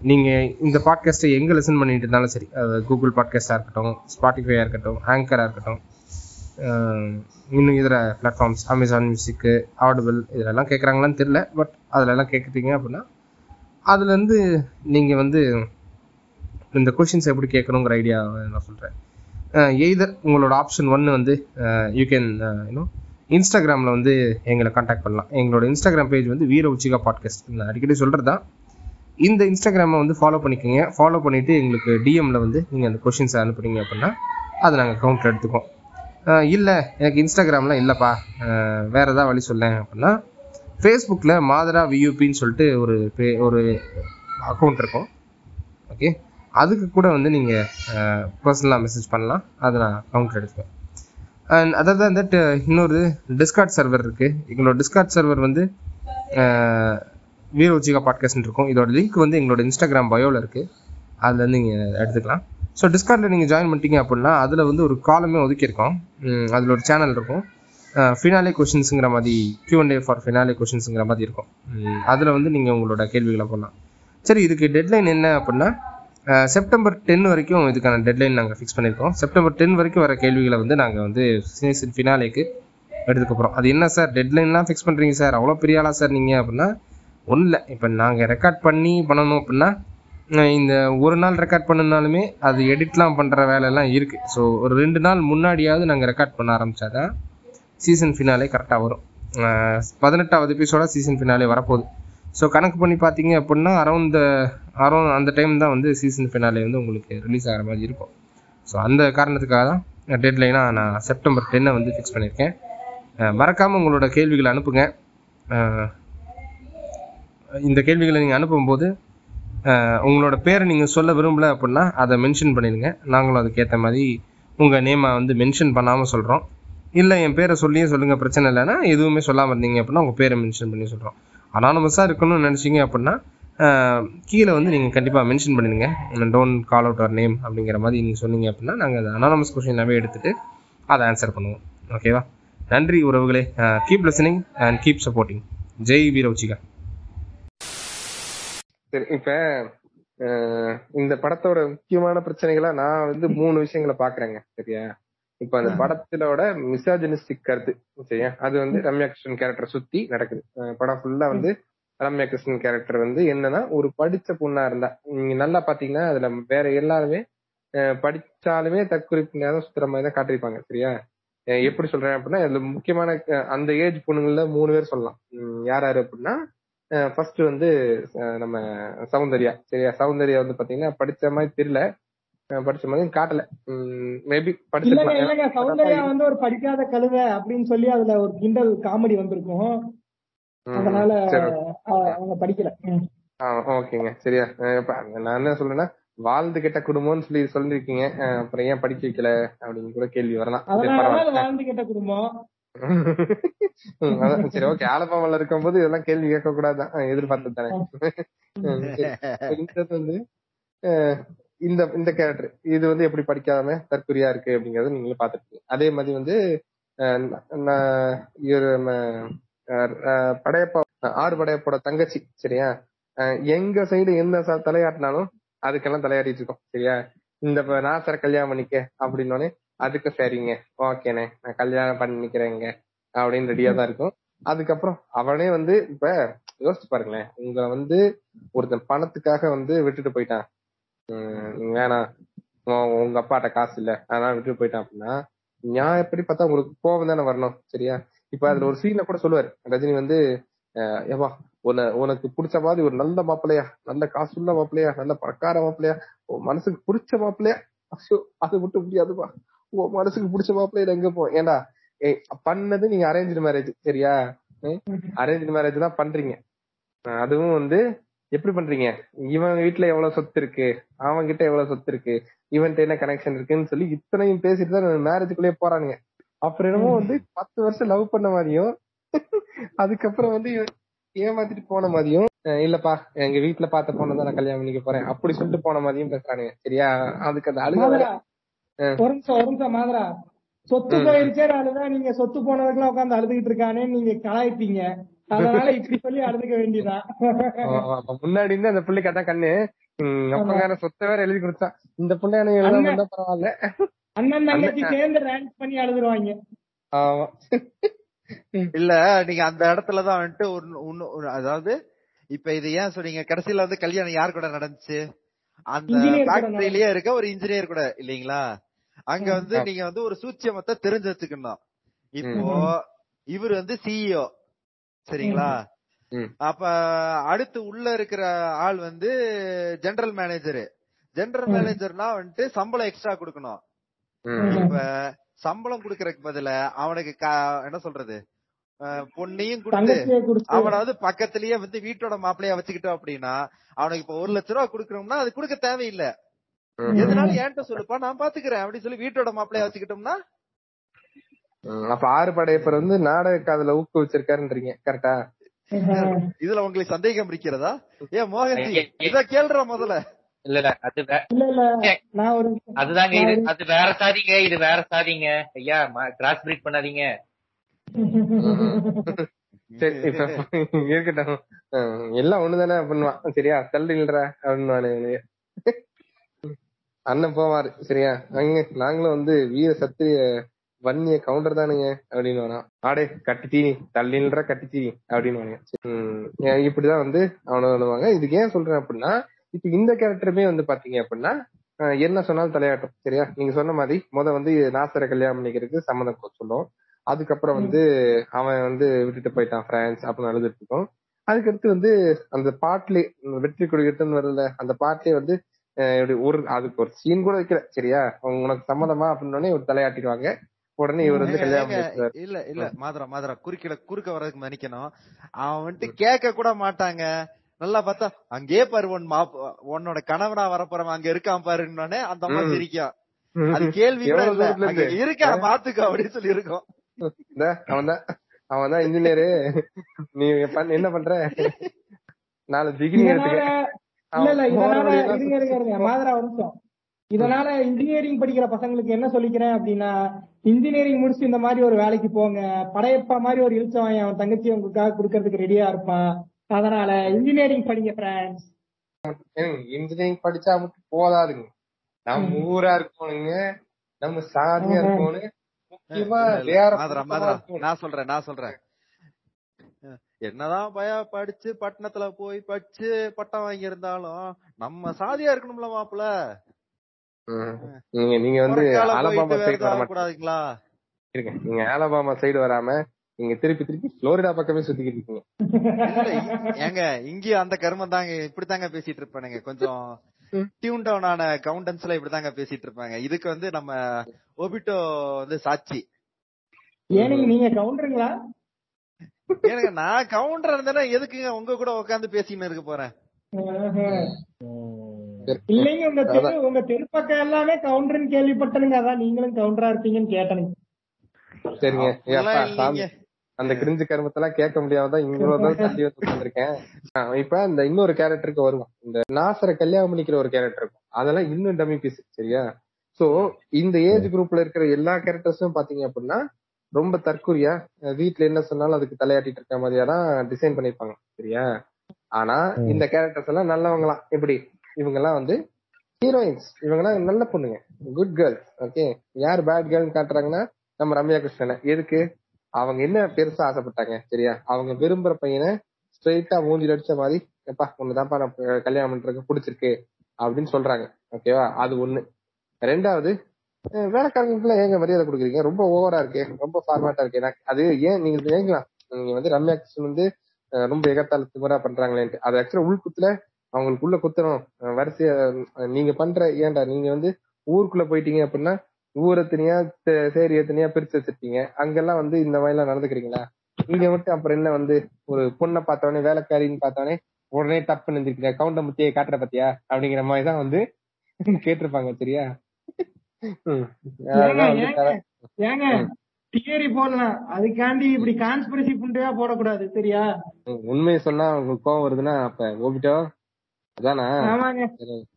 நீங்கள் இந்த பாட்காஸ்ட்டை எங்கே லிசன் பண்ணிட்டு இருந்தாலும் சரி அது கூகுள் பாட்காஸ்ட்டாக இருக்கட்டும் ஸ்பாட்டிஃபையாக இருக்கட்டும் ஆங்கராக இருக்கட்டும் இன்னும் இதர பிளாட்ஃபார்ம்ஸ் அமேசான் மியூசிக்கு ஆடிபிள் இதெல்லாம் கேட்குறாங்களான்னு தெரில பட் அதிலெல்லாம் கேட்குறீங்க அப்படின்னா அதுலேருந்து நீங்கள் வந்து இந்த கொஷின்ஸ் எப்படி கேட்கணுங்கிற ஐடியா நான் சொல்கிறேன் எய்தர் உங்களோட ஆப்ஷன் ஒன்று வந்து யூ கேன் யூனோ இன்ஸ்டாகிராமில் வந்து எங்களை காண்டாக்ட் பண்ணலாம். எங்களோட இன்ஸ்டாகிராம் பேஜ் வந்து வீர உச்சிகா பாட்காஸ்ட் நான் அடிக்கடி சொல்கிறது தான் இந்த இன்ஸ்டாகிராமை வந்து ஃபாலோ பண்ணிக்கோங்க. ஃபாலோ பண்ணிவிட்டு எங்களுக்கு டிஎம்மில் வந்து நீங்கள் அந்த கொஷின்ஸை அனுப்புனீங்க அப்படின்னா அதை நாங்கள் கவுண்டர் எடுத்துக்கோம் இல்லை எனக்கு இன்ஸ்டாகிராம்லாம் இல்லைப்பா. வேறு எதாவது ஏதாவது வழி சொல்லேன் அப்படின்னா ஃபேஸ்புக்கில் மாதரா வியூபின்னு சொல்லிட்டு ஒரு பே ஒரு அக்கௌண்ட் இருக்கும். ஓகே அதுக்கு கூட வந்து நீங்கள் பர்சனலாக மெசேஜ் பண்ணலாம். அதை நான் கவுண்ட் எடுத்துப்பேன் அண்ட் அதாவது தான் இன்னொரு டிஸ்கார்ட் சர்வர் இருக்குது எங்களோட டிஸ்கார்ட் சர்வர் வந்து வீர உச்சிகா பாட்காஸ்ட் இருக்கும். இதோட லிங்க் வந்து எங்களோட இன்ஸ்டாகிராம் பயோவில் இருக்குது அதுலேருந்து நீங்கள் எடுத்துக்கலாம். ஸோ டிஸ்கார்டில் நீங்கள் ஜாயின் பண்ணிட்டீங்க அப்படின்னா அதில் வந்து ஒரு காலமே ஒதுக்கியிருக்கோம். அதில் ஒரு சேனல் இருக்கும். ஃபினாலே கொஷின்ஸுங்கிற மாதிரி Q&A ஃபார் ஃபினாலே கொஷின்ஸுங்கிற மாதிரி இருக்கும். அதில் வந்து நீங்கள் உங்களோட கேள்விகளை போடலாம். சரி இதுக்கு டெட்லைன் என்ன அப்படின்னா செப்டம்பர் டென் வரைக்கும் இதுக்கான டெட்லைன் நாங்கள் ஃபிக்ஸ் பண்ணியிருக்கோம் செப்டம்பர் டென் வரைக்கும் வர கேள்விகளை வந்து நாங்கள் வந்து சீசன் ஃபினாலேக்கு எடுத்துக்க போகிறோம் அது என்ன சார் டெட்லைன்லாம் ஃபிக்ஸ் பண்ணுறீங்க சார் அவ்வளோ பெரிய ஆளா சார் நீங்கள் அப்படின்னா ஒன்றும் இல்லை இப்போ நாங்கள் ரெக்கார்ட் பண்ணி பண்ணணும் அப்படின்னா இந்த ஒரு நாள் ரெக்கார்ட் பண்ணனாலுமே அது எடிட்லாம் பண்ணுற வேலையெல்லாம் இருக்குது ஸோ ஒரு ரெண்டு நாள் முன்னாடியாவது நாங்கள் ரெக்கார்ட் பண்ண ஆரம்பிச்சாதான் சீசன் ஃபினாலே கரெக்டாக வரும். பதினெட்டாவது எபிசோட சீசன் ஃபினாலே வரப்போகுது. ஸோ கணக்கு பண்ணி பார்த்தீங்க அப்படின்னா அரௌண்ட் அரௌண்ட் அந்த டைம் தான் வந்து சீசன் ஃபினாலே வந்து உங்களுக்கு ரிலீஸ் ஆகிற மாதிரி இருக்கும். ஸோ அந்த காரணத்துக்காக தான் டெட்லைனாக நான் செப்டம்பர் டென்னை வந்து ஃபிக்ஸ் பண்ணியிருக்கேன். மறக்காமல் உங்களோட கேள்விகளை அனுப்புங்க. இந்த கேள்விகளை நீங்கள் அனுப்பும்போது உங்களோட பேரை நீங்கள் சொல்ல விரும்பல அப்படின்னா அதை மென்ஷன் பண்ணிடுங்க. நாங்களும் அதுக்கேற்ற மாதிரி உங்கள் நேமை வந்து மென்ஷன் பண்ணாமல் சொல்கிறோம் இல்லை என் பேரை சொல்லியே சொல்லுங்கள் பிரச்சனை இல்லைன்னா எதுவுமே சொல்லாமல் இருந்தீங்க அப்படின்னா உங்கள் பேரை மென்ஷன் பண்ணி சொல்கிறோம் அனானமஸாக இருக்கணும்னு நினச்சிங்க அப்படின்னா கீழே வந்து நீங்கள் கண்டிப்பாக மென்ஷன் பண்ணிடுங்க. Don't call out our name அப்படிங்கிற மாதிரி நீங்கள் சொன்னீங்க அப்படின்னா நாங்கள் அதை அனானமஸ் எல்லாமே எடுத்துகிட்டு அதை ஆன்சர் பண்ணுவோம். ஓகேவா நன்றி உறவுகளே. Keep listening and keep supporting Jai வீரவுச்சிகா. சரி இப்போ இந்த படத்தோட முக்கியமான பிரச்சனைகளா நான் வந்து மூணு விஷயங்களை பாக்குறேங்க சரியா? இப்ப அந்த படத்திலோட மிசாஜனிஸ்டிக் கருத்து சரியா? அது வந்து ரம்யா கிருஷ்ணன் கேரக்டர் சுத்தி நடக்குது. படம் ஃபுல்லா வந்து ரம்யா கிருஷ்ணன் கேரக்டர் வந்து என்னன்னா ஒரு படிச்ச பொண்ணா இருந்தா. நீங்க நல்லா பாத்தீங்கன்னா அதுல வேற எல்லாருமே படிச்சாலுமே தற்குறிப்பு நேரம் சுத்துற மாதிரி தான் காட்டியிருப்பாங்க சரியா? எப்படி சொல்றேன் அப்படின்னா இதுல முக்கியமான அந்த ஏஜ் பொண்ணுங்கள மூணு பேர் சொல்லலாம். யார் யாரு அப்படின்னா ஃபர்ஸ்ட் வந்து நம்ம சௌந்தர்யா சரியா? சௌந்தர்யா வந்து பாத்தீங்கன்னா படிச்ச மாதிரி தெரியல. படிச்ச மாதிரி காட்டல. மேபி படிச்சிருக்கலாம். இல்லங்க சௌந்தர்யா வந்து ஒரு படிக்காத கழுதை அப்படின்னு சொல்லி அதுல ஒரு கிண்டல் காமெடி வந்திருக்கும். அதனால அவங்க படிக்கல. ஓகேங்க. சரியா. நான் என்ன சொல்றேன்னா வாழ்ந்து கெட்ட குடும்பம்னு சொல்லி சொல்லிருக்கீங்க. அப்புறம் ஏன் படிக்க வைக்கல அப்படின்னு கூட கேள்வி வரலாம். வாழ்ந்து கெட்ட குடும்பம். சரி ஓகே. ஆலப்பாமல இருக்கும்போது இதெல்லாம் கேள்வி கேட்க கூடாதான் எதிர்பார்த்து தானே. வந்து இந்த இந்த கேரக்டர் இது வந்து எப்படி படிக்காம தற்குறியா இருக்கு அப்படிங்கறத நீங்களும் பாத்துருக்கீங்க அதே மாதிரி வந்து அஹ், நம்ம, அஹ், படையப்பா ஆறு படையப்போட தங்கச்சி சரியா? அஹ், எங்க சைடு எந்த ச- தலையாட்டினாலும் அதுக்கெல்லாம் தலையாட்டிட்டு இருக்கோம் சரியா? இந்த நான் நாசர கல்யாணம் பண்ணிக்க அப்படின்னோடனே அதுக்கு சரிங்க ஓகேண்ணே நான் கல்யாணம் பண்ணிக்கிறேங்க அப்படின்னு ரெடியா தான் இருக்கும். அதுக்கப்புறம் அவனே வந்து இப்ப யோசிச்சு பாருங்களேன் உங்களை வந்து ஒருத்தன் பணத்துக்காக வந்து விட்டுட்டு போயிட்டான். வேணாம் உங்க அப்பாட்ட காசு இல்ல. அதனால விட்டுட்டு போயிட்டான் அப்படின்னா நான் எப்படி பார்த்தா உங்களுக்கு கோபம் தானே வரணும் சரியா? இப்ப அதுல ஒரு சீன்ல கூட சொல்லுவாரு. ரஜினி வந்து அஹ் ஏவா உன உனக்கு பிடிச்ச மாதிரி ஒரு நல்ல மாப்பிள்ளையா நல்ல காசுள்ள மாப்பிள்ளையா நல்ல பணக்கார மாப்பிள்ளையா உன் மனசுக்கு பிடிச்ச மாப்பிள்ளையா? அசோ அது மட்டும் முடியாதுப்பா. உன் மனசுக்கு பிடிச்ச மாப்பிள்ளையில எங்க போ ஏண்டா ஏய் பண்ணது நீங்க அரேஞ்ச் மேரேஜ் சரியா? அரேஞ்ச் மேரேஜ் தான் பண்றீங்க. அதுவும் வந்து எப்படி பண்றீங்க? இவன் வீட்டுல எவ்வளவு சொத்து இருக்கு? அவன் கிட்ட எவ்வளவு சொத்து இருக்கு? இவன்ட்ட என்ன கனெக்ஷன் இருக்குன்னு சொல்லி இத்தனையும் பேசிட்டு தான் மேரேஜுக்குள்ளேயே போறானுங்க. அப்புறம் என்னமோ வந்து பத்து வருஷம் லவ் பண்ண மாதிரியும் அதுக்கப்புறம் வந்து ஏமாத்திட்டு போன மாதிரியும் இல்லப்பா எங்க வீட்டுல பார்த்த பொண்ணை தான் நான் கல்யாணம் பண்ணிக்க போறேன் அப்படி சொல்லிட்டு போன மாதிரியும் பேசுறானுங்க. சரியா? அதுக்கு அந்த அழுக ஒரு நிமிஷம் ஒரு நிமிஷம் மாதரா. சொத்து போயிருச்சே அழுதான் நீங்க சொத்து போனதுக்குலாம் உட்காந்து அழுதுகிட்டு இருக்கானே நீங்க கலாய்ப்பீங்க. அதனால இப்படி சொல்லி அழுதுக்க வேண்டியதான் முன்னாடி இருந்து அந்த பிள்ளைக்கு அதான் கண்ணு. அப்பங்கார சொத்தை வேற எழுதி கொடுத்தான் இந்த பிள்ளை. இருந்தா பரவாயில்ல. அண்ணன் தங்கச்சி சேர்ந்து ரேங்க் பண்ணி அழுதுருவாங்க. ஆமா. இல்ல நீங்க அந்த இடத்துலதான் வந்துட்டு ஒரு- அதாவது இப்ப இது ஏன் சொன்னீங்க கடைசியில வந்து கல்யாணம் யார் கூட நடந்துச்சு? அந்த ஃபேக்டரியிலேயே இருக்க ஒரு இன்ஜினியர் கூட இல்லீங்களா? அங்க வந்து. நீங்க வந்து ஒரு சூட்சியமத்தை தெரிஞ்சு வச்சுக்கணும். இப்போ. இவர் வந்து சிஇஓ சரிங்களா. அப்ப அடுத்து உள்ள இருக்கிற ஆள் வந்து ஜெனரல் மேனேஜர். ஜெனரல். மேனேஜர்னா வந்துட்டு சம்பளம் எக்ஸ்ட்ரா கொடுக்கணும். இப்ப சம்பளம் குடுக்கறதுக்கு பதிலா அவனுக்கு என்ன சொல்றது? பொண்ணையும் கொடுத்து தங்கச்சியை கொடுத்து அவனை வந்து பக்கத்திலேயே வந்து வீட்டோட மாப்பிளையா வச்சுக்கிட்டோம் அப்படின்னா அவனுக்கு இப்ப ஒரு லட்ச ரூபா குடுக்கணும்னா அது கொடுக்க தேவையில்லை. எதனால ஏன்ட்ட சொல்லுப்பா நான் பாத்துக்கிறேன் அப்படின்னு சொல்லி வீட்டோட மாப்பிளையா வச்சுக்கிட்டோம்னா அப்ப ஆறு படையப்பர் வந்து நாடக காதல ஊக்குவிச்சிருக்காருன்றீங்க கரெக்டா. இதுல உங்களுக்கு சந்தேகம் இருக்கிறதா ஏன் மோகன்ஜி இத கேள்ற முதல்ல. இல்ல இல்ல அது வே- இல்ல இல்ல நான் ஒரு அதுதாங்க இது அது வேற சாதிங்க இது வேற சாதிங்க. ஐயா கிராஸ் பிரீட் பண்ணாதீங்க. இருக்கட்டும். எல்லாம் ஒண்ணுதானே பண்ணுவான் சரியா? தள்ளுங்கள்ற அப்படின்னு அண்ணன் போவாரு சரியா? அங்க நாங்களும் வந்து வீர சத்திரிய வன்னிய கவுண்டர் தானுங்க அப்படின்னு வரான் ஆடே கட்டி தீனி தள்ளின்ற கட்டி தீனி அப்படின்னு வாங்க இப்படிதான் வந்து அவனை பண்ணுவாங்க இதுக்கு ஏன் சொல்றேன் அப்படின்னா இப்ப இந்த கேரக்டருமே வந்து பாத்தீங்க அப்படின்னா என்ன சொன்னாலும் தலையாட்டும் சரியா? நீங்க சொன்ன மாதிரி முத வந்து நாசரை கல்யாணம் பண்ணிக்கிறதுக்கு சம்மதம் சொல்லும். அதுக்கப்புறம் வந்து அவன் வந்து விட்டுட்டு போயிட்டான் பிரான்ஸ் அப்படின்னு அழுதுட்டு இருக்கோம். அதுக்கடுத்து வந்து அந்த பாட்டுல வெற்றி கொடிக்கிட்டுன்னு வருதுல அந்த பாட்டுலயே வந்து ஒரு அதுக்கு ஒரு சீன் கூட வைக்கல சரியா? அவங்க உனக்கு சம்மதமா? அப்படின்னு ஒரு தலையாட்டிடுவாங்க. உடனே இவர் வந்து கல்யாணம். இல்ல இல்ல மாதரா மாதரா குறுக்கிட குறுக்க வர்றதுக்கு மன்னிக்கணும். அவன் வந்துட்டு கேட்க கூட மாட்டாங்க. நல்லா பார்த்தா அங்கே பாரு உன் மாப் உன்னோட கணவனா வரப்போறவன் அங்க இருக்கான் பாருன்னோடனே அந்த அம்மா ம். சிரிக்கும் அது கேள்வி? இருக்கா பாத்துக்கோ அப்படின்னு சொல்லி இருக்கும் அவன் தான் அவன் தான் இன்ஜினியரு நீ என்ன பண்ற? நாலு டிகிரி இதனால இல்ல இல்ல இதனால இருங்க இருங்க இருங்க. எடுத்துக்க இதனால இன்ஜினியரிங் படிக்கிற பசங்களுக்கு என்ன சொல்லிக்கிறேன் அப்படின்னா இன்ஜினியரிங் முடிச்சு இந்த மாதிரி ஒரு வேலைக்கு போங்க. படையப்பா மாதிரி ஒரு இழுச்சவன் அவன் தங்கச்சி உங்களுக்காக கொடுக்கறதுக்கு ரெடியா இருப்பான். அதனால இன்ஜினியரிங் படிங்க ஃப்ரெண்ட்ஸ் இன்ஜினியரிங் படிச்சா மட்டும் போதாதுங்க. நம்ம ஊரா இருக்கணுங்க நம்ம சாதியா இருக்கணும். நான் சொல்றேன் நான் சொல்றேன். என்னதான் பய படிச்சு பட்டணத்துல போய் படிச்சு பட்டம் வாங்கி இருந்தாலும் நம்ம சாதியா இருக்கணும்ல மாப்பிள ம். நீங்க நீங்க வந்து அலபாமா சைடு வர கூடாதுங்களா? இருங்க. நீங்க அலபாமா சைடு வராம நீங்க திருப்பி திருப்பி புளோரிடா பக்கமே சுத்திக்கிட்டு இருக்கீங்க. ஏங்க இங்கேயும் அந்த கர்மம் தாங்க இப்படித்தாங்க பேசிட்டு இருப்பானுங்க. கொஞ்சம் டியூன் டவுன் ஆன கவுண்டன்ஸ்ல இப்படிதாங்க பேசிட்டு இருப்பாங்க. இதுக்கு வந்து நம்ம ஒபிட்டோ வந்து சாட்சி. ஏனுங்க நீங்க கவுண்டருங்களா ஏனுங்க நான் கவுண்டர் இருந்தேன்னா எதுக்குங்க உங்க கூட உட்காந்து பேசின்னு இருக்க போறேன். இல்லைங்க உங்க தெரு உங்க தெரு பக்கம் எல்லாமே கவுண்டர்னு கேள்விப்பட்டனுங்க அதான் நீங்களும் கவுண்டரா இருப்பீங்கன்னு கேட்டனுங்க சரிங்க. அந்த கிரிஞ்சு கருமத்தெல்லாம் கேட்க முடியாமதான் இவ்வளவு தள்ளி வந்து உட்கார்ந்திருக்கேன். ஆ, இப்ப இந்த இன்னொரு கேரக்டருக்கு வருவோம். இந்த நாசரை கல்யாணம் பண்ணிக்கிற ஒரு கேரக்டர் இருக்கும். அதெல்லாம் இன்னும் டம்மி பீஸ் சரியா? சோ இந்த ஏஜ் குரூப்ல இருக்கிற எல்லா கேரக்டர்ஸும் பாத்தீங்க அப்படின்னா ரொம்ப தற்குறியா அஹ் வீட்ல என்ன சொன்னாலும் அதுக்கு தலையாட்டிட்டு இருக்க மாதிரியா தான் டிசைன் பண்ணிருப்பாங்க சரியா? ஆனா இந்த கேரக்டர்ஸ் எல்லாம் நல்லவங்களாம். எப்படி? இவங்க எல்லாம் வந்து ஹீரோயின்ஸ் இவங்க எல்லாம் நல்ல பொண்ணுங்க. குட் கேர்ள் ஓகே யார் பேட் கேர்ள்னு காட்டுறாங்கன்னா நம்ம ரம்யா கிருஷ்ணனை. எதுக்கு? அவங்க என்ன பெருசா ஆசைப்பட்டாங்க சரியா? அவங்க விரும்புற பையனை ஸ்ட்ரெயிட்டா மூஞ்சில அடிச்ச மாதிரி எப்பா ஒண்ணுதான்ப்பா நான் கல்யாணம் பண்றதுக்கு பிடிச்சிருக்கு அப்படின்னு சொல்றாங்க. ஓகேவா அது ஒண்ணு. ரெண்டாவது அஹ் வேலைக்காரங்களுக்குலாம் ஏங்க மரியாதை கொடுக்குறீங்க? ரொம்ப ஓவரா இருக்கு. ரொம்ப ஃபார்மேட்டா இருக்கு. எனக்கு அது ஏன் நீங்க கேட்கலாம் நீங்க வந்து ரம்யா கிருஷ்ணன் வந்து ரொம்ப எகத்தால திமரா பண்றாங்களேன்ட்டு. அது ஆக்சுவலா உள்குத்துல அவங்களுக்குள்ள குத்தணும். அஹ் வரிசையா நீங்க பண்ற ஏன்டா நீங்க வந்து ஊருக்குள்ள போயிட்டீங்க அப்படின்னா ஊரை தனியா சேரியை தனியா பிரிச்சு வச்சிருக்கீங்க அங்கெல்லாம் வந்து இந்த மாதிரி எல்லாம் நடந்துக்கிறீங்களா? இங்க மட்டும் அப்புறம் என்ன வந்து ஒரு பொண்ணை பார்த்தவொடனே வேலைக்காரின்னு பார்த்தவொடனே உடனே தப்பு நினைச்சிருக்கீங்க. கவுண்ட முத்தியை காட்டுற பத்தியா? அப்படிங்கிற மாதிரி தான் வந்து கேட்டிருப்பாங்க சரியா? ஏங்க, தியரி போடலாம். அதுக்காண்டி இப்படி கான்ஸ்பிரசி புண்டையா போடக்கூடாது சரியா? உண்மையை சொன்னா உங்களுக்கு கோவம் வருதுன்னா அப்ப ஓபிட்டோ அதானா.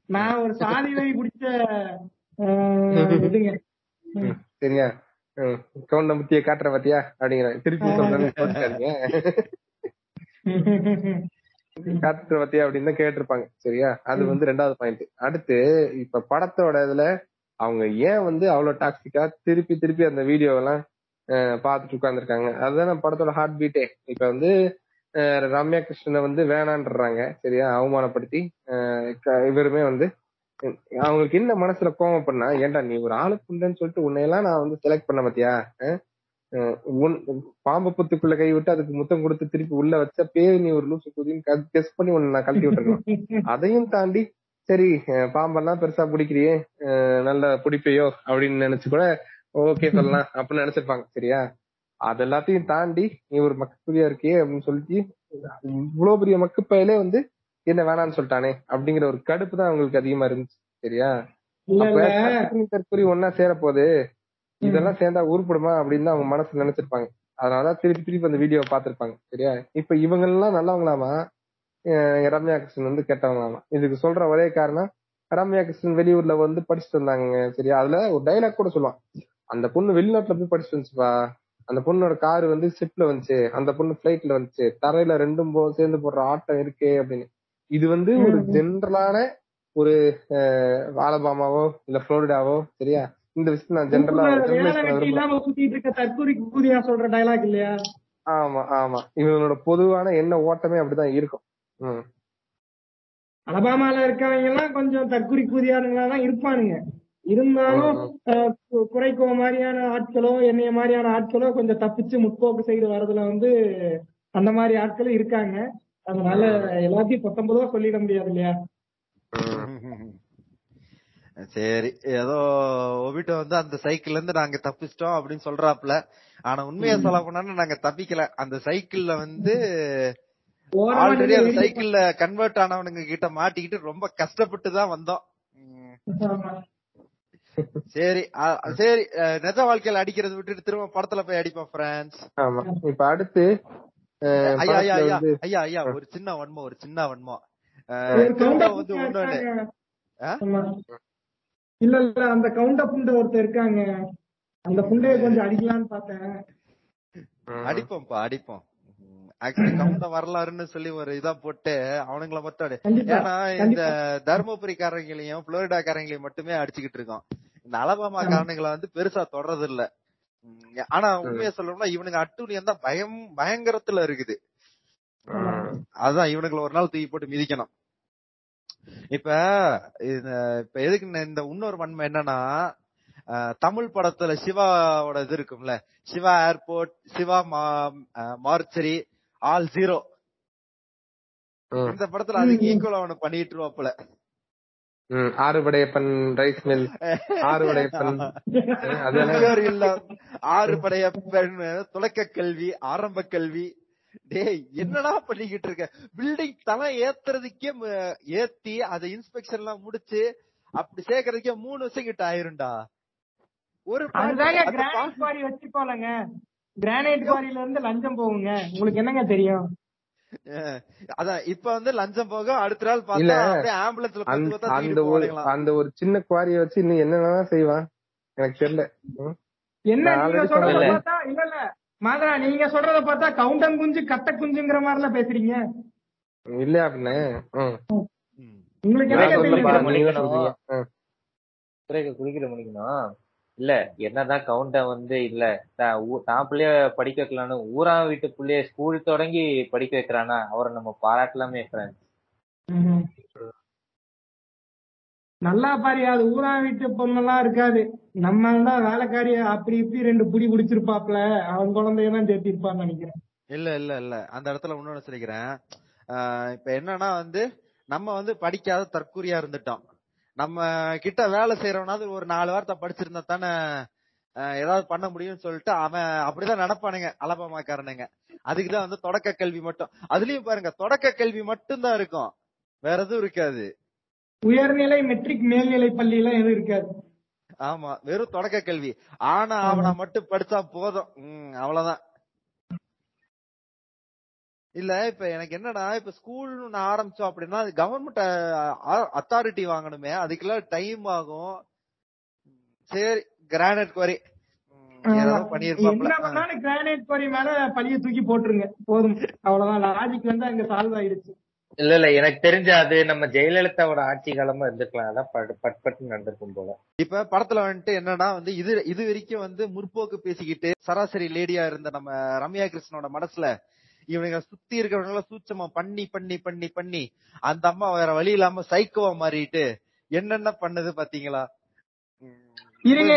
நான் ஒரு சாதி வரி பிடிச்ச ம், கவுண்ட முத்தியை காட்டுற பத்தியா? அப்படிங்கிற திருப்பி போட்டுக்காதீங்க. காட்டுற பத்தியா அப்படின்னு தான் கேட்டிருப்பாங்க. சரியா? அது வந்து ரெண்டாவது பாயிண்ட் அடுத்து இப்ப படத்தோட இதுல அவங்க ஏன் வந்து அவ்வளவு டாக்ஸிக்கா திருப்பி திருப்பி அந்த வீடியோ எல்லாம் அஹ், பார்த்துட்டு உட்கார்ந்துருக்காங்க? அதுதான் படத்தோட ஹார்ட் பீட்டே இப்ப வந்து ரம்யா கிருஷ்ணனை வந்து வேணான்றாங்க சரியா? அவமானப்படுத்தி க- இவருமே வந்து அவங்களுக்கு என்ன மனசுல கோவம் பண்ணா ஏன்டா நீ ஒரு ஆளு புண்டன்னு சொல்லிட்டு உன்னையெல்லாம் நான் வந்து செலக்ட் பண்ண பாத்தியா உன் பாம்பு புத்துக்குள்ள கை விட்டு அதுக்கு முத்தம் கொடுத்து திருப்பி உள்ள வச்ச பேரு நீ ஒரு லூசு குதின்னு டெஸ்ட் பண்ணி உன்னை நான் கழட்டி விட்டுருக்கணும் அதையும் தாண்டி சரி பாம்பெல்லாம் பெருசா பிடிக்கிறியே நல்ல பிடிப்பையோ அப்படின்னு நினைச்சு கூட ஓகே சொல்லலாம் அப்படின்னு நினைச்சிருப்பாங்க. சரியா? அது எல்லாத்தையும் தாண்டி நீ ஒரு மக்குப்பையா இருக்கியே அப்படின்னு சொல்லிட்டு இவ்வளவு பெரிய மக்குப்பையிலே வந்து என்ன வேணாம்னு சொல்லிட்டானே அப்படிங்கிற ஒரு கடுப்பு தான் அவங்களுக்கு அதிகமா இருந்துச்சு சரியா? தற்குறி ஒன்னா சேர போகுது இதெல்லாம் சேர்ந்தா உருப்படுமா அப்படின்னு அவங்க மனசுல நினைச்சிருப்பாங்க. அதனாலதான் திருப்பி திருப்பி அந்த வீடியோ பாத்திருப்பாங்க சரியா? இப்ப இவங்க எல்லாம் நல்லவங்களாமா ரம்யா கிருஷ்ணன் வந்து கெட்டவங்களாமா? இதுக்கு சொல்ற ஒரே காரணம் ரம்யா கிருஷ்ணன் வெளியூர்ல வந்து படிச்சுட்டு வந்தாங்க சரியா? அதுல ஒரு டைலாக் கூட சொல்லுவான். அந்த பொண்ணு வெளிநாட்டுல போய் படிச்சுட்டு வந்துச்சுப்பா. அந்த பொண்ணோட கார் வந்து ஷிப்ல வந்துச்சு. அந்த பொண்ணு பிளைட்ல வந்துச்சு. தரையில ரெண்டும் போ சேர்ந்து போடுற ஆட்டம் இருக்கே அப்படின்னு. இது வந்து ஒரு ஜென்ரலான ஒரு ஆலபாமாவோ இல்ல புளோரிடாவோ சரியா? இந்த விஷயம் நான் ஜென்ரலா சொல்ற இல்லையா? ஆமா ஆமா. இவங்களோட பொதுவான எண்ண ஓட்டமே அப்படிதான் இருக்கும். அலபாமால இருக்கவங்க எல்லாம் கொஞ்சம் தற்குறி கூதியானுங்களா தான் இருப்பானுங்க. இருந்தாலும் குறைக்கோ மாதிரியான ஆட்களோ என்னைய மாதிரியான ஆட்களோ கொஞ்சம் தப்பிச்சு முற்போக்கு சைடு வரதுல வந்து அந்த மாதிரி ஆட்களும் இருக்காங்க. அதனால எல்லாத்தையும் பத்தொன்பதோ சொல்லிட முடியாது இல்லையா? சரி. ஏதோ ஒபிட்டோ வந்து அந்த சைக்கிள்ல இருந்து நாங்க தப்பிச்சிட்டோம் அப்படின்னு சொல்றாப்ல ஆனா உண்மையா சொல்ல போனா நாங்க தப்பிக்கல. அந்த சைக்கிள்ல வந்து ஆல்ரெடி அந்த சைக்கிள்ல கன்வெர்ட் ஆனவனுங்க கிட்ட மாட்டிக்கிட்டு ரொம்ப கஷ்டப்பட்டு தான் வந்தோம். சரி சரி நிஜ வாழ்க்கையில அடிக்கிறத விட்டுட்டு திரும்ப படத்துல போய் அடிப்போம் ஃப்ரெண்ட்ஸ் ஆமா. இப்ப அடுத்து ஐயா ஐயா ஐயா ஐயா ஐயா ஒரு சின்ன வன்மம் ஒரு சின்ன வன்மம். வந்து இன்னொன்னு. இல்ல இல்ல அந்த கவுண்ட புண்டை ஒருத்தர் இருக்காங்க. அந்த புண்டைய கொஞ்சம் அடிக்கலாம்னு பார்த்தேன். அடிப்போம்ப்பா அடிப்போம். ஆக்சுவலி கவுண்ட வரலாறுன்னு சொல்லி ஒரு இதா போட்டு அவனுங்கள மட்டும் ஏன்னா இந்த கண்டிப்பா. தருமபுரிக்காரங்களையும் புளோரிடாக்காரங்களையும் மட்டுமே அடிச்சுக்கிட்டு இருக்கோம். இந்த அலபாமா ஆமா. காரனுங்களை வந்து பெருசா தொடறது இல்ல ஆனா உண்மையை சொல்லணும்னா இவனுங்க அட்டூழியம் தான் பயம் பயங்கரத்துல இருக்குது. அதான் இவனுங்களை ஒரு நாள் தூக்கி போட்டு மிதிக்கணும் இப்ப இந்த இப்ப எதுக்கு இந்த- இன்னொரு வன்மை என்னன்னா தமிழ் படத்துல சிவாவோட இது இருக்கும்ல Shiva airport Shiva mortuary all zero. இந்த படத்துல அதுக்கு. ஈக்குவல் அவனு பண்ணிட்டு இருவாப்புல. Arupadaiyappan rice mill. ஆறுபடையப்பன். அதெல்லாம் முதியோர் இல்லம். ஆறு படைய பெண் துலக்க கல்வி ஆரம்ப கல்வி. டேய் என்னடா பண்ணிக்கிட்டு இருக்க? பில்டிங் தலை ஏத்துறதுக்கே ஏத்தி அதை இன்ஸ்பெக்ஷன் எல்லாம் முடிச்சு அப்படி சேர்க்கறதுக்கே மூணு வருஷம் கிட்ட ஆயிரும்டா. ஒரு கிரானைட் குவாரி வச்சுக்கோலங்க கிரானைட் குவாரில இருந்து லஞ்சம் போகுங்க. உங்களுக்கு என்னங்க தெரியும்? அதான் இப்ப வந்து லஞ்சம் போக அடுத்த நாள் இல்ல, பார்த்தா அப்படியே ஆம்புலன்ஸ்ல அந்த ஒரு அந்த ஒரு சின்ன குவாரியை வச்சு இன்னும் என்னென்னலாம் செய்வான் எனக்கு தெரியல. என்ன நீங்க சொல்றத. பார்த்தா இல்ல இல்ல மாதரா நீங்க சொல்றத பார்த்தா கவுண்டன் குஞ்சு கட்ட குஞ்சுங்கிற மாதிரிலாம் பேசுறீங்க இல்லையா அப்படின்னு. உங்களுக்கு. குறைக்க குளிக்கிற முடிக்கணும் இல்ல என்னதான் கவுண்ட வந்து இல்ல. தான் ஊ- தான் பிள்ளைய படிக்க வைக்கலான்னு ஊரா வீட்டு பிள்ளைய ஸ்கூல் தொடங்கி படிக்க வைக்கிறானா? அவரை நம்ம பாராட்டலாமே ஃப்ரெண்ட்ஸ் ம்ஹும். நல்லா பாரு அது ஊரா வீட்டு பொண்ணெல்லாம் இருக்காது. நம்ம தான் வேலைக்காரிய அப்படி இப்படி ரெண்டு புடி பிடிச்சிருப்பாப்ல அவன் குழந்தையதான் தேத்திருப்பான்னு நினைக்கிறேன். இல்ல இல்ல இல்ல. அந்த இடத்துல இன்னொன்னு சொல்லிக்கிறேன். ஆஹ் இப்ப என்னன்னா வந்து நம்ம வந்து படிக்காத தற்கூரியா இருந்துட்டோம். நம்ம கிட்ட வேலை செய்யறவனாவது ஒரு நாலு வார்த்தை படிச்சிருந்தா தானே ஏதாவது பண்ண முடியும்னு சொல்லிட்டு அவன் அப்படிதான் நடப்பானுங்க அலபாமாக்காரனுங்க. அதுக்குதான் வந்து தொடக்க கல்வி மட்டும். அதுலயும் பாருங்க தொடக்க கல்வி மட்டும் தான் இருக்கும். வேற எதுவும் இருக்காது. உயர்நிலை மெட்ரிக் மேல்நிலை பள்ளி எல்லாம் எதுவும் இருக்காது. ஆமா வெறும் தொடக்க கல்வி. ஆனா அவனை மட்டும் படிச்சா போதும். உம் அவ்வளவுதான். இல்ல இப்ப எனக்கு என்னடா இப்ப ஸ்கூல் ஆரம்பிச்சோம் அப்படின்னா அது கவர்மெண்ட் அத்தாரிட்டி வாங்கணுமே அதுக்கெல்லாம் டைம் ஆகும். சரி கிரானைட் குவரி கிரானைட் குவாரி மேல பழிய தூக்கி போட்டுருங்க. போதும். அவ்வளவுதான். லாஜிக் வந்து அங்க சால்வ் ஆயிடுச்சு. இல்ல இல்ல எனக்கு தெரிஞ்ச அது நம்ம ஜெயலலிதாவோட ஆட்சி காலமா இருந்திருக்கலாம். அதான் பட் பட் பட்டு நடந்திருக்கும் போல. இப்ப படத்துல வந்துட்டு என்னன்னா வந்து இது இது வரைக்கும் வந்து முற்போக்கு பேசிக்கிட்டு சராசரி லேடியா இருந்த நம்ம ரம்யா கிருஷ்ணனோட மனசுல இவனுங்க சுத்தி இருக்கிறவங்க சூட்சமா பண்ணி பண்ணி பண்ணி பண்ணி அந்த அம்மா வேற வழி இல்லாம சைக்கோவா மாறிட்டு என்னென்ன பண்ணுது பாத்தீங்களா?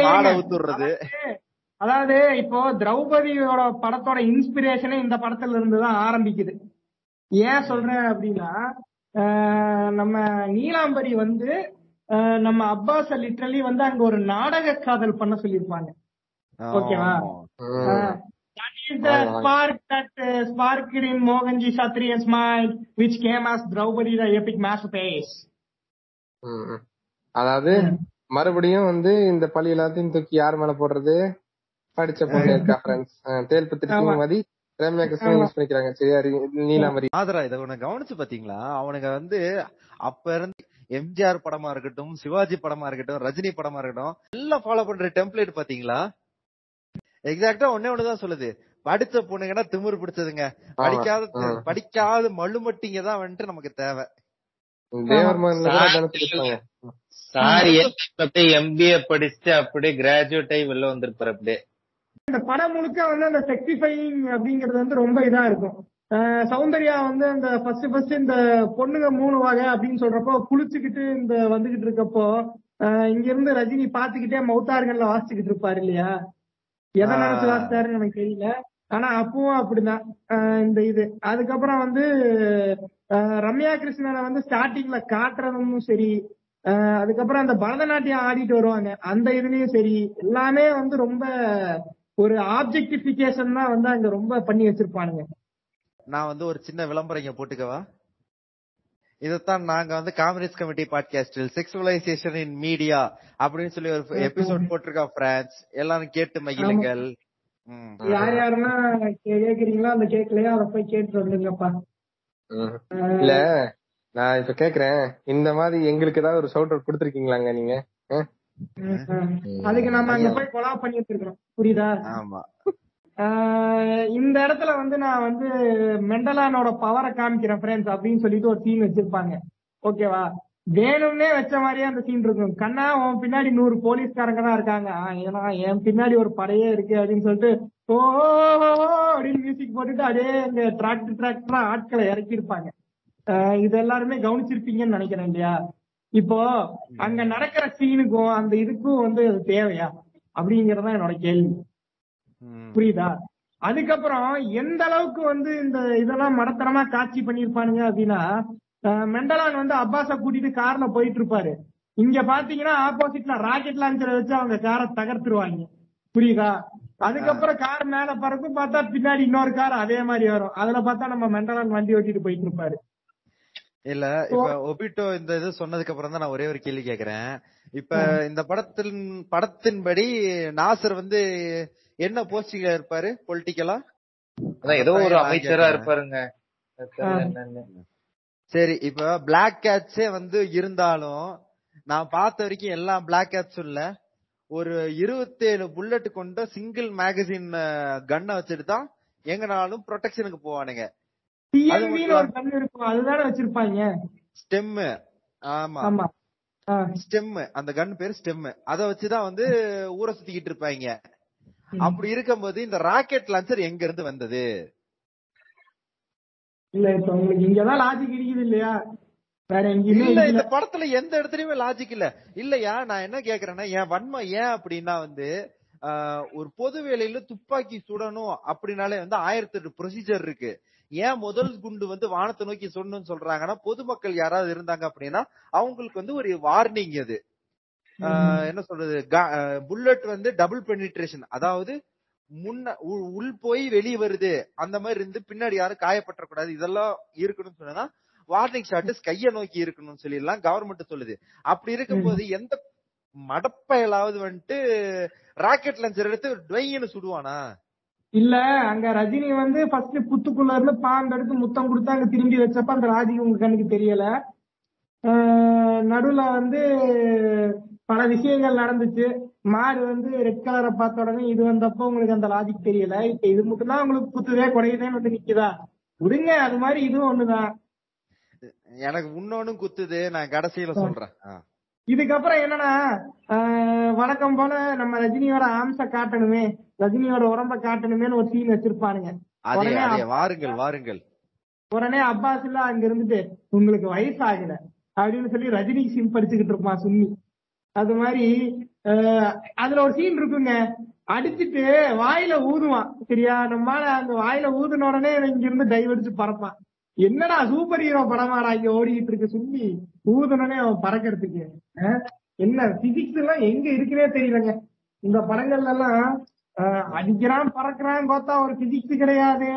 மாடை. ஊத்துறது. அதாவது இப்போ திரௌபதியோட படத்தோட இன்ஸ்பிரேஷனே இந்த படத்துல இருந்து தான் ஆரம்பிக்குது. ஏன் சொல்றேன் அப்படின்னா நம்ம நீலாம்பரி வந்து நம்ம அப்பாஸ லிட்டரலி வந்து அங்க ஒரு நாடக காதல் பண்ண சொல்லியிருப்பாங்க. ஓகேவா? Is the spark that uh, sparked in Mohanji Kshatriya's mind, which came as Draupadi the epic masterpiece. அதாவது மறுபடியும் வந்து இந்த பழி எல்லாத்தையும் தூக்கி யார் மேல போடுறது? படிச்ச பொண்ணு இருக்கா ஃப்ரெண்ட்ஸ் தேல்பத்திரி ஆமா. மதி ரம்யா கிருஷ்ணன். யூஸ் பண்ணிக்கிறாங்க. சரியா ரி- நீலாம்பரி ஆதரா இதை உன்னை கவனிச்சு பாத்தீங்களா? அவனுங்க வந்து அப்ப இருந்து எம்ஜிஆர் படமா இருக்கட்டும் சிவாஜி படமா இருக்கட்டும் ரஜினி படமா இருக்கட்டும் எல்லாம் ஃபாலோ பண்ற டெம்ப்ளேட் பாத்தீங்களா? எக்ஸாக்டா ஒன்னே ஒண்ணுதான் சொல்லுது. படிச்ச பொண்ணுங்கன்னா திமிரு பிடிச்சதுங்க. படிக்காத. படிக்காத மழுமட்டிங்க தான் வந்துட்டு நமக்கு தேவை. சாரி எம்பிஏ படிச்சு அப்படியே கிராஜுவேட் ஆகி வெளில வந்திருப்பாரு அப்படியே. இந்த படம் முழுக்க வந்து அந்த செக்டிஃபைங் அப்படிங்கிறது வந்து ரொம்ப இதா இருக்கும். சௌந்தர்யா வந்து அந்த ஃபர்ஸ்ட் ஃபர்ஸ்ட் இந்த பொண்ணுங்க மூணு வகை அப்படின்னு சொல்றப்போ குளிச்சுக்கிட்டு இந்த வந்துகிட்டு இருக்கப்போ இங்க இருந்து ரஜினி பாத்துக்கிட்டே மௌத்தார்கள்ல வாசிச்சுக்கிட்டு இருப்பாரு இல்லையா? எதை. நினைச்சு வாசித்தாருன்னு எனக்கு தெரியல. ஆனா அப்பவும் அப்படிதான். இந்த இது. அதுக்கப்புறம் வந்து ரம்யா கிருஷ்ணனை வந்து ஸ்டார்டிங்ல காட்டுறதும் சரி அதுக்கப்புறம் அந்த பரதநாட்டியம் ஆடிட்டு வருவாங்க. அந்த இதுலயும் சரி எல்லாமே வந்து ரொம்ப ஒரு ஆப்ஜெக்டிபிகேஷன் தான் வந்து அங்க ரொம்ப பண்ணி வச்சிருப்பானுங்க. நான் வந்து ஒரு சின்ன விளம்பரம் இங்க போட்டுக்கவா? இதைத்தான் நாங்க வந்து காங்கிரஸ் கமிட்டி பாட்காஸ்டில் செக்ஸுவலைசேஷன் இன் மீடியா அப்படின்னு சொல்லி ஒரு எபிசோட் போட்டிருக்கோம் பிரான்ஸ் எல்லாரும் கேட்டு மகிழுங்கள். யார் யாருன்னா கேக்குறீங்களோ அந்த கேட்கலையோ? அதை போய் கேட்டு வந்துருங்கப்பா. இல்ல நான் இப்ப கேக்குறேன் இந்த மாதிரி எங்களுக்கு ஏதாவது ஒரு ஷவுட் அவுட் கொடுத்துருக்கீங்களாங்க நீங்க. அதுக்கு நம்ம அங்க போய் கொலா பண்ணி வச்சிருக்கிறோம். புரியுதா? ஆமா. இந்த இடத்துல வந்து நான் வந்து மெண்டலானோட பவரை காமிக்கிறேன் ஃப்ரெண்ட்ஸ் அப்படின்னு சொல்லிட்டு ஒரு சீன் வச்சிருப்பாங்க. ஓகேவா வேணும்னே வச்ச மாதிரியே அந்த சீன் இருக்கும். கண்ணா உன் பின்னாடி நூறு போலீஸ்காரங்க தான் இருக்காங்க. ஏன்னா என் பின்னாடி ஒரு படையே இருக்கு அப்படின்னு சொல்லிட்டு ஓ அப்படின்னு மியூசிக் போட்டுட்டு அப்படியே இந்த டிராக்டர் டிராக்டரா ஆட்களை இறக்கி இருப்பாங்க இது எல்லாருமே கவனிச்சிருப்பீங்கன்னு நினைக்கிறேன் இல்லையா? இப்போ அங்க நடக்கிற சீனுக்கும் அந்த இதுக்கும் வந்து அது தேவையா? அப்படிங்கறதுதான் என்னோட கேள்வி. புரியுதா? அதுக்கப்புறம் எந்த அளவுக்கு வந்து இந்த இதெல்லாம் மடத்தனமா காட்சி பண்ணிருப்பானுங்க அப்படின்னா மெண்டலான் வந்து அப்பாஸ கூட்டிட்டு கார்ல போயிட்டு இருப்பாரு. இங்க பாத்தீங்கன்னா ஆப்போசிட்ல ராக்கெட் லான்ச்சரை வச்சு அவங்க காரை தகர்த்துருவாங்க. புரியுதா? அதுக்கப்புறம் கார் மேல பறக்கும் பார்த்தா பின்னாடி இன்னொரு கார் அதே மாதிரி வரும். அதுல பார்த்தா நம்ம மெண்டலான் வண்டி ஓட்டிட்டு போயிட்டு இருப்பாரு. இல்ல இப்ப ஒபிட்டோ இந்த இது சொன்னதுக்கு அப்புறம் தான் நான் ஒரே ஒரு கேள்வி கேக்குறேன். இப்ப இந்த படத்தின் படத்தின்படி நாசர் வந்து என்ன போஸ்டிங்ல இருப்பாரு? பொலிட்டிக்கலா ஏதோ ஒரு அமைச்சரா. இருப்பாருங்க. சரி இப்ப பிளாக் கேட்ஸே வந்து இருந்தாலும் நான் பார்த்த வரைக்கும் எல்லா பிளாக் கேட்ஸும் இல்ல. ஒரு இருபத்தேழு புல்லட் கொண்ட சிங்கிள் மேகசின் கன்னை வச்சுட்டு தான் எங்கனாலும் ப்ரொடெக்ஷனுக்கு போவானுங்க. ஸ்டெம் ஆமா. ஸ்டெம் அந்த கன் பேரு ஸ்டெம் அத வச்சுதான் வந்து ஊரை சுத்திக்கிட்டு இருப்பாங்க. அப்படி இருக்கும்போது இந்த ராக்கெட் லான்ச்சர் எங்க இருந்து வந்தது? இல்ல இப்ப உங்களுக்கு இங்கதான் லாஜிக் இருக்குது இல்லையா? வேற எங்கேயுமே இல்ல இந்த படத்துல எந்த இடத்துலயுமே லாஜிக் இல்ல. இல்லையா நான் என்ன கேக்குறேன்னா என் வன்மை ஏன் அப்படின்னா வந்து ஒரு பொது வேலையில துப்பாக்கி சுடணும் அப்படின்னாலே வந்து ஆயிரத்தி எட்டு ப்ரொசீஜர் இருக்கு. ஏன் முதல் குண்டு வந்து வானத்தை நோக்கி சுடணும்னு சொல்றாங்கன்னா பொதுமக்கள் யாராவது இருந்தாங்க அப்படின்னா அவங்களுக்கு வந்து ஒரு வார்னிங் அது. என்ன சொல்றது? புல்லட் வந்து டபுள் பெனிட்ரேஷன் அதாவது முன்ன உள்- போய் வெளியே வருது. அந்த மாதிரி இருந்து பின்னாடி யாரும் காயப்பற்றக்கூடாது இதெல்லாம் இருக்கணும்னு சொன்னா வார்னிங் ஷாட் கைய நோக்கி இருக்கணும்னு சொல்லி எல்லாம் கவர்மெண்ட் சொல்லுது. அப்படி இருக்கும்போது எந்த மடப்பயலாவது வந்துட்டு ராக்கெட் லான்ச்சர் எடுத்து ட்வைன்னு சுடுவானா? இல்ல அங்க ரஜினி வந்து ஃபர்ஸ்ட் புத்துக்குள்ள இருந்து பாம்பு எடுத்து முத்தம் கொடுத்து அங்க திரும்பி வச்சப்ப அந்த ராஜிக்கு உங்க கண்ணுக்கு தெரியல. நடுவுல வந்து பல விஷயங்கள் நடந்துச்சு. மாடு வந்து ரெட் கலரை பார்த்த உடனே இது வந்தப்போ உங்களுக்கு அந்த லாஜிக் தெரியல. இப்ப இது மட்டும் தான் உங்களுக்கு புத்துதே குறையுதேன்னு வந்து நிக்குதா? விடுங்க அது மாதிரி இதுவும் ஒண்ணுதான். எனக்கு இன்னொன்னும் குத்துது நான் கடைசியில சொல்றேன். இதுக்கப்புறம் என்னன்னா ஆஹ் வழக்கம் போல நம்ம ரஜினியோட ஆம்ச காட்டணுமே ரஜினியோட உடம்ப காட்டணுமேன்னு ஒரு சீன் வச்சிருப்பானுங்க. வாருங்கள் வாருங்கள். உடனே அப்பாஸ் எல்லாம் அங்க இருந்துட்டு உங்களுக்கு வயசு ஆகல அப்படின்னு சொல்லி ரஜினிக்கு சிம் படிச்சுக்கிட்டு இருப்பான் சுன்னி. அது மாதிரி அதுல ஒரு சீன் இருக்குங்க. அடிச்சிட்டு வாயில ஊதுவான். சரியா? நம்மால அந்த வாயில ஊதுன உடனே இங்க இருந்து டைவ் பறப்பான். என்னடா சூப்பர் ஹீரோ படமாடா இங்க ஓடிக்கிட்டு இருக்கு சுண்டி ஊதுனோடனே அவன் பறக்கிறதுக்கு. என்ன பிசிக்ஸ் எல்லாம் எங்க இருக்குன்னே தெரியலங்க. இந்த படங்கள்ல எல்லாம் ஆஹ் அடிக்கிறான் பறக்கிறான் பார்த்தா ஒரு பிசிக்ஸ் கிடையாது.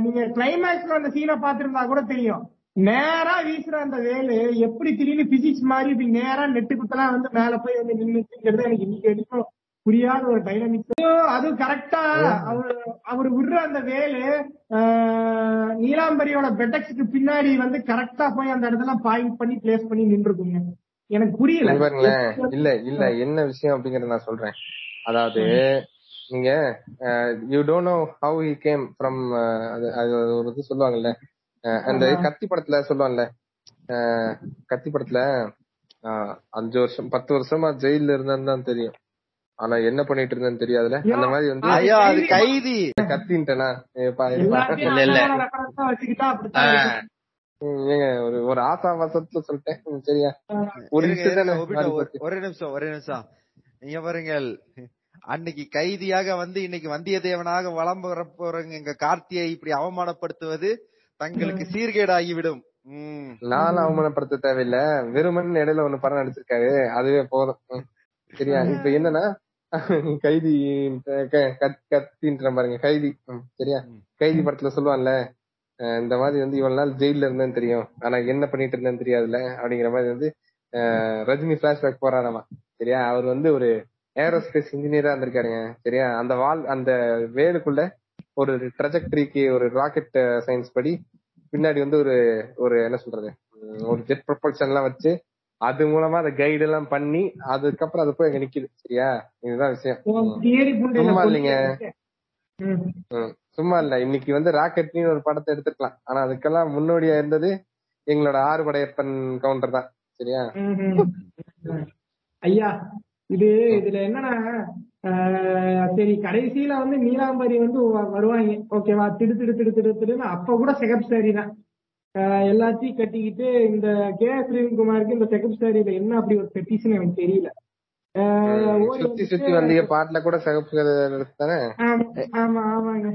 நீங்க கிளைமேக்ஸ்ல அந்த சீனை பாத்திருந்தா கூட தெரியும். நேரா வீசுற அந்த வேலு எப்படி திடீர்னு பிசிக்ஸ் மாதிரி இப்படி நேரா நெட்டு குத்தலாம் வந்து மேல போய் வந்து நின்னுச்சுங்கிறது எனக்கு இன்னைக்கு வரைக்கும் புரியாத ஒரு டைனமிக்ஸ் அது கரெக்டா அவர் அவர் விடுற அந்த வேலு நீலாம்பரியோட பெட்டக்ஸுக்கு பின்னாடி வந்து கரெக்டா போய் அந்த இடத்துல பாயிண்ட் பண்ணி பிளேஸ் பண்ணி நின்றுக்குங்க. எனக்கு புரியல. பாருங்களேன் இல்ல இல்ல என்ன விஷயம் அப்படிங்கறத நான் சொல்றேன். அதாவது நீங்க you don't know how he came from அது ஒரு இது சொல்லுவாங்கல்ல அந்த கத்தி படத்துல சொல்லுவாங்கல்ல அஹ், கத்தி படத்துல அஞ்சு வருஷம் பத்து வருஷமா ஜெயில இருந்தான்னு தான் தெரியும். ஆனா என்ன பண்ணிட்டு இருந்தேன்னு தெரியாதுல. அந்த மாதிரி வந்து ஐயோ அது கைதி. கத்தின்ட்டேனா? ஏங்க ஒரு ஒரு ஆசா வாசத்துல சொல்லிட்டேன். சரியா? ஒரு ஒரு- நிமிஷம் ஒரே நிமிஷம். நீங்க பாருங்கள் அன்னைக்கு கைதியாக வந்து இன்னைக்கு வந்தியத்தேவனாக வலம் வர போறவங்க எங்க கார்த்தியை இப்படி அவமானப்படுத்துவது தங்களுக்கு சீர்கேடாகிவிடும். ம். நானும் அவமானப்படுத்த தேவையில்ல. வெறுமன் இடையில ஒண்ணு படம் நடிச்சிருக்காரு. அதுவே போதும். சரியா? இப்ப என்னன்னா கைதி கத்தின்ற பாருங்க கைதி. சரியா. கைதி படத்துல சொல்லுவான்ல இந்த மாதிரி வந்து இவ்வளவு நாள் ஜெயில இருந்தேன்னு தெரியும். ஆனா என்ன பண்ணிட்டு இருந்தேன்னு தெரியாதுல்ல அப்படிங்கிற மாதிரி வந்து ரஜினி பிளாஷ்பேக் போறாராமா? சரியா? அவர் வந்து ஒரு ஏரோஸ்பேஸ் இன்ஜினியரா இருந்திருக்காருங்க. சரியா? அந்த வால் அந்த வேலுக்குள்ள ஒரு ட்ரஜெக்டரிக்கு ஒரு ராக்கெட் சயின்ஸ் படி பின்னாடி வந்து ஒரு ஒரு என்ன சொல்றது ஒரு ஜெட் ப்ரொபல்ஷன் எல்லாம் வச்சு அது மூலமா அதை கைடு எல்லாம் பண்ணி அதுக்கப்புறம் அது போய் அங்க நிக்குது. சரியா? இதுதான் விஷயம். சும்மா இல்லைங்க. சும்மா இல்ல. இன்னைக்கு வந்து ராக்கெட்னு ஒரு படத்தை எடுத்துக்கலாம் ஆனா அதுக்கெல்லாம் முன்னோடியா இருந்தது எங்களோட ஆறு படையப்பன் கவுண்டர் தான். சரியா. ஐயா இது இதுல என்னன்னா சரி கடைசியில வந்து நீலாம்பரி வந்து வருவாங்க. ஓகேவா? திடு திடு திடு திடு திடுன்னு அப்ப கூட செகப் சாரி தான். எல்லாத்தையும் கட்டிக்கிட்டு இந்த கே ஸ்ரீகுமாருக்கு இந்த செகப் சாரியில என்ன அப்படி ஒரு பெட்டிஷன் எனக்கு தெரியல. சுத்தி சுத்தி வந்திய பாட்டுல கூட சிகப்பு ஆமா, ஆமா ஆமாங்க.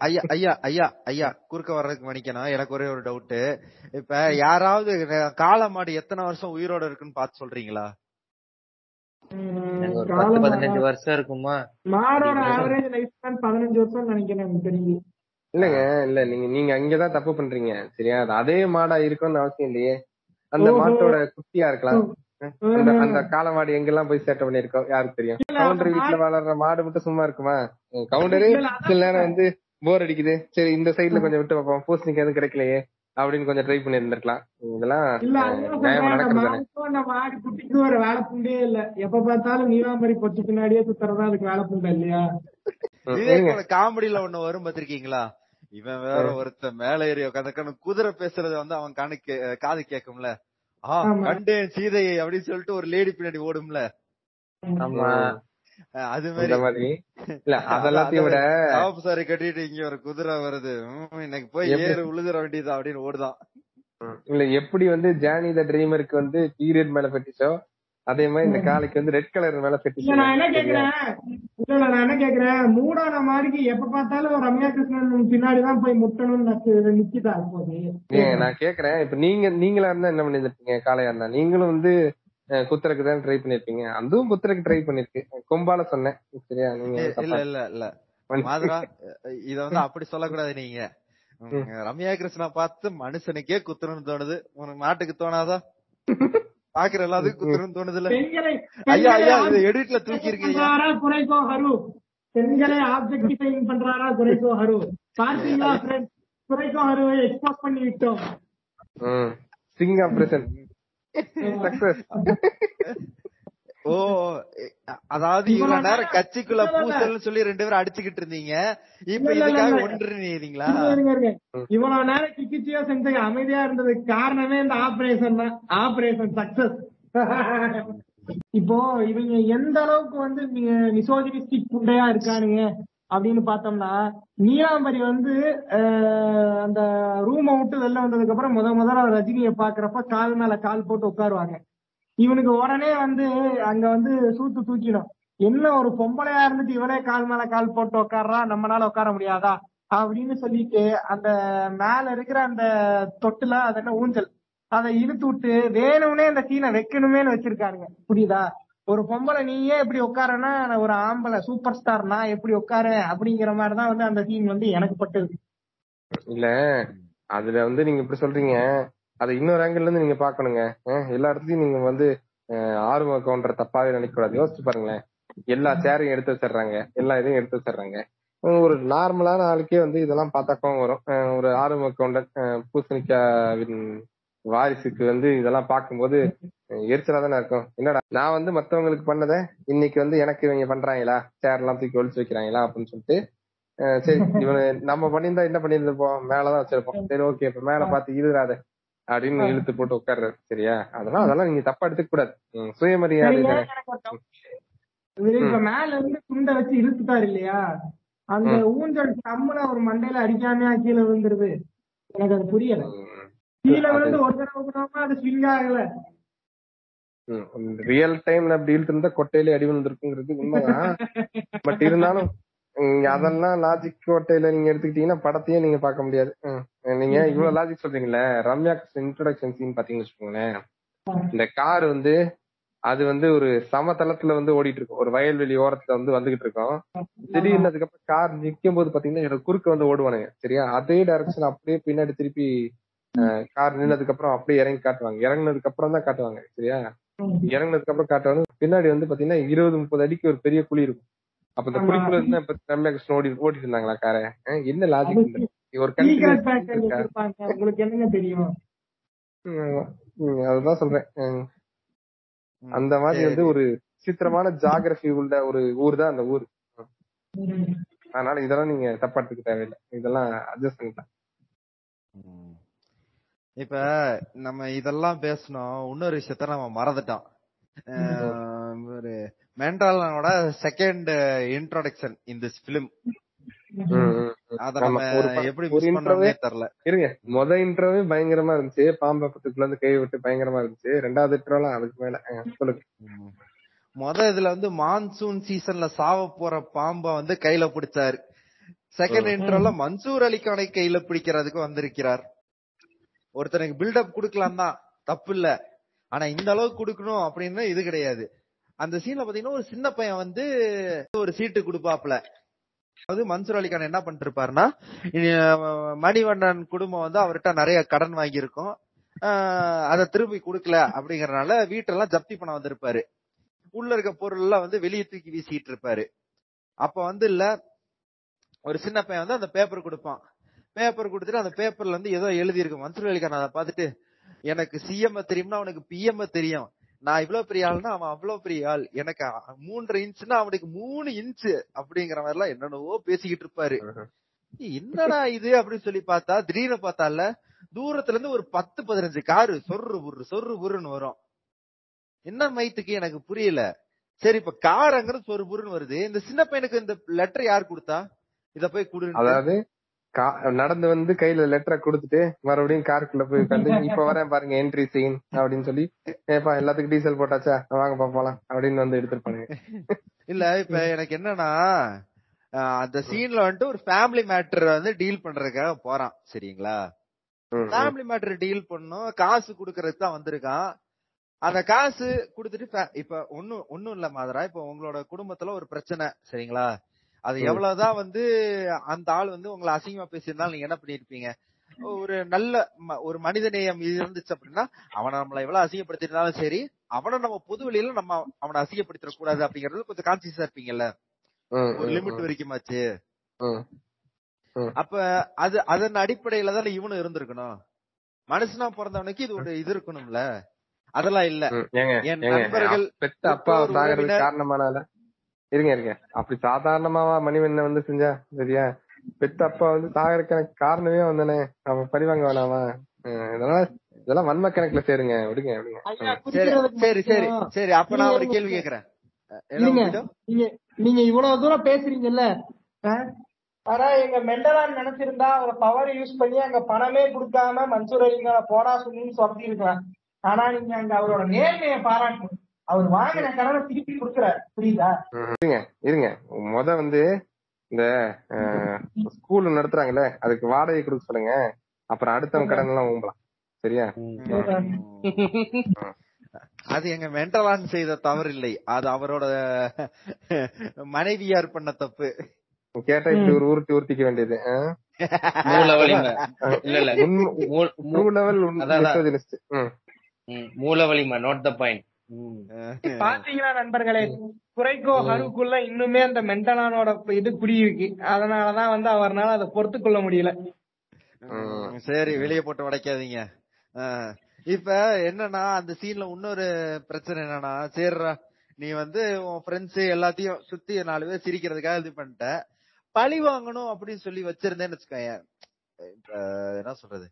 ஐயா ஐயா ஐயா ஐயா குறுக்க வர்றதுக்கு மன்னிக்கணும். எனக்கு ஒரே ஒரு டவுட் இப்ப யாராவது காளை மாடு எத்தனை வருஷம் உயிரோட இருக்குன்னு பார்த்து சொல்றீங்களா ம், எனக்கு ஒரு காலம் பத்து பதினஞ்சு வருஷம் இருக்குமா? மாடோட ஆவரேஜ் லைஃப் ஸ்பேன் பதினஞ்சு வருஷம் நினைக்கிறேன் எனக்கு தெரிஞ்சு. இல்லங்க இல்ல நீங்க நீங்க அங்கதான் தப்பு பண்றீங்க. சரியா? அது அதே மாடா இருக்கும்னு அவசியம் இல்லையே. அந்த. மாட்டோட குட்டியா இருக்கலாம். அந்த அந்த காளை மாடு எங்கெல்லாம் போய் சேட்டை பண்ணிருக்கோம் யாருக்கு தெரியும்? கவுண்டர் வீட்டுல வளர்ற மாடு மட்டும் சும்மா இருக்குமா? கவுண்டரே சில நேரம் வந்து போர் அடிக்குது. சரி இந்த சைடுல கொஞ்சம் விட்டு பார்ப்போம். பூசணிக்கு எதுவும் கிடைக்கலையே. அப்படின்னு கொஞ்சம் ட்ரை பண்ணி இருந்திருக்கலாம் இதெல்லாம் நம்ம ஆடு குட்டிக்கும் ஒரு வேலை புண்டே இல்ல. எப்ப பார்த்தாலும் நீலாம்பரி பொட்டு பின்னாடியே சுத்துறதா அதுக்கு வேலை புண்டை இல்லையா? காமெடியில ஒண்ணு வரும் பாத்திருக்கீங்களா இவன் வேற ஒருத்தன் மேல ஏறி உட்காந்து குதிரை பேசுறத வந்து அவன் கணு காது கேக்கும்ல. ஆ ஆமா. கண்டேன் சீதையை அப்படின்னு சொல்லிட்டு ஒரு லேடி பின்னாடி ஓடும்ல. ஆமா. அது மாதிரி மாதிரி. இல்ல அதெல்லாத்தையும் விட சாப்பு சாரி கட்டிட்டு இங்க ஒரு குதிரை வருது. ம், இன்னைக்கு போய் ஏறு உழுதுற வேண்டியது அப்படின்னு ஓடுதான். இல்ல எப்படி வந்து ஜானி த ட்ரீமருக்கு வந்து பீரியட் மேல பெட்டிச்சோ அதே மாதிரி இந்த காலைக்கு வந்து ரெட் கலர் மேல பெட்டிச்சோ நான் என்ன கேக்குறேன்? இல்ல நான் என்ன கேக்குறேன்? மூடான மாதிரிக்கு எப்ப பார்த்தாலும் ரம்யா கிருஷ்ணன் பின்னாடிதான் போய் முட்டணும்னு நிக்கிதா போது நான் கேக்குறேன். இப்ப நீங்க நீங்களா இருந்தா என்ன பண்ணிருப்பீங்க காளையா இருந்தா? நீங்களும் வந்து அஹ், குத்துறதுக்கு தான் ட்ரை பண்ணிருப்பீங்க? அதுவும் குத்துறதுக்கு ட்ரை பண்ணிருக்கு. கொம்பால சொன்னேன். சரியா? நீங்க இல்ல இல்ல இல்ல. மாதுரா இத வந்து அப்படி சொல்லக்கூடாது நீங்க. ரம்யா கிருஷ்ணா பார்த்து மனுஷனுக்கே குத்துறன்னு தோணுது. உனக்கு மாட்டுக்கு தோணாதா? பாக்குற எல்லாத்துக்கும் குத்துறன்னு தோணுதுல பெண்களை ஐயா ஐயா இது எடிட்ல தூக்கி இருக்கீங்க பெண்களை ஆப்ஜெக்டிஃபைங் பண்றாரா குறைக்கோ ஹரு? பார்த்தீங்களா? குறைக்கோ ஹருவை எக்ஸ்போஸ் பண்ணி விட்டோம் ம். சிங் ஆபரேஷன் ஓ அதாவது இவ்வளவு நேரம் கட்சிக்குள்ள பூசல்னு சொல்லி ரெண்டு பேரும் அடிச்சுக்கிட்டு இருந்தீங்க. இப்ப இதுக்காக. ஒன்றுறீங்களா. இவ்வளவு நேரம் கிக்கிச்சியா செஞ்ச அமைதியா இருந்ததுக்கு காரணமே இந்த ஆபரேஷன் தான். ஆபரேஷன் சக்சஸ் இப்போ இவங்க எந்த அளவுக்கு வந்து மிசோஜினிஸ்டிக் புண்டையா இருக்கானுங்க? அப்படின்னு பார்த்தோம்னா நீலாம்பரி வந்து அந்த ரூமை விட்டு வெளில வந்ததுக்கு அப்புறம் முத முதல்ல ரஜினியை பாக்குறப்ப கால் மேல கால் போட்டு உட்காருவாங்க. இவனுக்கு உடனே வந்து அங்க வந்து சூத்து தூக்கிடும். என்ன ஒரு பொம்பளையா இருந்துட்டு இவனே கால் மேல கால் போட்டு உட்கார்றா? நம்மளால உட்கார முடியாதா? அப்படின்னு சொல்லிட்டு அந்த மேல இருக்கிற அந்த தொட்டுல அது என்ன ஊஞ்சல். அதை இழுத்து விட்டு வேணும்னே அந்த சீனை வைக்கணுமேனு வச்சிருக்காருங்க புரியுதா? ஒரு பொம்பளை நீயே எப்படி உட்காரனா ஒரு ஆம்பளை சூப்பர் ஸ்டார் நான் எப்படி உட்காரேன் அப்படிங்கிற மாதிரிதான் வந்து அந்த சீன் வந்து எனக்கு பட்டது. இல்ல அதுல வந்து நீங்க இப்படி சொல்றீங்க. அதை இன்னொரு ஆங்கிள் இருந்து நீங்க பாக்கணுங்க எல்லா இடத்துலயும் நீங்க வந்து அஹ், ஆர்வ கவுண்டர் தப்பாவே நினைக்க கூடாது யோசிச்சு பாருங்களேன். எல்லா சேரையும் எடுத்து வச்சிடுறாங்க. எல்லா இதையும் எடுத்து வச்சிடுறாங்க. ஒரு நார்மலான ஆளுக்கே வந்து இதெல்லாம் பார்த்தா கோவம் வரும். ஒரு ஆர்வ கவுண்டர் அஹ், பூசணிக்காவின் வாரிசுக்கு வந்து இதெல்லாம் பார்க்கும்போது எரிச்சலா தானே இருக்கும். என்னடா நான் வந்து மத்தவங்களுக்கு பண்ணதை இன்னைக்கு வந்து எனக்கு இவங்க பண்றாங்களா? சேர் எல்லாம் தூக்கி ஒழிச்சு வைக்கிறாங்களா அப்படின்னு சொல்லிட்டு சரி இவனு நம்ம பண்ணியிருந்தா என்ன பண்ணியிருந்திருப்போம்? மேலதான் வச்சிருப்போம். சரி ஓகே இப்ப மேல பாத்து இழுறாத அப்படின்னு இழுத்து போட்டு உட்கார்றாரு சரியா? அதெல்லாம் அதெல்லாம் நீங்க தப்பா எடுத்துக்க கூடாது சுயமரியாதை இப்ப மேல இருந்து துண்டை வச்சு இழுத்துட்டாரு இல்லையா? அந்த ஊஞ்சல் டம்முல ஒரு மண்டையில அடிக்காம கீழே விழுந்துருது. எனக்கு அது புரியல. கீழே விழுந்து ஒரு தடவை அது ஸ்விங் ஆகல. ரியல் டைம்ல அப்படி இருந்தா கொட்டையில அடி விழுந்திருக்குங்கிறது உண்மைதான். பட் இருந்தாலும் அதெல்லாம் லாஜிக் கோட்டையில நீங்க எடுத்துக்கிட்டீங்கன்னா படத்தையே நீங்க பார்க்க முடியாது. நீங்க இவ்வளவு லாஜிக் சொல்றீங்களே ரம்யா இன்ட்ரோடக்ஷன் சீன் பாத்தீங்கன்னு வச்சுக்கோங்களேன். இந்த கார் வந்து அது வந்து ஒரு சமதளத்துல வந்து ஓடிட்டு இருக்கும் ஒரு வயல்வெளி ஓரத்துல வந்து வந்துகிட்டு இருக்கோம். திடீர்னு அதுக்கப்புறம் கார் நிக்கும் போது பாத்தீங்கன்னா என்னோட குறுக்க வந்து ஓடுவானுங்க. சரியா? அதே டைரக்ஷன் அப்படியே பின்னாடி திருப்பி கார் நின்னதுக்கு அப்புறம் அப்படியே இறங்கி காட்டுவாங்க. இறங்குனதுக்கு அப்புறம் தான் காட்டுவாங்க. சரியா? இறங்குனதுக்கு அப்புறம் காட்டுவாங்க பின்னாடி வந்து பாத்தீங்கன்னா இருபது முப்பது அடிக்கு ஒரு பெரிய குழி இருக்கும். அப்ப இந்த. குழிக்குள்ள இருந்து இப்ப ரம்யா கிருஷ்ணன் ஓடி ஓடிட்டு இருந்தாங்களா காரை? என்ன லாஜிக் ஒரு உங்களுக்கு என்னங்க தெரியும்? அதுதான் சொல்றேன். அந்த மாதிரி வந்து. ஒரு விசித்திரமான ஜாகிரபி உள்ள ஒரு ஊர் தான் அந்த ஊர். அதனால இதெல்லாம் நீங்க தப்பா எடுத்துக்க தேவையில்லை. இதெல்லாம் அட்ஜஸ்ட் பண்ணிக்கலாம். இப்ப நம்ம இதெல்லாம் பேசணும் இன்னொரு விஷயத்த நம்ம மறந்துட்டோம். ஒரு மென்டாலனோட second introduction in this film. அத நம்ம எப்படி மிஸ் பண்ணோம்னே தெரியல. இருங்க. முத இன்ட்ரோவே பயங்கரமா இருந்துச்சு. பாம்பை பத்துக்குள்ள இருந்து கை விட்டு பயங்கரமா இருந்துச்சு. ரெண்டாவது இன்ட்ரோலாம் அதுக்கு மேல. சொல்லுங்க. மொத இதுல வந்து மான்சூன் சீசன்ல சாவ போற பாம்ப வந்து கையில பிடிச்சாரு. செகண்ட் இன்ட்ரோல மன்சூர் அலிகானை கையில பிடிக்கிறதுக்கு வந்திருக்கிறார். ஒருத்தனுக்கு பில்டப் கொடுக்கலாம் தான். தப்பு இல்ல ஆனா இந்த அளவுக்கு கொடுக்கணும் அப்படின்னு இது கிடையாது. அந்த சீன்ல பாத்தீங்கன்னா ஒரு சின்ன பையன் வந்து ஒரு சீட்டு கொடுப்பாப்ல அதாவது மன்சூர் அலிகான் என்ன பண்ணிருப்பாருன்னா மணிவண்ணன் குடும்பம் வந்து அவர்கிட்ட நிறைய கடன் வாங்கியிருக்கும். அதை திரும்பி கொடுக்கல அப்படிங்கறதுனால வீட்டெல்லாம் ஜப்தி பண்ண வந்திருப்பாரு. உள்ள இருக்க பொருள் எல்லாம் வந்து வெளியே தூக்கி வீசிட்டு இருப்பாரு. அப்ப வந்து இல்ல ஒரு சின்ன பையன் வந்து அந்த பேப்பர் கொடுப்பான். பேப்பர் கொடுத்துட்டு அந்த பேப்பர்ல இருந்து ஏதோ எழுதி இருக்கு மன்சூர் அலிகான் அதை பார்த்துட்டு எனக்கு சிஎம் தெரியும்னா அவனுக்கு பிஎம் தெரியும். நான் இவ்வளவு பெரிய ஆள்னா அவன் அவ்வளவு பெரிய ஆள். எனக்கு மூன்றரை இன்ச்சுனா அவனுக்கு மூணு இன்ச்சு அப்படிங்கிற மாதிரி எல்லாம் என்னென்னவோ பேசிக்கிட்டு இருப்பாரு. என்னடா இது அப்படின்னு சொல்லி பார்த்தா திடீர்னு பார்த்தால தூரத்துல இருந்து ஒரு பத்து பதினஞ்சு காரு சொர்ரு புர்ரு சொர்ரு புர்ருன்னு வரும். என்ன மைத்துக்கு எனக்கு புரியல. சரி இப்ப கார் அங்கிருந்து சொரு புருன்னு வருது. இந்த சின்ன பையனுக்கு இந்த லெட்டர் யார் கொடுத்தா? இத போய் குடு அதாவது நடந்து வந்து கையில லெட்டரை கொடுத்துட்டு மறுபடியும் காருக்குள்ள போய் உட்காந்து இப்ப வரேன் பாருங்க என்ட்ரி சீன் அப்படின்னு சொல்லி ஏப்பா எல்லாத்துக்கும் டீசல் போட்டாச்சா? வாங்க போலாம் அப்படின்னு வந்து எடுத்திருப்பாங்க இல்ல இப்ப எனக்கு என்னன்னா அந்த சீன்ல வந்துட்டு ஒரு ஃபேமிலி மேட்டர் வந்து டீல் பண்றதுக்காக போறான் சரிங்களா. ஃபேமிலி மேட்டர் டீல் பண்ணும் காசு குடுக்கறதுக்கு தான் வந்திருக்கான். அந்த காசு குடுத்துட்டு இப்ப ஒண்ணும் ஒண்ணும் இல்ல மாதரா இப்ப உங்களோட குடும்பத்துல ஒரு பிரச்சனை சரிங்களா? அது. எவ்வளவுதான் வந்து அந்த ஆள் வந்து உங்களை அசிங்கமா பேசியிருந்தாலும் நீங்க என்ன பண்ணிருப்பீங்க ஒரு நல்ல ஒரு மனிதநேயம் இருந்துச்சு அப்படின்னா அவனை நம்மள எவ்வளவு அசிங்கப்படுத்திருந்தாலும் சரி அவனை நம்ம பொது வெளியில நம்ம அவனை அசிங்கப்படுத்திட கூடாது அப்படிங்கறது கொஞ்சம் கான்சியஸா இருப்பீங்கல்ல? ஒரு லிமிட் வரைக்குமாச்சு. அப்ப அது அதன் அடிப்படையில தானே இவனும் இருந்திருக்கணும். மனுஷனா பிறந்தவனுக்கு இது ஒரு இது இருக்கணும்ல. அதெல்லாம் இல்ல. என் நண்பர்கள் பெத்த அப்பா சாகிறதுக்கு காரணமானால இருங்க இருங்க. அப்படி சாதாரணமாவா மணிவண்ணன் வந்து செஞ்சா சரியா? பெத்த அப்பா வந்து சாகறதுக்கு எனக்கு காரணமே வந்தானே. அவன் பழிவாங்க வேணாமா? ம், இதெல்லாம் இதெல்லாம் வன்ம கணக்குல சேருங்க. விடுங்க விடுங்க. சரி சரி சரி அப்ப நான் ஒரு கேள்வி. கேக்குறேன். நீங்க நீங்க இவ்வளவு தூரம் பேசுறீங்கல்ல? ஆனா எங்க மெண்டலான் நினைச்சிருந்தா அவரை பவர் யூஸ் பண்ணி அங்க பணமே கொடுக்காம மன்சூர் அலிங்களை போடா சொல்லி சொல்லி இருக்கலாம் ஆனா நீங்க அங்க அவரோட நேர்மையை பாராட்டணும். அவர் வாங்கின கடனை திருப்பி கொடுக்குறாரு. புரியுதா? இருங்க இருங்க. முத வந்து இந்த ஸ்கூல் நடத்துறாங்கல்ல அதுக்கு வாடகை கொடுக்க சொல்லுங்க. அப்புறம் அடுத்தவங்க கடன் எல்லாம் ஊம்பலாம். சரியா? அது எங்க மென்டலான் செய்த தவறு இல்லை அது அவரோட மனைவியார் பண்ண தப்பு. கேட்டா இப்படி ஒரு உருட்டி உருட்டிக்க வேண்டியது மூல வலிமை இல்ல இல்ல. மூ- ட்ரூ மூ- லெவல் அதான், அதான். மிசோஜினிஸ்ட் ம், மூல வலிமை நோட் த பாயிண்ட் பாத்தீங்களா நண்பர்களே? குறைக்கோ ஹருக்குள்ள இன்னுமே அந்த மென்டலானோட இது குடியிருக்கு. அதனாலதான் வந்து அவர்னால அதை பொறுத்து கொள்ள முடியல சரி வெளியே போட்டு உடைக்காதீங்க. இப்ப என்னன்னா அந்த சீன்ல இன்னொரு பிரச்சனை என்னன்னா சரிடா நீ வந்து உன் ஃப்ரெண்ட்ஸ் எல்லாத்தையும் சுத்தி நாலு பேர் சிரிக்கிறதுக்காக இது பண்ணிட்ட. பழி வாங்கணும் அப்படின்னு சொல்லி வச்சிருந்தேன்னு வச்சுக்கோயேன். இப்ப என்ன சொல்றது?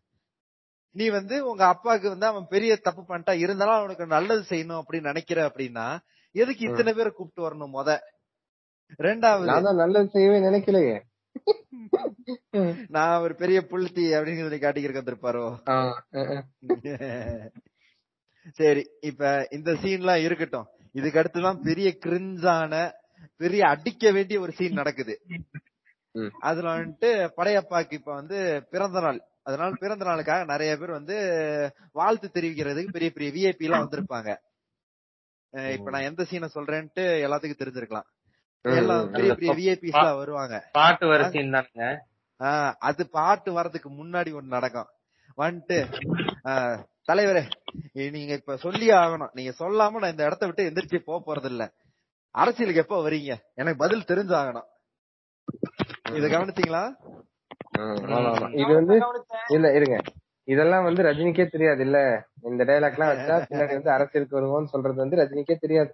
நீ வந்து உங்க அப்பாவுக்கு வந்து அவன் பெரிய தப்பு பண்ணிட்டா இருந்தாலும் அவனுக்கு நல்லது செய்யணும் அப்படின்னு நினைக்கிற அப்படின்னா எதுக்கு இத்தனை பேரை கூப்பிட்டு வரணும் முத? ரெண்டாவது நல்லது செய்யவே நினைக்கலையே. நான் ஒரு பெரிய புல்தி அப்படின்னு சொல்லி வந்திருப்பாரோ அஹ். சரி இப்ப இந்த சீன்லாம் இருக்கட்டும். இதுக்கு அடுத்துதான் பெரிய கிரிஞ்சான பெரிய அடிக்க வேண்டிய ஒரு சீன் நடக்குது. அதுல வந்துட்டு படையப்பாக்கு இப்ப வந்து பிறந்த நாள். அதனால பிறந்த நாளுக்காக நிறைய பேர் வந்து வாழ்த்து தெரிவிக்கிறதுக்கு பெரிய பெரிய விஐபி எல்லாம் வந்திருப்பாங்க. இப்ப நான் எந்த சீனை சொல்றேன்ட்டு எல்லாத்துக்கும் தெரிஞ்சிருக்கலாம். எல்லாம் பெரிய பெரிய விஐபிஸ் எல்லாம் வருவாங்க. பாட்டு வர சீன் தானுங்க. அது பாட்டு வர்றதுக்கு முன்னாடி ஒண்ணு நடக்கும். வந்துட்டு தலைவரே நீங்க இப்ப சொல்லியே ஆகணும். நீங்க சொல்லாம நான் இந்த இடத்த விட்டு எந்திரிச்சு போக போறது இல்ல அரசியலுக்கு எப்ப வரீங்க? எனக்கு பதில் தெரிஞ்சாகணும். இத கவனிச்சீங்களா. இது வந்து இல்ல இருங்க. இதெல்லாம் வந்து ரஜினிக்கே தெரியாது இல்ல. இந்த டைலாக் எல்லாம் வச்சா பின்னாடி வந்து அரசியலுக்கு வருவோம்னு சொல்றது வந்து ரஜினிக்கே தெரியாது.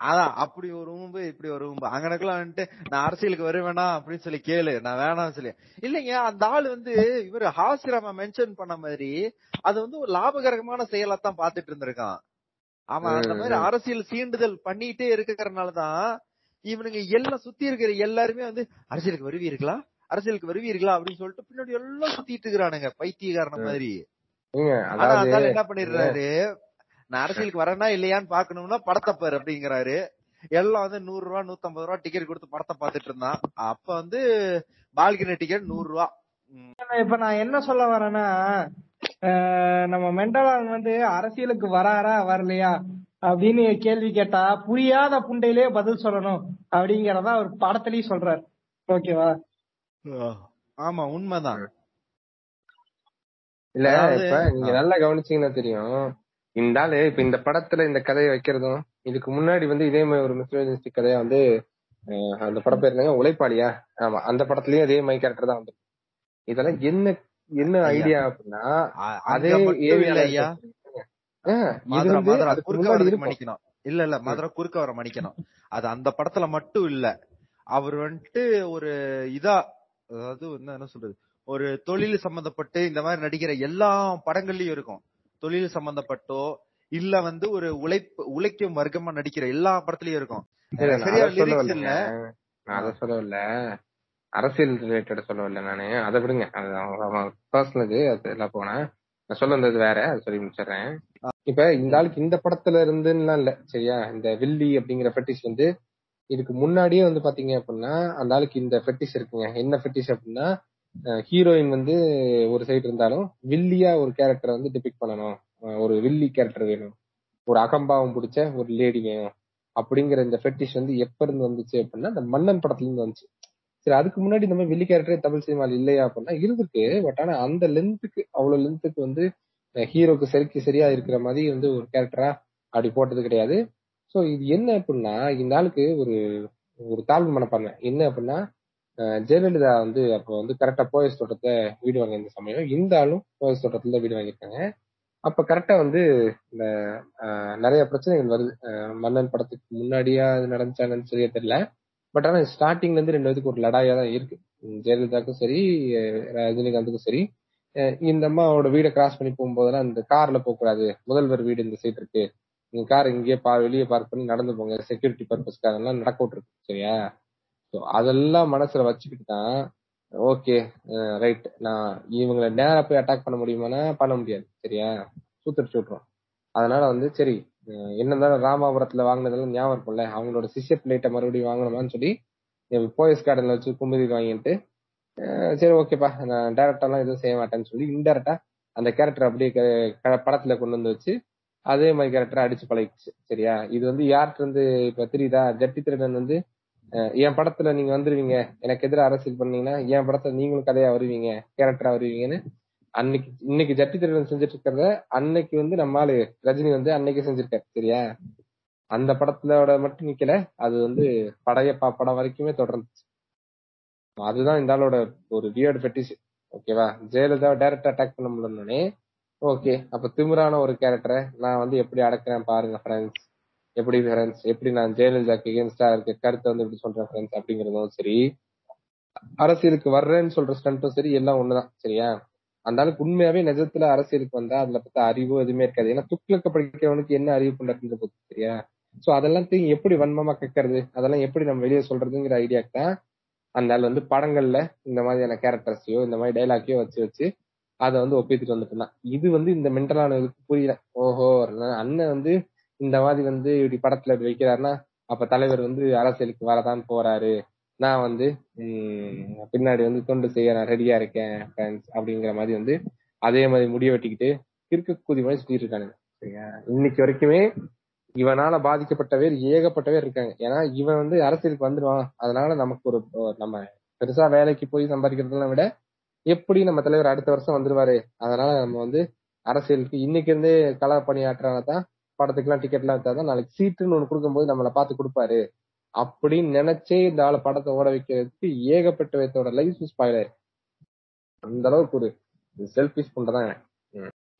அதான் அப்படி ஒரு ஊம்பு இப்படி ஒரு ஊம்பு. அங்கனக்குள்ள வந்துட்டு நான் அரசியலுக்கு வருவேனா? அப்படின்னு சொல்லி கேளு. நான் வேணாம்னு சொல்லி. இல்லைங்க அந்த ஆள் வந்து இவரு ஹாசிராம மென்ஷன் பண்ண மாதிரி அது வந்து ஒரு லாபகரமான செயலா தான் பாத்துட்டு இருந்திருக்கான். அவன் அந்த மாதிரி. அரசியல் சீண்டுதல் பண்ணிட்டே இருக்கிறதுனாலதான் இவனுங்க எல்லாம் சுத்தி இருக்கிற எல்லாருமே வந்து அரசியலுக்கு வருவீர்களா? அரசியலுக்கு வருவீர்களா? அப்படின்னு சொல்லிட்டு பின்னாடி எல்லாம் சுத்திட்டு இருக்கிறானுங்க பைத்தியக்காரன. மாதிரி. ஆள் என்ன பண்ணிடுறாரு? நான் அரசியலுக்கு வரேனா இல்லையான்னு பாக்கணும்னா படத்தை பாரு அப்படிங்கிறாரு. எல்லாம் வந்து நூறு ரூபா நூத்தம்பது ரூபா டிக்கெட் கொடுத்து படத்தை பாத்துட்டு இருந்தான். அப்ப வந்து பால்கனி டிக்கெட் நூறு ரூபா. இப்ப நான் என்ன சொல்ல வரேன்னா நம்ம மெண்டலான் வந்து அரசியலுக்கு வராரா வரலையா? அப்படின்னு கேள்வி கேட்டா புரியாத புண்டையிலே பதில் சொல்லணும் அப்படிங்கறத அவர் படத்திலயும் சொல்றாரு. ஓகேவா? ஆமா உண்மைதான். இல்ல இப்ப நீங்க நல்லா கவனிச்சீங்கன்னா தெரியும். இந்த ஆளு இப்ப இந்த படத்துல இந்த கதையை வைக்கிறதும் இதுக்கு முன்னாடி வந்து இதே மாதிரி ஒரு மிஸ்டர் கதையா வந்து அந்த படம் பேர் என்னங்க? உழைப்பாளியா? ஆமா அந்த படத்துலயும் அதே மாதிரி கேரக்டர் தான் வந்து இதெல்லாம் என்ன என்ன. ஐடியா அப்படின்னா அதே அங்க மதுரை மதுரை குறுக்க வரதுக்கு மன்னிக்கணும் இல்ல இல்ல மதுரை குறுக்க வர மன்னிக்கணும் அது அந்த படத்துல மட்டும் இல்ல. அவர் வந்துட்டு ஒரு இதா அதாவது என்ன சொல்றது? ஒரு தொழில் சம்பந்தப்பட்டு இந்த மாதிரி நடிக்கிற எல்லா படங்கள்லயும் இருக்கும். தொழில் சம்பந்தப்பட்டோ இல்ல வந்து ஒரு உழைப்பு உழைக்கும் வர்க்கமா நடிக்கிற எல்லா படத்துலயும் இருக்கும். சரியா லிரிக்ஸ். இல்ல? நான் அதை சொல்ல வரல அரசியல் ரிலேட்டட் சொல்ல வரல நானு. அதை விடுங்க. அது பர்சனல் அது எல்லாம் போனேன். நான் சொல்ல வந்தது வேற அது சொல்லி முடிச்சிடுறேன். இப்ப இந்த ஆளுக்கு இந்த படத்துல இருந்துலாம் இல்ல. சரியா? இந்த வில்லி அப்படிங்கிற ஃபெட்டிஷ் வந்து இதுக்கு முன்னாடியே வந்து பாத்தீங்க அப்படின்னா அந்த ஆளுக்கு இந்த ஃபெட்டிஷ் இருக்குங்க. என்ன ஃபெட்டிஷ் அப்படின்னா ஹீரோயின் வந்து ஒரு சைடு இருந்தாலும் வில்லியா ஒரு கேரக்டரை வந்து டிபிக் பண்ணணும். ஒரு வில்லி கேரக்டர் வேணும். ஒரு அகம்பாவம் பிடிச்ச ஒரு லேடி வேணும். அப்படிங்கிற இந்த ஃபெட்டிஷ் வந்து எப்ப இருந்து வந்துச்சு அப்படின்னா இந்த மன்னன் படத்துல இருந்து வந்துச்சு. சரி அதுக்கு முன்னாடி இந்த மாதிரி வில்லி கேரக்டரே தமிழ் சினிமாவில் இல்லையா அப்படின்னா இருந்திருக்கு. பட் ஆனா அந்த லென்த்துக்கு அவ்வளவு லென்த்துக்கு வந்து ஹீரோக்கு சரிக்கு சரியா இருக்கிற மாதிரி வந்து ஒரு கேரக்டரா அப்படி போட்டது கிடையாது. ஸோ இது என்ன அப்படின்னா இந்த ஆளுக்கு ஒரு ஒரு தாழ்வு மனப்பான்மை. என்ன அப்படின்னா ஜெயலலிதா வந்து அப்போ வந்து கரெக்டா போயஸ் தோட்டத்தை வீடு வாங்கியிருந்த இந்த சமயம் இந்த ஆளும் போயஸ் தோட்டத்துல தான் வீடு வாங்கியிருக்காங்க. அப்ப கரெக்டா வந்து இந்த நிறைய பிரச்சனைகள் வருது. மன்னன் படத்துக்கு முன்னாடியா அது நடந்துச்சானு சரியா தெரியல. பட் ஆனா ஸ்டார்டிங்ல இருந்து ரெண்டு பேருக்கு ஒரு லடாயா தான் இருக்கு. ஜெயலலிதாக்கும் சரி ரஜினிகாந்துக்கும் சரி இந்த அம்மாவோட வீடை கிராஸ் பண்ணி போகும்போதெல்லாம் இந்த கார்ல போகக்கூடாது. முதல்வர் வீடு இந்த சைடு இருக்கு. நீங்க கார் இங்கேயே பா வெளியே பார்க் பண்ணி நடந்து போங்க. செக்யூரிட்டி பர்பஸ்க்காக எல்லாம் நடக்க விட்டுருக்கு சரியா? ஸோ அதெல்லாம் மனசுல வச்சுக்கிட்டு தான் ஓகே ரைட் நான் இவங்களை நேரா போய் அட்டாக் பண்ண முடியுமானா பண்ண முடியாது சரியா? சூத்தடிச்சு விட்றோம் அதனால வந்து சரி என்னதான் ராமாபுரத்துல வாங்கினதெல்லாம் ஞாபகம் இருக்கும்ல? அவங்களோட சிஷ்ய பிளேட்டை மறுபடியும் வாங்கணுமான்னு சொல்லி போயஸ் கார்டன்ல வச்சு கும்பதி வாங்கிட்டு சரி ஓகேப்பா நான் டேரக்டாலாம் எதுவும் செய்ய மாட்டேன்னு சொல்லி இன்டெரக்டா அந்த கேரக்டர் அப்படியே க- படத்துல கொண்டு வந்து வச்சு அதே மாதிரி கேரக்டரை அடிச்சு பழகிடுச்சு. சரியா? இது வந்து யார்கிட்ட இருந்து இப்ப தெரியுதா? ஜட்டி திருடன் வந்து என் படத்துல நீங்க வந்துருவீங்க. எனக்கு எதிராக அரசியல் பண்ணீங்கன்னா என் படத்துல நீங்களும் கதையா வருவீங்க கேரக்டரா வருவீங்கன்னு. அன்னைக்கு இன்னைக்கு ஜட்டி திருடன் செஞ்சுட்டு இருக்கிறத அன்னைக்கு வந்து நம்மாலு ரஜினி வந்து அன்னைக்கு செஞ்சிருக்காரு. சரியா? அந்த படத்தோட மட்டும் நிக்கல. அது வந்து படையப்பா படம் வரைக்குமே தொடர்ந்துச்சு. அதுதான் இந்த ஆளோட ஒரு வியர்டு ஃபெட்டிஷ் ஓகேவா ஜெயலலிதா டைரக்டா அட்டாக் பண்ண முடியலனே ஓகே அப்ப திமிரான ஒரு கேரக்டரை நான் வந்து எப்படி அடக்குறேன் பாருங்க ஃப்ரெண்ட்ஸ் எப்படி ஃப்ரெண்ட்ஸ் எப்படி நான் ஜெயலலிதாக்கு எகேன்ஸ்டா இருக்க கருத்தை வந்து எப்படி சொல்றேன் ஃப்ரெண்ட்ஸ் அப்படிங்கறதும் சரி அரசியலுக்கு வர்றேன்னு சொல்ற ஸ்டண்ட்டும் சரி எல்லாம் ஒண்ணுதான் சரியா? அந்த அளவுக்கு உண்மையாவே நிஜத்துல அரசியலுக்கு வந்தா அதுல பத்தி அறிவோ எதுவுமே இருக்காது. ஏன்னா துக்ளக்க படிக்கிறவனுக்கு என்ன அறிவு கொண்டாடுறது போது சரியா? சோ அதெல்லாம் எப்படி வன்மமா கேட்கறது அதெல்லாம் எப்படி நம்ம வெளியே சொல்றதுங்கிற ஐடியாக்கு தான் அந்த ஆள் வந்து படங்கள்ல இந்த மாதிரியான கேரக்டர்ஸையோ இந்த மாதிரி டைலாக்கையோ வச்சு வச்சு அதை வந்து ஒப்பித்துட்டு வந்துட்டு இருந்தான். இது வந்து இந்த மென்டலானதுக்கு புரியல. ஓஹோ அண்ணன் வந்து இந்த மாதிரி வந்து இப்படி படத்துல இப்படி வைக்கிறாருன்னா அப்ப தலைவர் வந்து அரசியலுக்கு வரதான் போறாரு. நான் வந்து பின்னாடி வந்து தொண்டு செய்ய நான் ரெடியா இருக்கேன் friends அப்படிங்கிற மாதிரி வந்து அதே மாதிரி முடிய வெட்டிக்கிட்டு கிறுக்கு கூதி மாதிரி சுத்திட்டு இருக்கானுங்க. சரியா? இன்னைக்கு வரைக்குமே இவனால பாதிக்கப்பட்ட பேர் ஏகப்பட்ட பேர் இருக்காங்க. ஏன்னா இவன் வந்து அரசியலுக்கு வந்துடுவான். அதனால நமக்கு ஒரு நம்ம பெருசா வேலைக்கு போய் சம்பாதிக்கிறதெல்லாம் விட எப்படி நம்ம தலைவர் அடுத்த வருஷம் வந்துருவாரு? அதனால நம்ம வந்து அரசியலுக்கு இன்னைக்கு இருந்தே கள பணியாற்றுறவங்க தான் படத்துக்குலாம் டிக்கெட் எல்லாம் தான் நாளைக்கு சீட்டுன்னு ஒண்ணு கொடுக்கும்போது நம்மளை பார்த்து கொடுப்பாரு. அப்படின்னு நினைச்சே இந்த ஆள் படத்தை ஓட வைக்கிறதுக்கு ஏகப்பட்ட விதத்தோட லைஃப் ஸ்பாயில் அந்த அளவுக்கு ஒரு செல்ஃபிஷ் பண்றதான்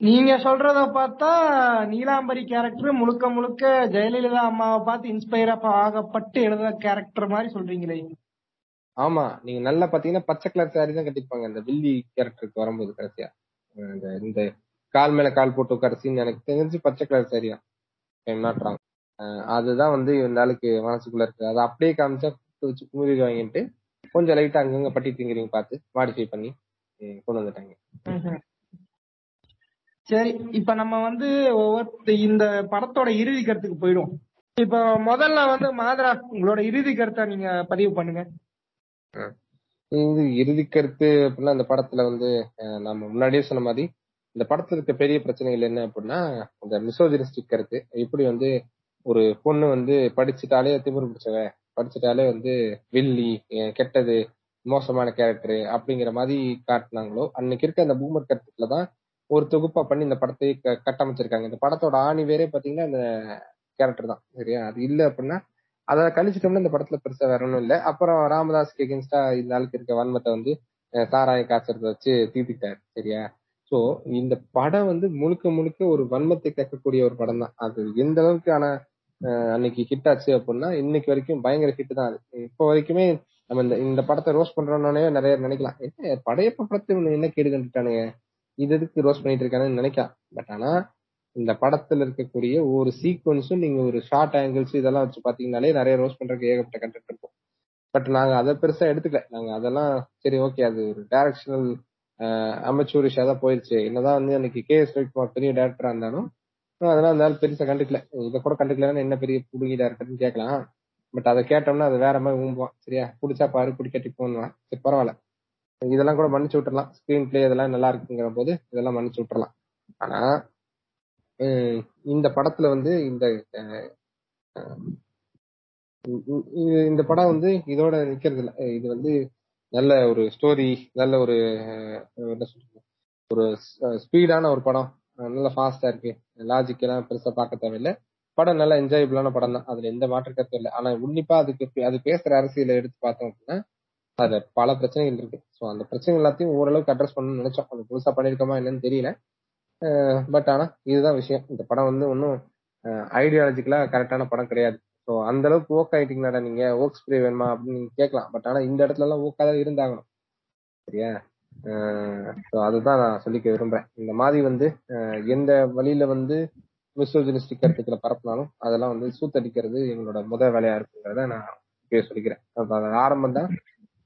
நீங்க சொல்றத பார்த்தா நீலாம்பரி கேரக்டர் முழுக்க முழுக்க ஜெயலலிதா அம்மாவை பார்த்து இன்ஸ்பயர் ஆகப்பட்டு எழுதுற கேரக்டர் மாதிரி சொல்றீங்களே. ஆமா நீங்க நல்லா பாத்தீங்கன்னா பச்சை கலர் சாரி தான் கட்டிருப்பாங்க இந்த வில்லி கேரக்டருக்கு வரும்போது கடைசியா. இந்த இந்த கால் மேல கால் போட்டு கடைசின்னு எனக்கு தெரிஞ்சு பச்சை கலர் சாரி தான். நாட் ராங் அதுதான் வந்து இந்த ஆளுக்கு மனசுக்குள்ள இருக்கு. அதை அப்படியே காமிச்சா வச்சு குமுறி வாங்கிட்டு கொஞ்சம் லைட்டா அங்கங்க பட்டி திங்கிறீங்க பார்த்து மாடிஃபை பண்ணி கொண்டு வந்துட்டாங்க. சரி இப்ப நம்ம வந்து ஒவ்வொரு இந்த படத்தோட இறுதி கருத்துக்கு போயிடுவோம். இப்ப முதல்ல வந்து மாதரா உங்களோட இறுதி கருத்தை நீங்க பதிவு பண்ணுங்க. இது இறுதி கருத்து அப்படின்னா இந்த படத்துல வந்து நம்ம முன்னாடியே சொன்ன மாதிரி இந்த படத்துல இருக்க பெரிய பிரச்சனைகள் என்ன அப்படின்னா இந்த மிசோஜினிஸ்டிக் கருத்து. எப்படி வந்து ஒரு பொண்ணு வந்து படிச்சுட்டாலே திமிரு பிடிச்சவ படிச்சுட்டாலே வந்து வில்லி கெட்டது மோசமான கேரக்டர் அப்படிங்கிற மாதிரி காட்டினாங்களோ அன்னைக்கு இருக்க அந்த பூமர் கருத்துக்களை தான் ஒரு தொகுப்பா பண்ணி இந்த படத்தை க- கட்டமைச்சிருக்காங்க. இந்த படத்தோட ஆணி வேறே பாத்தீங்கன்னா இந்த கேரக்டர் தான் சரியா? அது இல்ல அப்படின்னா அதை கழிச்சிட்டோம்னா இந்த படத்துல பெருசா வேற ஒன்றும் இல்ல. அப்புறம் ராமதாஸ்க்கு எகென்ஸ்டா இந்த ஆளுக்கு இருக்க வன்மத்தை வந்து சாராய காய்ச்சறத வச்சு தீர்த்திட்டாரு சரியா? சோ இந்த படம் வந்து முழுக்க முழுக்க ஒரு வன்மத்தை கேட்கக்கூடிய ஒரு படம் தான். அது எந்த அளவுக்கு ஆனா அன்னைக்கு ஹிட் ஆச்சு அப்படின்னா இன்னைக்கு வரைக்கும் பயங்கர ஹிட் தான் அது. இப்போ வரைக்குமே நம்ம இந்த இந்த படத்தை ரோஸ் பண்றோம்னே நிறைய நினைக்கலாம். என்ன படையப்ப படத்தை என்ன கேடு கண்டுட்டானுங்க? இது எதுக்கு ரோஸ் பண்ணிட்டு இருக்காங்கன்னு நினைக்கலாம். பட் ஆனா இந்த படத்துல இருக்கக்கூடிய ஒரு சீக்வன்ஸும் நீங்க ஒரு ஷார்ட் ஆங்கிள்ஸ் இதெல்லாம் வச்சு பாத்தீங்கன்னாலே நிறைய ரோஸ் பண்றதுக்கு ஏகப்பட்ட கண்டென்ட் இருக்கும். பட் நாங்க அதை பெருசா எடுத்துக்கல. நாங்க அதெல்லாம் சரி ஓகே அது ஒரு டைரக்ஷனல் அமைச்சூரிஷா தான் போயிருச்சு. என்னதான் வந்து அன்னைக்கு கே. எஸ். ரவிக்குமார் பெரிய டேரக்டரா இருந்தாலும் அதெல்லாம் இருந்தாலும் பெருசா கண்டுக்கல. இதை கூட கண்டுக்கலன்னா என்ன பெரிய புடுங்கி டேரக்டர்னு கேட்கலாம். பட் அதை கேட்டோம்னா அது வேற மாதிரி ஊம்புவான். சரியா? பிடிச்சா பாரு பிடிக்கட்டி போன்னுவான். சரி பரவாயில்ல. இதெல்லாம் கூட மன்னிச்சு விட்டுறலாம். ஸ்கிரீன் பிளே இதெல்லாம் நல்லா இருக்குங்கிற போது இதெல்லாம் மன்னிச்சு விட்டுறலாம். ஆனா இந்த படத்துல வந்து இந்த இந்த படம் வந்து இதோட நிக்கிறது இல்ல இது வந்து நல்ல ஒரு ஸ்டோரி நல்ல ஒரு என்ன சொல்றது? ஒரு ஸ்பீடான ஒரு படம். நல்ல ஃபாஸ்டா இருக்கு. லாஜிக் எல்லாம் பெருசா பார்க்க தேவையில்லை. படம் நல்ல என்ஜாயபிளான படம் தான் அதுல எந்த மாற்று கருத்தும் இல்லை. ஆனா உன்னிப்பா அதுக்கு அது பேசுற அரசியலை எடுத்து பார்த்தோம் அப்படின்னா அதுல பல பிரச்சனைகள் இருக்கு. ஸோ அந்த பிரச்சனை எல்லாத்தையும் ஓரளவுக்கு அட்ரஸ் பண்ணணும்னு நினைச்சோம் அது புதுசா பண்ணிருக்கோமா என்னன்னு தெரியல. பட் ஆனா இதுதான் விஷயம். இந்த படம் வந்து ஒன்றும் ஐடியாலஜிக்கலா கரெக்டான படம் கிடையாது. ஸோ அந்த அளவுக்கு ஓக் ஆயிட்டீங்களாடா நீங்க? ஓக் ஸ்ப்ரே வேணுமா அப்படின்னு நீங்க கேட்கலாம். பட் ஆனா இந்த இடத்துல எல்லாம் ஓக்காத தான் இருந்தாகணும். சரியா? ஸோ அதுதான் நான் சொல்லிக்க விரும்புறேன். இந்த மாதிரி வந்து எந்த வழியில வந்து மிசோஜினிஸ்டிக் கருத்துக்களை பரப்பினாலும் அதெல்லாம் வந்து சூத்தடிக்கிறது எங்களோட முதல் வேலையா இருக்குங்கிறத நான் சொல்லிக்கிறேன். ஆரம்பம் தான்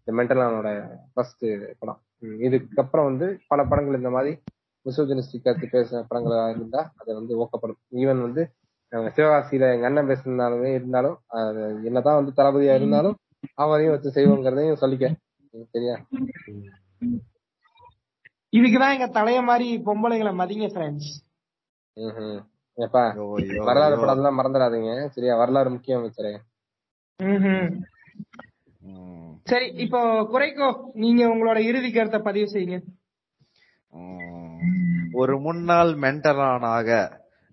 இந்த மென்டலானோட ஃபர்ஸ்ட் படம். இதுக்கப்புறம் வந்து பல படங்கள் இந்த மாதிரி மிசோஜினிஸ்டிக் கருத்து பேசுற படங்களா இருந்தா அதை வந்து ஊக்கப்படும் ஈவன் வந்து சிவகாசியில எங்க அண்ணன் பேசினாலுமே இருந்தாலும் அது என்னதான் வந்து தளபதியா இருந்தாலும் அவரையும் வச்சு செய்வோங்கிறதையும் சொல்லிக்க. சரியா? இதுக்குதான் எங்க தலைய மாதிரி பொம்பளைங்களை மதிங்க ஃப்ரெண்ட்ஸ். ஏப்பா வரலாறு. படம் எல்லாம் மறந்துடாதீங்க. சரியா? வரலாறு முக்கியம். ம், சரி இப்போ குறைக்கோ நீங்க உங்களோட இறுதி கருத்தை பதிவு செய்யுங்க. ஒரு முன்னாள் மென்டரானாக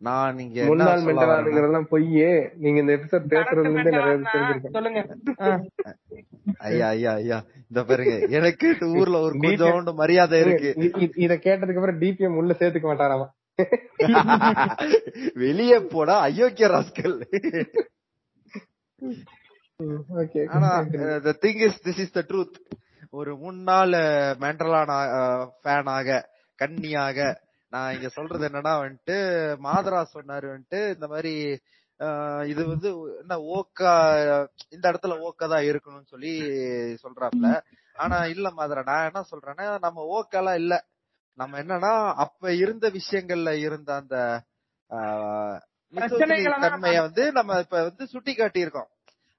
நான் இங்க என்ன முன்னாள் மென்டலானுங்கிறதெல்லாம் பொய்யே. நீங்க இந்த எபிசோட் பேசுறது வந்து நிறைய பேருக்கு தெரிஞ்சிருக்கும். சொல்லுங்க. ஐயா ஐயா ஐயா இந்த பாருங்க எனக்கு ஊர்ல ஒரு கொஞ்சோண்டு மரியாதை இருக்கு. இத கேட்டதுக்கு அப்புறம் டிபிஎம் உள்ள சேர்த்துக்க மாட்டாராமா. வெளியே போடா அயோக்கிய ராஸ்கல். ஆனா the thing is this is the truth ஒரு முன்னாள் மென்டலான ஃபேனாக கன்னியாக நான் இங்க சொல்றது என்னன்னா வந்துட்டு மாதரா சொன்னாரு வந்துட்டு இந்த மாதிரி ஆஹ் இது வந்து என்ன ஓக்கா இந்த இடத்துல ஓக்கா தான் இருக்கணும்னு சொல்லி சொல்றாப்ல. ஆனா இல்ல மாதிரி நான் என்ன சொல்றேன்னா நம்ம ஓக்கெல்லாம் இல்ல. நம்ம என்னன்னா அப்ப இருந்த விஷயங்கள்ல இருந்த அந்த தன்மைய வந்து நம்ம இப்ப வந்து சுட்டி காட்டியிருக்கோம்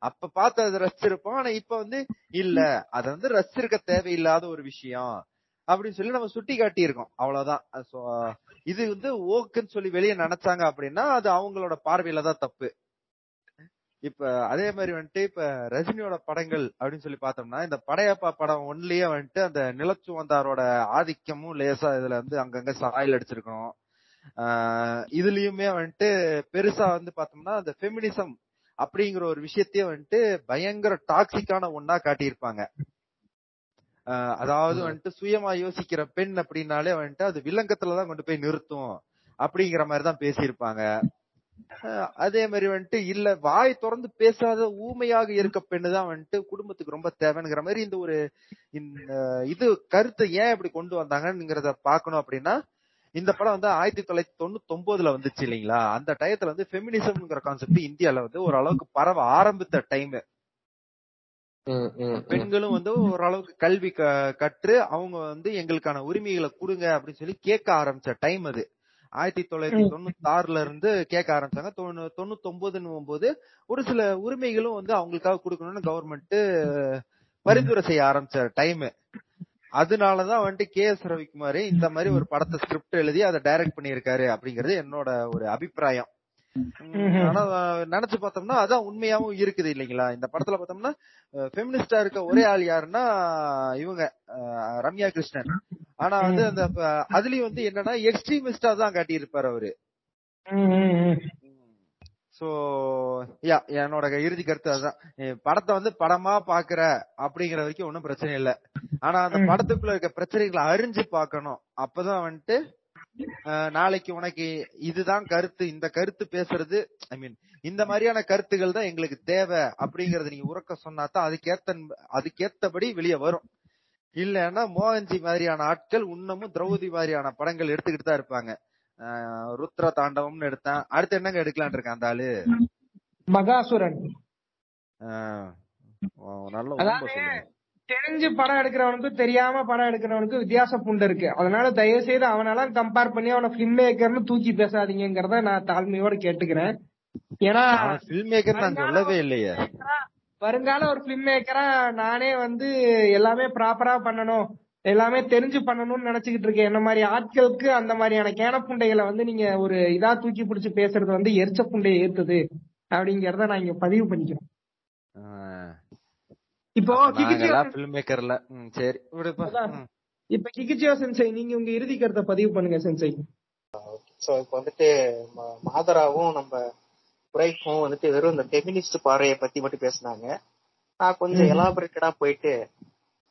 அப்ப பார்த்து அதை ரசிச்சிருப்போம். ஆனா இப்ப வந்து இல்ல அதை வந்து ரசிச்சிருக்க தேவையில்லாத ஒரு விஷயம். அப்படின்னு சொல்லி நம்ம சுட்டி காட்டியிருக்கோம். அவ்வளவுதான். இது வந்து ஓக்குன்னு சொல்லி வெளியே நினைச்சாங்க அப்படின்னா அது அவங்களோட பார்வையில தான் தப்பு. இப்ப அதே மாதிரி வந்துட்டு இப்ப ரஜினியோட படங்கள் அப்படின்னு சொல்லி பார்த்தோம்னா இந்த படையப்பா படம் ஒன்லயே வந்துட்டு அந்த நிலச்சுவந்தாரோட ஆதிக்கமும் லேசா இதுல வந்து அங்கங்க சாயல் அடிச்சிருக்கணும். இதுலயுமே வந்துட்டு பெருசா வந்து பார்த்தோம்னா அந்த ஃபெமினிசம் அப்படிங்கிற ஒரு விஷயத்தையே வந்துட்டு பயங்கர டாக்ஸிக்கான ஒன்னா காட்டியிருப்பாங்க. அதாவது வந்துட்டு சுயமா யோசிக்கிற பெண் அப்படின்னாலே வந்துட்டு அது வில்லங்கத்துலதான் கொண்டு போய் நிறுத்தும் அப்படிங்கிற மாதிரி தான் பேசியிருப்பாங்க அதே மாதிரி வந்துட்டு இல்ல வாய் திறந்து பேசாத ஊமையாக இருக்க பெண்ணு தான் வந்துட்டு குடும்பத்துக்கு ரொம்ப தேவைங்கிற மாதிரி இந்த ஒரு இது கருத்தை ஏன் இப்படி கொண்டு வந்தாங்கங்கிறத பாக்கணும் அப்படின்னா இந்த படம் வந்து ஆயிரத்தி தொள்ளாயிரத்தி தொண்ணூத்தி ஒன்பதுல வந்துச்சு இல்லைங்களா? அந்த டயத்துல வந்து ஃபெமினிசம்ங்கிற கான்செப்ட் இந்தியால வந்து ஓரளவுக்கு பரவ ஆரம்பித்த டைம். பெண்களும் வந்து ஓரளவுக்கு கல்வி க- கற்று அவங்க வந்து எங்களுக்கான உரிமைகளை கொடுங்க அப்படின்னு சொல்லி கேட்க ஆரம்பிச்ச டைம் அது. ஆயிரத்தி தொள்ளாயிரத்தி தொண்ணூத்தி ஆறுல இருந்து கேட்க ஆரம்பிச்சாங்க. தொண்ணூ- தொண்ணூத்தி ஒன்பதுன்னு போது ஒரு சில உரிமைகளும் வந்து அவங்களுக்காக கொடுக்கணும்னு கவர்மெண்ட் பரிந்துரை செய்ய ஆரம்பிச்ச டைம் அதனாலதான் வந்துட்டு கே எஸ் ரவிக்குமார் இந்த மாதிரி ஒரு படத்தை ஸ்கிரிப்ட் எழுதி அதை டைரக்ட் பண்ணியிருக்காரு அப்படிங்கிறது என்னோட ஒரு அபிப்பிராயம். ஆனா நினைச்சு பார்த்தோம்னா அதான் உண்மையாவும் இருக்குது இல்லைங்களா? இந்த படத்துல பார்த்தோம்னா ஃபெமினிஸ்டா இருக்க ஒரே ஆள் யாருன்னா இவங்க ரம்யா கிருஷ்ணன். ஆனா வந்து அந்த அதுலயும் வந்து என்னன்னா எக்ஸ்ட்ரீமிஸ்டா தான் காட்டியிருப்பாரு அவரு. சோ யா என்னோட இறுதி கருத்து அதுதான். படத்தை வந்து படமா பாக்குற அப்படிங்கிற வரைக்கும் ஒன்றும் பிரச்சனை இல்ல. ஆனா அந்த. படத்துக்குள்ள இருக்க பிரச்சனைகளை அறிஞ்சு பார்க்கணும். அப்பதான் வந்துட்டு நாளைக்கு உனக்கு இதுதான் கருத்து இந்த கருத்து பேசுறது ஐ மீன் இந்த மாதிரியான கருத்துகள் தான் எங்களுக்கு தேவை அப்படிங்கறத நீங்க உறக்க சொன்னா தான் அதுக்கேத்த அதுக்கேத்தபடி வெளியே வரும். இல்லன்னா மோகன்ஜி மாதிரியான ஆட்கள் இன்னமும் திரௌபதி மாதிரியான படங்கள் எடுத்துக்கிட்டு தான் இருப்பாங்க. ருத்ர தாண்டவம்னு எடுத்தேன். அடுத்து என்னங்க எடுக்கலாம்னு இருக்கேன் அந்த ஆளு? மகாசுரன். நல்ல தெரிஞ்சு படம் எடுக்கிறவனுக்கும் தெரியாம படம் எடுக்கிறவனுக்கும் வித்தியாச புண்டு இருக்கு. அதனால தயவு செய்து அவனெல்லாம் கம்பேர் பண்ணி அவனை பிலிம் மேக்கர்னு தூக்கி பேசாதீங்கிறத நான் தாழ்மையோட கேட்டுக்கிறேன். ஏன்னா ஃபில்ம் மேக்கர் நான் சொல்லவே இல்லையே. வருங்கால ஒரு பிலிம் மேக்கரா நானே வந்து எல்லாமே ப்ராப்பரா பண்ணணும். எல்லாமே தெரிஞ்சு பண்ணணும்னு நினைச்சுக்கிட்டு இருக்கேன். என்ன மாதிரி ஆட்களுக்கு அந்த மாதிரியான கேன புண்டைகளை வந்து நீங்க ஒரு இதா தூக்கி பிடிச்சு பேசுறது வந்து எரிச்ச புண்டையை ஏத்துது அப்படிங்கறத நான் இங்க பதிவு பண்ணிக்கிறேன். இப்போ மேக்கர்ல ம் சரி. இப்ப கிகிச்சியோ சென்சை நீங்க உங்க இறுதி கருத்தை பதிவு பண்ணுங்க சென்சை. சோ இப்ப வந்துட்டு ம- மாதராவும் நம்ம குறைக்கும் வந்துட்டு வெறும் இந்த ஃபெமினிஸ்ட் பார்வையை பத்தி மட்டும் பேசினாங்க. நான் கொஞ்சம். எலாபரேட்டடா போயிட்டு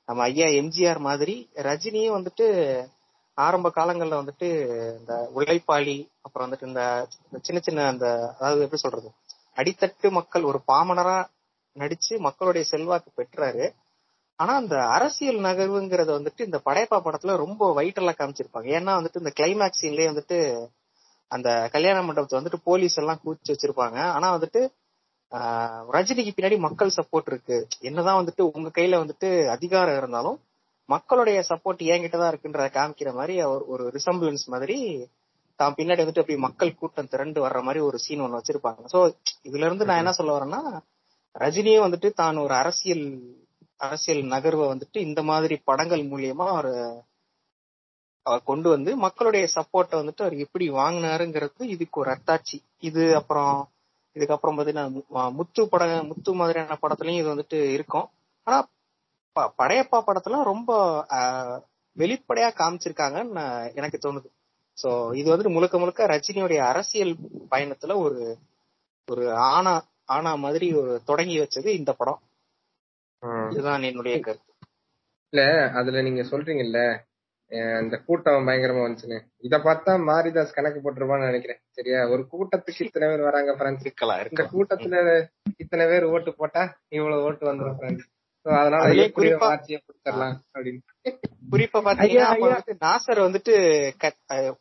நம்ம ஐயா எம்ஜிஆர் மாதிரி ரஜினியும் வந்துட்டு ஆரம்ப காலங்கள்ல வந்துட்டு இந்த உழைப்பாளி அப்புறம் வந்துட்டு இந்த சின்ன சின்ன அந்த அதாவது எப்படி சொல்றது? அடித்தட்டு மக்கள் ஒரு பாமனரா நடிச்சு மக்களுடைய செல்வாக்கு பெற்றாரு. ஆனா அந்த அரசியல் நகர்வுங்கிறத வந்துட்டு இந்த படையப்பா படத்துல ரொம்ப வைட்டலா காமிச்சிருப்பாங்க. ஏன்னா வந்துட்டு இந்த கிளைமேக்ஸ் சீன்லயே வந்துட்டு அந்த கல்யாண மண்டபத்தை வந்துட்டு போலீஸ் எல்லாம் கூச்சி வச்சிருப்பாங்க. ஆனா வந்துட்டு ரஜினிக்கு பின்னாடி மக்கள் சப்போர்ட் இருக்கு. என்னதான் வந்துட்டு உங்க கையில வந்துட்டு அதிகாரம் இருந்தாலும் மக்களுடைய சப்போர்ட் என்கிட்ட தான் இருக்குன்றத காமிக்கிற மாதிரி அவர் ஒரு ரிசம்பிளன்ஸ் மாதிரி தான் பின்னாடி வந்துட்டு அப்படி மக்கள் கூட்டம் திரண்டு வர்ற மாதிரி ஒரு சீன் ஒண்ணு வச்சிருப்பாங்க. சோ இதுல இருந்து நான் என்ன சொல்ல வரேன்னா ரஜினியும் வந்துட்டு தான் ஒரு அரசியல் அரசியல் நகர்வை வந்துட்டு இந்த மாதிரி படங்கள் மூலியமா அவர் அவர் கொண்டு வந்து மக்களுடைய சப்போர்ட்டை வந்துட்டு அவர் எப்படி வாங்கினாருங்கிறது இதுக்கு ஒரு அத்தாட்சி. இது அப்புறம் இதுக்கப்புறம் பாத்தீங்கன்னா முத்து படம் முத்து மாதிரியான படத்துலயும் இது வந்துட்டு இருக்கும். ஆனா படையப்பா படத்துல ரொம்ப வெளிப்படையா காமிச்சிருக்காங்கன்னு எனக்கு தோணுது. சோ இது வந்துட்டு முழுக்க முழுக்க ரஜினியுடைய அரசியல் பயணத்துல ஒரு ஒரு ஆனா ஆனா மாதிரி ஒரு தொடங்கி வச்சது இந்த படம். இதுதான் என்னுடைய கருத்து. இல்ல அதுல நீங்க சொல்றீங்கல்ல இந்த கூட்டம் பயங்கரமா வந்துச்சுன்னு. இத பார்த்தா மாரிதாஸ் கணக்கு போட்டுருப்பான்னு நினைக்கிறேன். சரியா? ஒரு கூட்டத்துக்கு இத்தனை பேர் வராங்க இருக்கலாம் இந்த கூட்டத்துல இத்தனை பேர் ஓட்டு போட்டா இவ்வளவு ஓட்டு வந்துரும் ஃப்ரெண்ட்ஸ் அதனால குறிப்பா- ஆட்சியை கொடுத்துடலாம் அப்படின்னு. குறிப்பா பாத்தீங்கன்னா நாசர் வந்துட்டு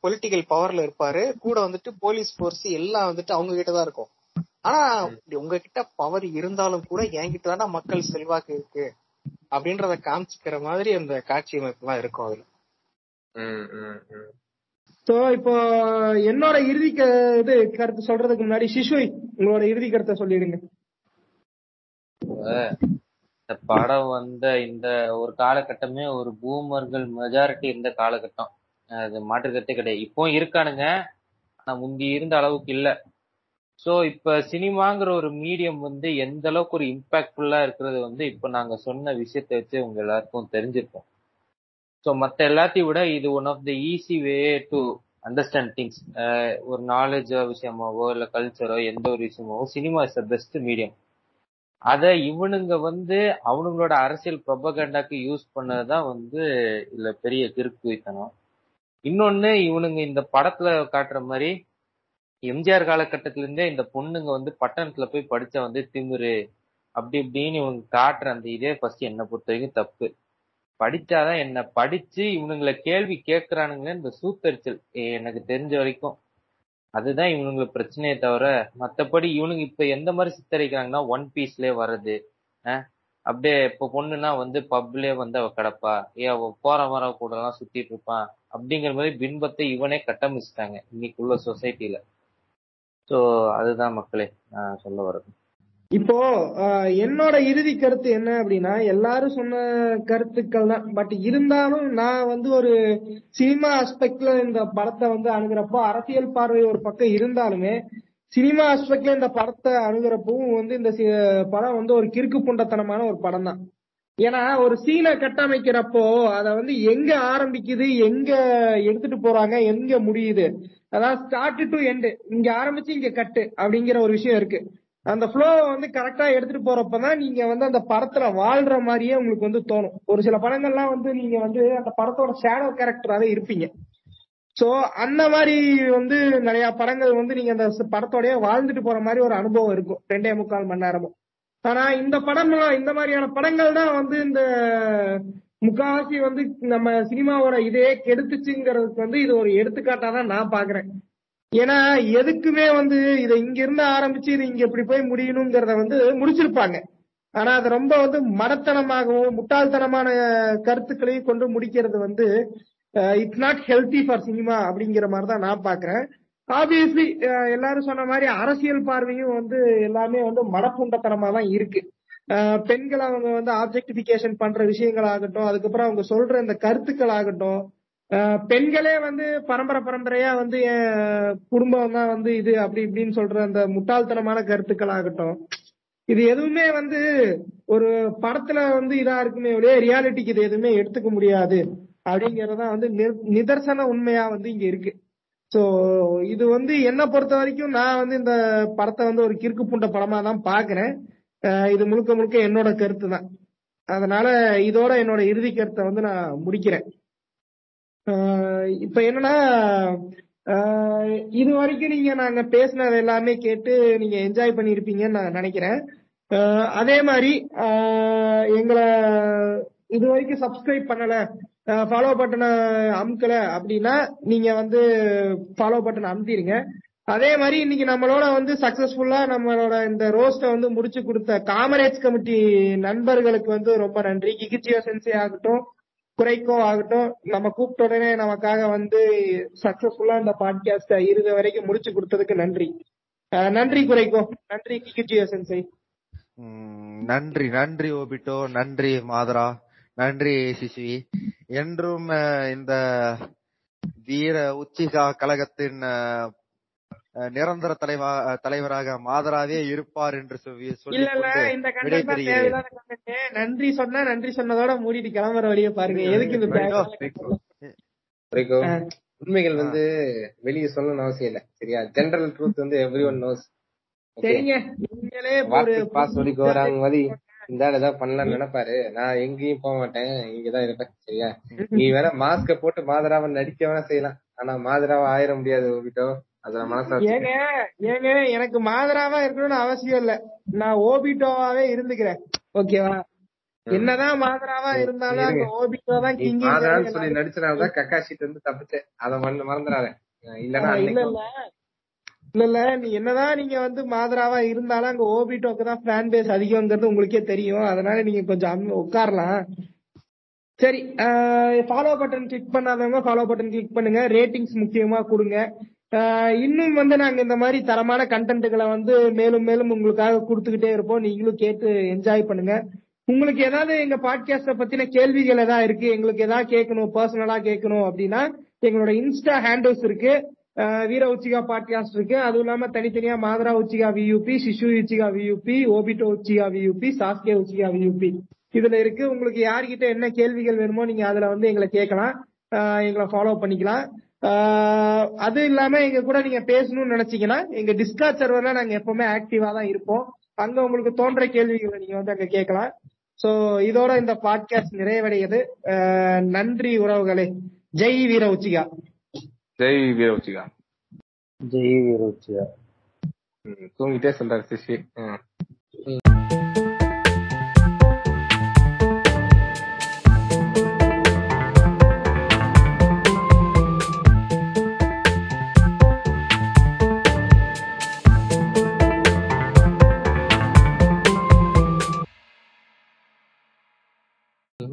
பொலிட்டிக்கல் பவர்ல இருப்பாரு. கூட வந்துட்டு போலீஸ் போர்ஸ் எல்லாம் வந்துட்டு அவங்க கிட்ட தான் இருக்கும். ஆனா உங்ககிட்ட பவர் இருந்தாலும் கூட என்கிட்ட தானே மக்கள் செல்வாக்கு இருக்கு. அப்படின்றத காமிச்சுக்கிற மாதிரி அந்த காட்சி அமைப்பு எல்லாம் இருக்கும் அதுல. சோ இப்போ என்னோட இறுதி இது கருத்து சொல்றதுக்கு முன்னாடி சிசுவை உங்களோட இறுதி கருத்தை சொல்லிடுங்க. இந்த படம் வந்த இந்த ஒரு காலகட்டமே ஒரு பூமர்கள் மெஜாரிட்டி இருந்த காலகட்டம். அது மாற்றுக்கருத்தே கிடையாது. இப்போ இருக்கானுங்க. ஆனா முந்தி இருந்த அளவுக்கு இல்ல. சோ இப்ப சினிமாங்கிற ஒரு மீடியம் வந்து எந்த அளவுக்கு ஒரு இம்பாக்ட்ஃபுல்லா இருக்கிறது வந்து இப்ப நாங்க சொன்ன விஷயத்தை வச்சு உங்க எல்லாருக்கும் தெரிஞ்சிருக்கும். ஸோ மற்ற எல்லாத்தையும் விட இது one of the easy way to understand things ஒரு நாலேஜோ விஷயமாவோ இல்லை கல்ச்சரோ எந்த ஒரு விஷயமாவோ cinema is the best medium அதை இவனுங்க வந்து அவனுங்களோட அரசியல் ப்ரொபகண்டாக்கு யூஸ் பண்ணதுதான் வந்து இதுல பெரிய கிறுக்குவித்தனம் இன்னொன்னு இவனுங்க இந்த படத்துல காட்டுற மாதிரி எம்ஜிஆர் காலகட்டத்தில இருந்தே இந்த பொண்ணுங்க வந்து பட்டணத்துல போய் படிச்சா வந்து திமிரு அப்படி இப்படின்னு இவங்க காட்டுற அந்த இதே ஃபர்ஸ்ட் என்னை பொறுத்த வரைக்கும் தப்பு. படிச்சாதான் என்ன படிச்சு இவனுங்களை கேள்வி கேட்கறானுங்க இந்த சூத்தரிச்சல். எனக்கு தெரிஞ்ச வரைக்கும் அதுதான் இவனுங்களுக்கு பிரச்சனையே தவிர மத்தபடி இவனுங்க இப்ப எந்த மாதிரி சித்தரிக்கிறாங்கன்னா ஒன் பீஸ்லயே வர்றது. அப்படியே இப்ப பொண்ணுனா வந்து பப்லயே வந்து அவ கிடப்பா. ஏ அவ போற வர கூட எல்லாம் சுத்திட்டு இருப்பான். அப்படிங்கிற மாதிரி பின்பத்தை இவனே கட்டமைச்சிட்டாங்க இன்னைக்குள்ள சொசைட்டில சோ அதுதான் மக்களே நான் சொல்ல வரேன் இப்போ என்னோட இறுதி கருத்து என்ன அப்படின்னா எல்லாரும் சொன்ன கருத்துக்கள் தான். பட் இருந்தாலும் நான் வந்து ஒரு சினிமா ஆஸ்பெக்ட்ல இந்த படத்தை வந்து அணுகிறப்போ அரசியல் பார்வை ஒரு பக்கம் இருந்தாலுமே சினிமா ஆஸ்பெக்ட்ல இந்த படத்தை அணுகிறப்பவும் வந்து இந்த படம் வந்து ஒரு கிறுக்கு புண்டத்தனமான ஒரு படம் தான். ஏன்னா ஒரு சீனை கட்டமைக்கிறப்போ அத வந்து எங்க ஆரம்பிக்குது எங்க எடுத்துட்டு போறாங்க எங்க முடியுது. அதாவது ஸ்டார்ட் டு எண்டு இங்க ஆரம்பிச்சு இங்க கட்டு அப்படிங்கிற ஒரு விஷயம் இருக்கு. அந்த ஃப்ளோ வந்து கரெக்டா எடுத்துட்டு போறப்பதான் நீங்க வந்து அந்த படத்துல வாழ்ற மாதிரியே உங்களுக்கு வந்து தோணும். ஒரு சில படங்கள்லாம் வந்து நீங்க வந்து அந்த படத்தோட ஷேடோ கேரக்டராவே இருப்பீங்க. சோ அந்த மாதிரி வந்து நிறைய படங்கள் வந்து நீங்க அந்த படத்தோடய வாழ்ந்துட்டு போற மாதிரி ஒரு அனுபவம் இருக்கும். ரெண்டே முக்கால் மணி நேரமும். ஆனா இந்த படம்லாம் இந்த மாதிரியான படங்கள் தான் வந்து இந்த முக்காவாசி வந்து நம்ம சினிமாவோட இதே கெடுத்துச்சுங்கிறதுக்கு வந்து இது ஒரு எடுத்துக்காட்டா தான் நான் பாக்குறேன். ஏன்னா எதுக்குமே வந்து இதை இங்க இருந்து ஆரம்பிச்சு இது இங்க இப்படி போய் முடியணுங்கிறத வந்து முடிச்சிருப்பாங்க. ஆனா அது ரொம்ப வந்து மடத்தனமாகவும் முட்டாள்தனமான கருத்துக்களையும் கொண்டு முடிக்கிறது வந்து it's not healthy for cinema அப்படிங்கிற மாதிரி தான் நான் பாக்குறேன் ஆப்வியஸ்லி எல்லாரும் சொன்ன மாதிரி அரசியல் பார்வையும் வந்து எல்லாமே வந்து மடப்புண்டத்தனமா தான் இருக்கு. பெண்கள் பெண்களை அவங்க வந்து ஆப்ஜெக்டிபிகேஷன் பண்ற விஷயங்கள் ஆகட்டும் அதுக்கப்புறம் அவங்க சொல்ற இந்த கருத்துக்கள் ஆகட்டும் பெண்களே வந்து பரம்பரை பரம்பரையா வந்து என் குடும்பம் தான் வந்து இது அப்படி இப்படின்னு சொல்ற அந்த முட்டாள்தனமான கருத்துக்கள் ஆகட்டும். இது எதுவுமே வந்து ஒரு படத்துல வந்து இதா இருக்குமே ஒழிய ரியாலிட்டிக்கு இது எதுவுமே எடுத்துக்க முடியாது அப்படிங்கறதா வந்து நிர்- நிதர்சன உண்மையா வந்து இங்க இருக்கு. சோ இது வந்து என்ன பொறுத்த வரைக்கும் நான் வந்து இந்த படத்தை வந்து ஒரு கிறுக்கு புண்ட படமா தான் பாக்குறேன் இது முழுக்க முழுக்க என்னோட கருத்து தான் அதனால இதோட என்னோட இறுதி கருத்தை வந்து நான் முடிக்கிறேன். இப்ப என்னன்னா இது வரைக்கும் நீங்க நாங்க பேசினது எல்லாமே கேட்டு நீங்க என்ஜாய் பண்ணிருப்பீங்கன்னு நான் நினைக்கிறேன். அதே மாதிரி எங்களை இது வரைக்கும் சப்ஸ்கிரைப் பண்ணல ஃபாலோ பட்டனை அமுக்கல அப்படின்னா நீங்க வந்து ஃபாலோ பட்டன் அமுத்திருங்க. அதே மாதிரி இன்னைக்கு நம்மளோட வந்து சக்சஸ்ஃபுல்லா நம்மளோட இந்த ரோஸ்ட வந்து முடிச்சு கொடுத்த காமரேஜ் கமிட்டி நண்பர்களுக்கு வந்து ரொம்ப நன்றி. கிகிச்சியோ சென்சே ஆகட்டும் குறைக்கோ ஆகட்டும் நம்ம கூப்பிட்ட உடனே நமக்காக வந்து சக்சஸ்ஃபுல்லா இந்த பாட்காஸ்ட இறுதி வரைக்கும் முடிச்சு கொடுத்ததுக்கு நன்றி. நன்றி குறைக்கோ. நன்றி கிகிச்சியோ சென்சை உம் நன்றி நன்றி ஓபிட்டோ. நன்றி மாதரா. நன்றி சிசுவி என்றும் இந்த வீர உச்சிகா கழகத்தின் நிரந்தர தலைவா தலைவராக மாதராவே இருப்பார் என்று சொல்லி. நன்றி சொன்னா நன்றி சொன்னதோட மூடிட்டு கிளம்புற வழியை பாருங்க. எதுக்கு இந்த. உண்மைகள் வந்து வெளியே சொல்லணும்னு அவசியம் இல்ல. சரியா? ஜெனரல் ட்ரூத் வந்து எவ்ரி ஒன் நோஸ் சரிங்க. நீங்களே பாஸ் சொல்லிக்கோறாங்க மாதிரி இந்த ஆள் ஏதாவது பண்ணலாம்னு நினைப்பாரு. நான் எங்கேயும் போக மாட்டேன். இங்கதான் இருப்பேன். சரியா? நீ வேணா மாஸ்க போட்டு மாதராவை நடிக்க வேணா செய்யலாம். ஆனா மாதராவா ஆயிர முடியாது மனசா ஏங்க ஏங்க எனக்கு மாதராவா இருக்கணும்னு அவசியம் இல்ல. நான் ஓபிட்டோவாவே இருந்துக்கிறேன். ஓகேவா? என்னதான் மாதராவா இருந்தாலும் அந்த ஓபிட்டோ தான் கிங் சொல்லி நடிச்சனாலதான் கக்காஷிட்டு இருந்து தப்பிச்சேன். அத மறந்து மறந்துடாத. இல்லன்னா இல்ல இல்ல இல்ல இல்ல நீ என்னதான் நீங்க வந்து மாதராவா இருந்தாலும் அங்க ஓபிட்டோக்கு தான் ஃபேன் பேஸ் அதிகம்ங்கிறது உங்களுக்கே தெரியும். அதனால நீங்க கொஞ்சம் உட்காரலாம். சரி ஃபாலோ பட்டன் கிளிக் பண்ணாதவங்க ஃபாலோ பட்டன் கிளிக் பண்ணுங்க. ரேட்டிங்ஸ் முக்கியமா கொடுங்க. இன்னும் வந்து நாங்க இந்த மாதிரி தரமான கண்டென்ட்டுகளை வந்து மேலும் மேலும் உங்களுக்காக கொடுத்துக்கிட்டே இருப்போம். நீங்களும் கேட்டு என்ஜாய் பண்ணுங்க. உங்களுக்கு ஏதாவது எங்க பாட்காஸ்ட பத்தின கேள்விகள் ஏதாவது இருக்கு எங்களுக்கு ஏதாவது கேட்கணும் பர்சனலா கேட்கணும் அப்படின்னா எங்களோட இன்ஸ்டா ஹேண்டில்ஸ் இருக்கு. வீர உச்சிகா பாட்காஸ்ட் இருக்கு. அதுவும் இல்லாம தனித்தனியா மாதரா உச்சிகா வியூபி சிசு உச்சிகா வியூபி ஓபிட்டோ உச்சிகா வியூபி சாஸ்கே உச்சிகா வியூபி இதுல இருக்கு. உங்களுக்கு யார்கிட்ட என்ன கேள்விகள் வேணுமோ நீங்க அதுல வந்து எங்களை கேட்கலாம். எங்களை ஃபாலோ பண்ணிக்கலாம். அது இல்லாம எங்க கூட நீங்க பேசணும்னு நினைச்சீங்கன்னா எங்க டிஸ்கார்ட் சர்வர்ல நாங்க எப்பவுமே ஆக்டிவா தான் இருப்போம். அங்க உங்களுக்கு தோன்ற கேள்விகளை நீங்க வந்து அங்க கேட்கலாம். சோ இதோட இந்த பாட்காஸ்ட் நிறைவடையுது. ஆஹ் நன்றி உறவுகளே. ஜெய் வீர உச்சிகா ஜெய் வீரவச்சிகா ஜெய் வீரோச்சியா ம், தூங்கிட்டே சொல்றாரு சிஷி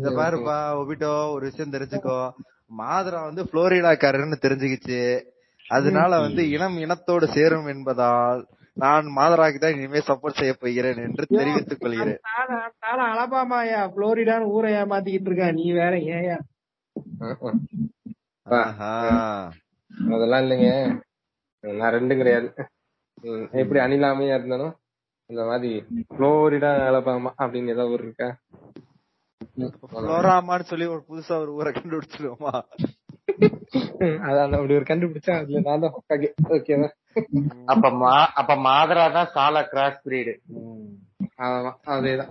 இத பாருப்பா ஒபிட்டோ ஒரு விஷயம் தெரிஞ்சுக்கோ. மாதரா வந்து புளோரிடாக்காரர்னு தெரிஞ்சுக்கிச்சு. அதனால வந்து இனம் இனத்தோடு சேரும் என்பதால் நான் மாதராக்கு தான் இனிமே சப்போர்ட் செய்ய போகிறேன் என்று தெரிவித்துக் கொள்கிறேன். அலபாமாயா புளோரிடான்னு ஊரை ஏமாத்திக்கிட்டு இருக்கேன். நீ வேற ஏயா. அதெல்லாம் இல்லைங்க. நான் ரெண்டும் கிடையாது. எப்படி அணிலாமையா இருந்தாலும் இந்த மாதிரி புளோரிடா அலபாமா அப்படின்னு ஏதாவது ஊர் இருக்கா? புளோராமான்னு சொல்லி ஒரு புதுசா ஒரு ஊரை கண்டுபிடிச்சிருவோமா அதான் அப்படி ஒரு கண்டுபிடிச்சா அதுல நான் தான் ஓகே ஓகேவா அப்ப மா அப்ப மாதரா தான் சாலா கிராஸ் பிரீடு. ஆமா அதேதான்.